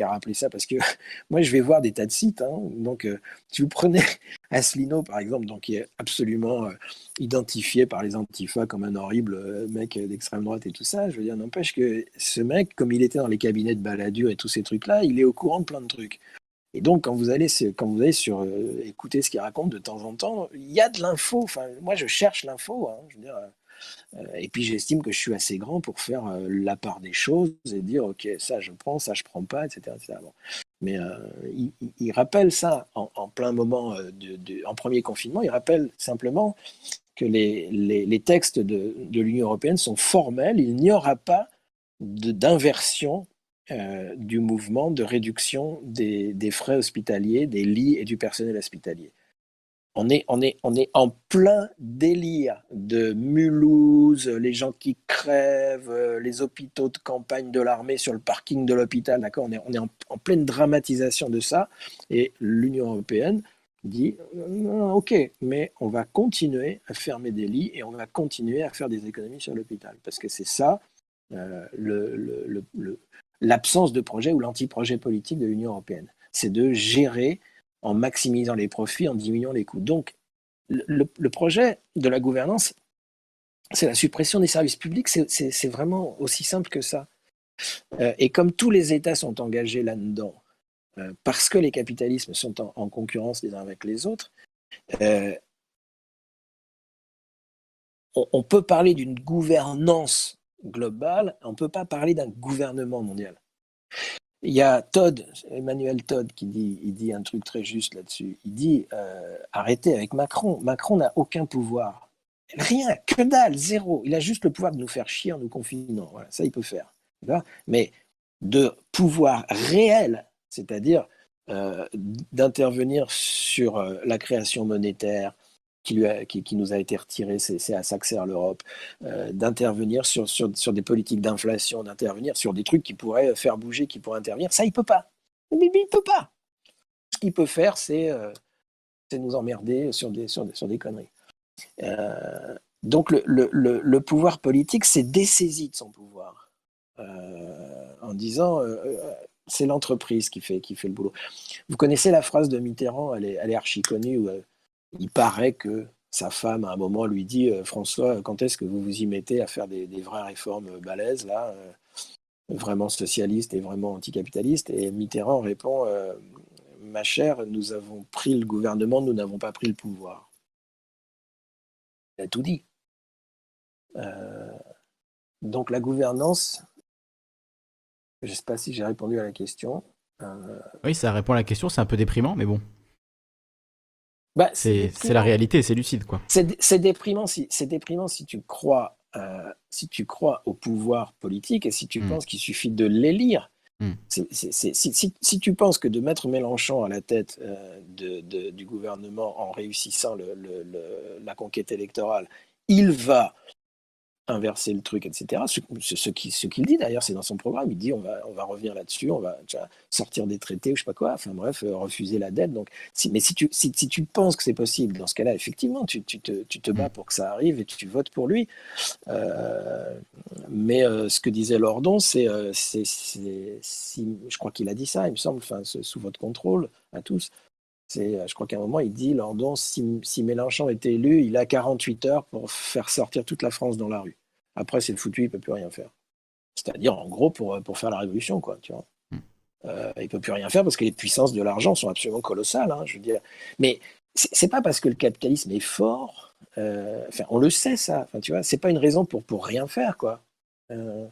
rappelé ça, parce que [LAUGHS] moi je vais voir des tas de sites, hein. donc si vous prenez [LAUGHS] Asselineau par exemple, donc, qui est absolument identifié par les antifas comme un horrible mec d'extrême droite et tout ça, je veux dire, n'empêche que ce mec, comme il était dans les cabinets de baladure et tous ces trucs-là, il est au courant de plein de trucs. Et donc, quand vous allez, quand vous allez sur euh, écouter ce qu'il raconte de temps en temps, il y a de l'info. Enfin, moi, je cherche l'info. Hein, euh, et puis, j'estime que je suis assez grand pour faire euh, la part des choses et dire, OK, ça, je prends, ça, je prends pas, etc. Mais il, rappelle ça en, plein moment, en premier confinement, il rappelle simplement que les, textes de l'Union européenne sont formels. Il n'y aura pas d'inversion euh, du mouvement de réduction des, frais hospitaliers, des lits et du personnel hospitalier. On est, on, est, on est en plein délire de Mulhouse, les gens qui crèvent, euh, les hôpitaux de campagne de l'armée sur le parking de l'hôpital, d'accord On est, on est en, pleine dramatisation de ça. Et l'Union européenne dit euh, Ok, mais on va continuer à fermer des lits et on va continuer à faire des économies sur l'hôpital. Parce que c'est ça le, le, l'absence de projet ou l'anti-projet politique de l'Union européenne. C'est de gérer en maximisant les profits, en diminuant les coûts. Donc, le, projet de la gouvernance, c'est la suppression des services publics, c'est vraiment aussi simple que ça. Euh, et comme tous les États sont engagés là-dedans, euh, parce que les capitalismes sont en, concurrence les uns avec les autres, euh, on, peut parler d'une gouvernance globale, on ne peut pas parler d'un gouvernement mondial. Il y a Todd, Emmanuel Todd, qui dit, il dit un truc très juste là-dessus. Il dit euh, arrêtez avec Macron. Macron n'a aucun pouvoir. Rien, que dalle, zéro. Il a juste le pouvoir de nous faire chier en nous confinant. Voilà, ça, il peut faire. Mais de pouvoir réel, c'est-à-dire d'intervenir sur la création monétaire, qui, nous a été retiré, c'est à ça que sert l'Europe, d'intervenir sur, sur, sur, des politiques d'inflation, d'intervenir sur des trucs qui pourraient faire bouger, qui pourraient intervenir. Ça, il peut pas. il ne peut pas. Ce qu'il peut faire, c'est nous emmerder sur des, sur des, sur des conneries. Euh, donc le, le, le, pouvoir politique s'est dessaisi de son pouvoir euh, en disant euh, c'est l'entreprise qui fait, qui fait le boulot. Vous connaissez la phrase de Mitterrand, elle est, elle est archi connue, il paraît que sa femme, à un moment, lui dit François, quand est-ce que vous vous y mettez à faire des, vraies réformes balèzes, là, vraiment socialistes et vraiment anticapitalistes? Et Mitterrand répond Ma chère, nous avons pris le gouvernement, nous n'avons pas pris le pouvoir. Il a tout dit. Euh, donc la gouvernance, je ne sais pas si j'ai répondu à la question. Euh, oui, ça répond à la question, c'est un peu déprimant, mais bon. Bah, c'est la réalité, c'est lucide, quoi. C'est déprimant si c'est déprimant si tu crois euh, si tu crois au pouvoir politique et si tu hmm. penses qu'il suffit de l'élire. Hmm. si, tu penses que de mettre Mélenchon à la tête du gouvernement en réussissant la conquête électorale, il va inverser le truc, etc. Ce, ce, qu'il dit d'ailleurs, c'est dans son programme. Il dit on va, on va revenir là-dessus, on va sortir des traités ou je sais pas quoi. Enfin bref, euh, refuser la dette. Donc, mais si tu, si, tu penses que c'est possible, dans ce cas-là, effectivement, tu, te, tu, te, bats mm. pour que ça arrive et tu votes pour lui. Euh, mais euh, ce que disait Lordon, c'est, si, je crois qu'il a dit ça, il me semble, enfin, sous votre contrôle à tous. C'est, je crois qu'à un moment, il dit, Lordon, si, si, Mélenchon est élu, il a 48 heures pour faire sortir toute la France dans la rue. Après, c'est le foutu, il ne peut plus rien faire. C'est-à-dire, en gros, pour, pour faire la révolution, quoi, tu vois. Hmm. Euh, il ne peut plus rien faire parce que les puissances de l'argent sont absolument colossales, hein, je veux dire. Mais c'est pas parce que le capitalisme est fort, euh, enfin, on le sait ça, enfin, tu vois, c'est pas une raison pour, pour rien faire, quoi. Euh,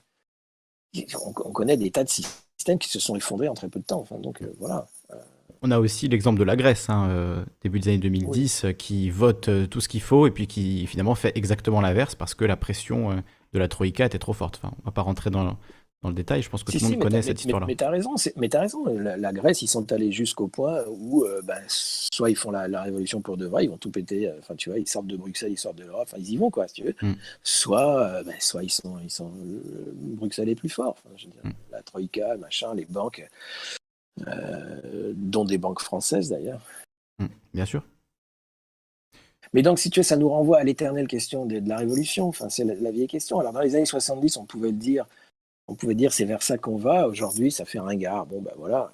on, connaît des tas de systèmes qui se sont effondrés en très peu de temps, enfin, donc voilà. On a aussi l'exemple de la Grèce, hein, début des années 2010, qui vote tout ce qu'il faut et puis qui finalement fait exactement l'inverse parce que la pression de la Troïka était trop forte. Enfin, on va pas rentrer dans, dans le détail, je pense que tout le monde connaît cette histoire-là. Mais, tu as raison, mais as raison. La, Grèce, ils sont allés jusqu'au point où ben, soit ils font la, révolution pour de vrai, ils vont tout péter, enfin tu vois, ils sortent de Bruxelles, ils sortent de l'Europe, enfin ils y vont quoi, si tu veux. Mm. Soit, ben, soit ils sont, ils sont Bruxelles est plus fort. je veux dire, mm. La Troïka, machin, les banques. Euh, dont des banques françaises d'ailleurs. Mmh, bien sûr. Mais donc, si tu veux, ça nous renvoie à l'éternelle question de, la révolution. Enfin, c'est la, vieille question. Alors, dans les années 70, on pouvait le dire, on pouvait dire c'est vers ça qu'on va. Aujourd'hui, ça fait ringard. Bon, ben voilà.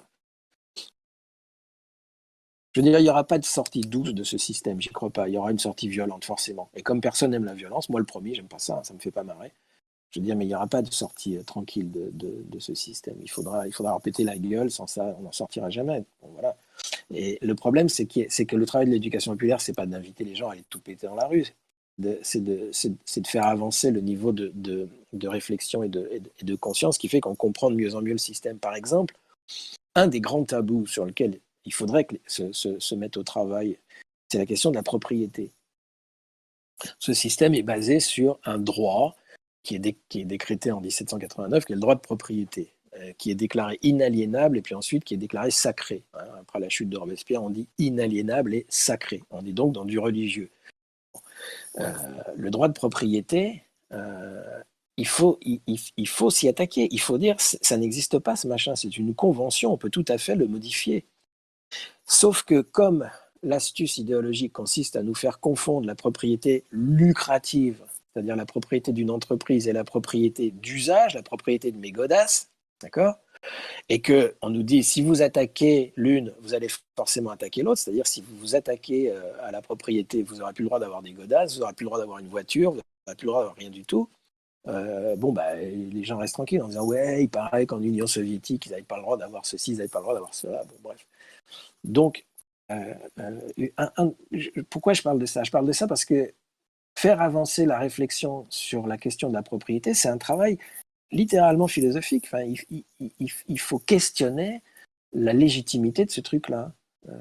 Je veux dire, il n'y aura pas de sortie douce de ce système, j'y crois pas. Il y aura une sortie violente, forcément. Et comme personne n'aime la violence, moi le premier, j'aime pas ça, ça me fait pas marrer. Je veux dire, mais il n'y aura pas de sortie euh, tranquille de, ce système. Il faudra, il faudra péter la gueule, sans ça, on n'en sortira jamais. voilà. Et le problème, c'est que, le travail de l'éducation populaire, c'est pas d'inviter les gens à aller tout péter dans la rue, c'est de, faire avancer le niveau de, réflexion et, de, conscience qui fait qu'on comprend de mieux en mieux le système. Par exemple, un des grands tabous sur lequel il faudrait se mettre au travail, c'est la question de la propriété. Ce système est basé sur un droit qui est, décrété en 1789, qui est le droit de propriété, euh, qui est déclaré inaliénable et puis ensuite qui est déclaré sacré. Hein, après la chute de Robespierre, on dit inaliénable et sacré. On est donc dans du religieux. Euh, le droit de propriété, euh, il faut, il, faut s'y attaquer. Il faut dire, ça n'existe pas ce machin, c'est une convention, on peut tout à fait le modifier. Sauf que comme l'astuce idéologique consiste à nous faire confondre la propriété lucrative c'est-à-dire la propriété d'une entreprise et la propriété d'usage, la propriété de mes godasses, d'accord? Et que on nous dit si vous attaquez l'une, vous allez forcément attaquer l'autre, c'est-à-dire si vous vous attaquez euh, à la propriété, vous n'aurez plus le droit d'avoir des godasses, vous n'aurez plus le droit d'avoir une voiture, vous n'aurez plus le droit d'avoir rien du tout. Euh, bon, bah, les gens restent tranquilles en disant Ouais, il paraît qu'en Union soviétique, ils n'avaient pas le droit d'avoir ceci, ils n'avaient pas le droit d'avoir cela. Bon, bref. Donc, euh, pourquoi je parle de ça? Je parle de ça parce que faire avancer la réflexion sur la question de la propriété, c'est un travail littéralement philosophique. Enfin, il, faut questionner la légitimité de ce truc-là. Euh,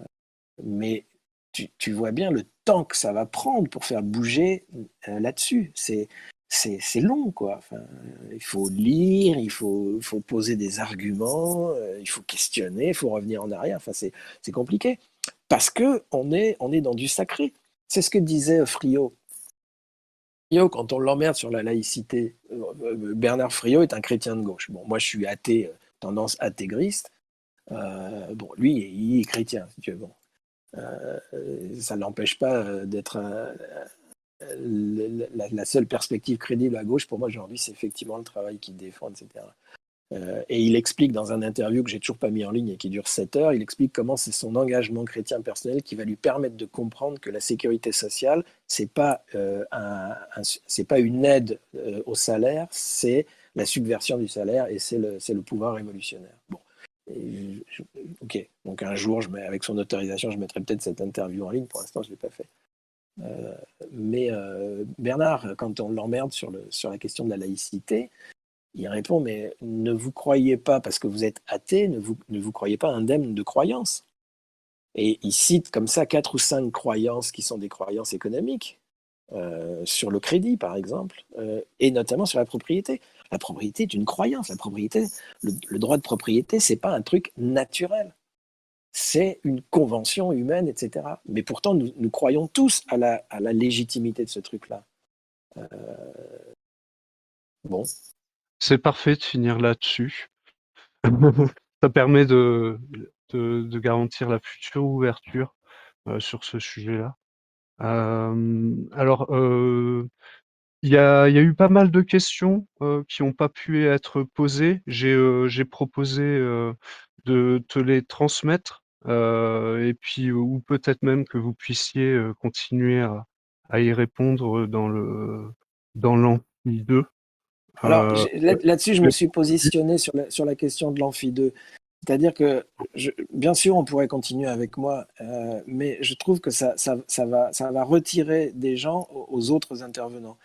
mais tu, vois bien le temps que ça va prendre pour faire bouger euh, là-dessus. C'est long, quoi. Enfin, il faut lire, il faut, faut poser des arguments, euh, il faut questionner, il faut revenir en arrière. Enfin, c'est compliqué. Parce que on est, on est dans du sacré. C'est ce que disait Friot. Quand on l'emmerde sur la laïcité, euh, euh, Bernard Friot est un chrétien de gauche. Bon, moi, je suis athée, tendance intégriste. bon, lui, il est chrétien, si tu veux. Ça ne l'empêche pas d'être la, seule perspective crédible à gauche, pour moi, aujourd'hui, c'est effectivement le travail qu'il défend, etc. Euh, et il explique dans un interview que j'ai toujours pas mis en ligne et qui dure 7 heures, il explique comment c'est son engagement chrétien personnel qui va lui permettre de comprendre que la sécurité sociale, c'est pas euh, pas une aide euh, au salaire, c'est la subversion du salaire et c'est le, le pouvoir révolutionnaire. Bon. ok, donc un jour, avec son autorisation, je mettrai peut-être cette interview en ligne. Pour l'instant, je ne l'ai pas fait. Mais Bernard, quand on l'emmerde sur, sur la question de la laïcité, il répond, mais ne vous croyez pas, parce que vous êtes athée, ne vous, ne vous croyez pas indemne de croyances. Et il cite comme ça quatre ou cinq croyances qui sont des croyances économiques, euh, sur le crédit par exemple, et notamment sur la propriété. La propriété est une croyance. La propriété, le, droit de propriété, c'est pas un truc naturel c'est une convention humaine, etc. Mais pourtant, nous, croyons tous à la, légitimité de ce truc-là. Euh, bon. C'est parfait de finir là-dessus. [LAUGHS] Ça permet de, de, garantir la future ouverture euh, sur ce sujet-là. Euh, alors, il y, a, y, a, eu pas mal de questions qui n'ont pas pu être posées. J'ai proposé de te les transmettre et puis ou peut-être même que vous puissiez, continuer à y répondre, dans le dans l'amphi 2. Alors là-dessus, je me suis positionné sur la sur la question de l'amphi 2. C'est-à-dire que bien sûr, on pourrait continuer avec moi, mais je trouve que ça ça ça va ça va retirer des gens aux autres intervenants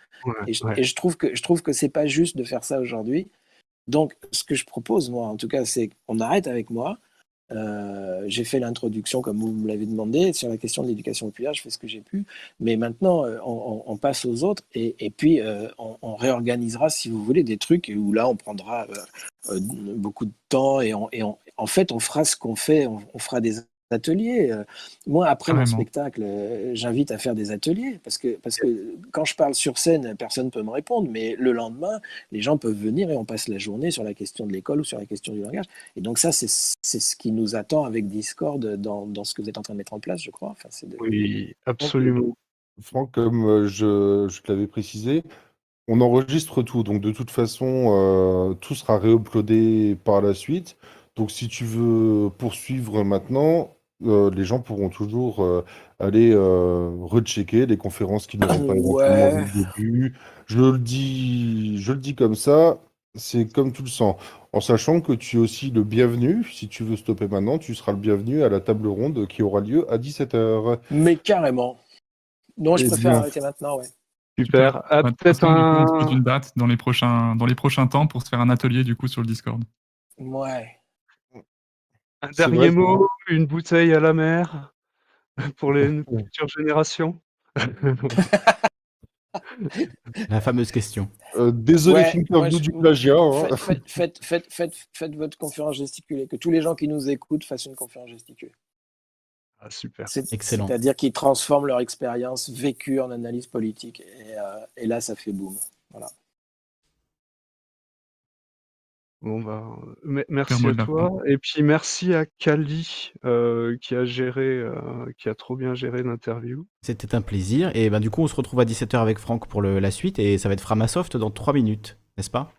et je trouve que je trouve que c'est pas juste de faire ça aujourd'hui. Donc ce que je propose moi, en tout cas, c'est qu'on arrête avec moi. Euh, j'ai fait l'introduction comme vous me l'avez demandé sur la question de l'éducation populaire, je fais ce que j'ai pu, mais maintenant euh, on, passe aux autres et, puis euh, on, réorganisera si vous voulez des trucs où là on prendra beaucoup de temps et en fait on fera ce qu'on fait, on, fera des ateliers. Euh, moi, après mon spectacle, euh, j'invite à faire des ateliers parce que, parce que quand je parle sur scène, personne ne peut me répondre, mais le lendemain, les gens peuvent venir et on passe la journée sur la question de l'école ou sur la question du langage. Et donc ça, c'est ce qui nous attend avec Discord dans, dans, ce que vous êtes en train de mettre en place, je crois. Enfin, Oui, absolument. Franck, comme euh, je, je l'avais précisé, on enregistre tout, donc de toute façon, tout sera réuploadé par la suite. Donc si tu veux poursuivre maintenant, euh, les gens pourront toujours euh, aller euh, rechecker les conférences qui n'auront pas éventuellement vu le début. Je le dis, je le dis comme ça, c'est comme tout le sang. En sachant que tu es aussi le bienvenu, si tu veux stopper maintenant, tu seras le bienvenu à la table ronde qui aura lieu à 17h. Mais carrément. Non, je eh préfère arrêter maintenant, ouais. Super. Ah, peut-être un... une date dans les prochains dans les prochains temps pour se faire un atelier du coup sur le Discord. Ouais. Un dernier mot, une bouteille à la mer [LAUGHS] pour les [LAUGHS] futures générations [LAUGHS] La fameuse question. Euh, désolé, ouais, du plagiat. Hein. Faites, votre conférence gesticulée. Que tous les gens qui nous écoutent fassent une conférence gesticulée. Ah, super. Excellent. C'est-à-dire qu'ils transforment leur expérience vécue en analyse politique. Et, euh, et là, ça fait boum. Voilà. Bon bah, merci à toi. Et puis merci à Kali, euh, qui a géré, euh, qui a trop bien géré l'interview. C'était un plaisir. Et ben, du coup, on se retrouve à 17h avec Franck pour le la suite. Et ça va être Framasoft dans 3 minutes, n'est-ce pas?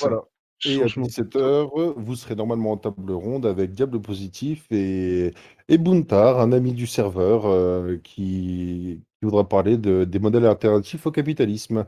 Voilà. Et à 17h, vous serez normalement en table ronde avec Diable Positif et et Buntar, un ami du serveur, euh, qui qui voudra parler de des modèles alternatifs au capitalisme.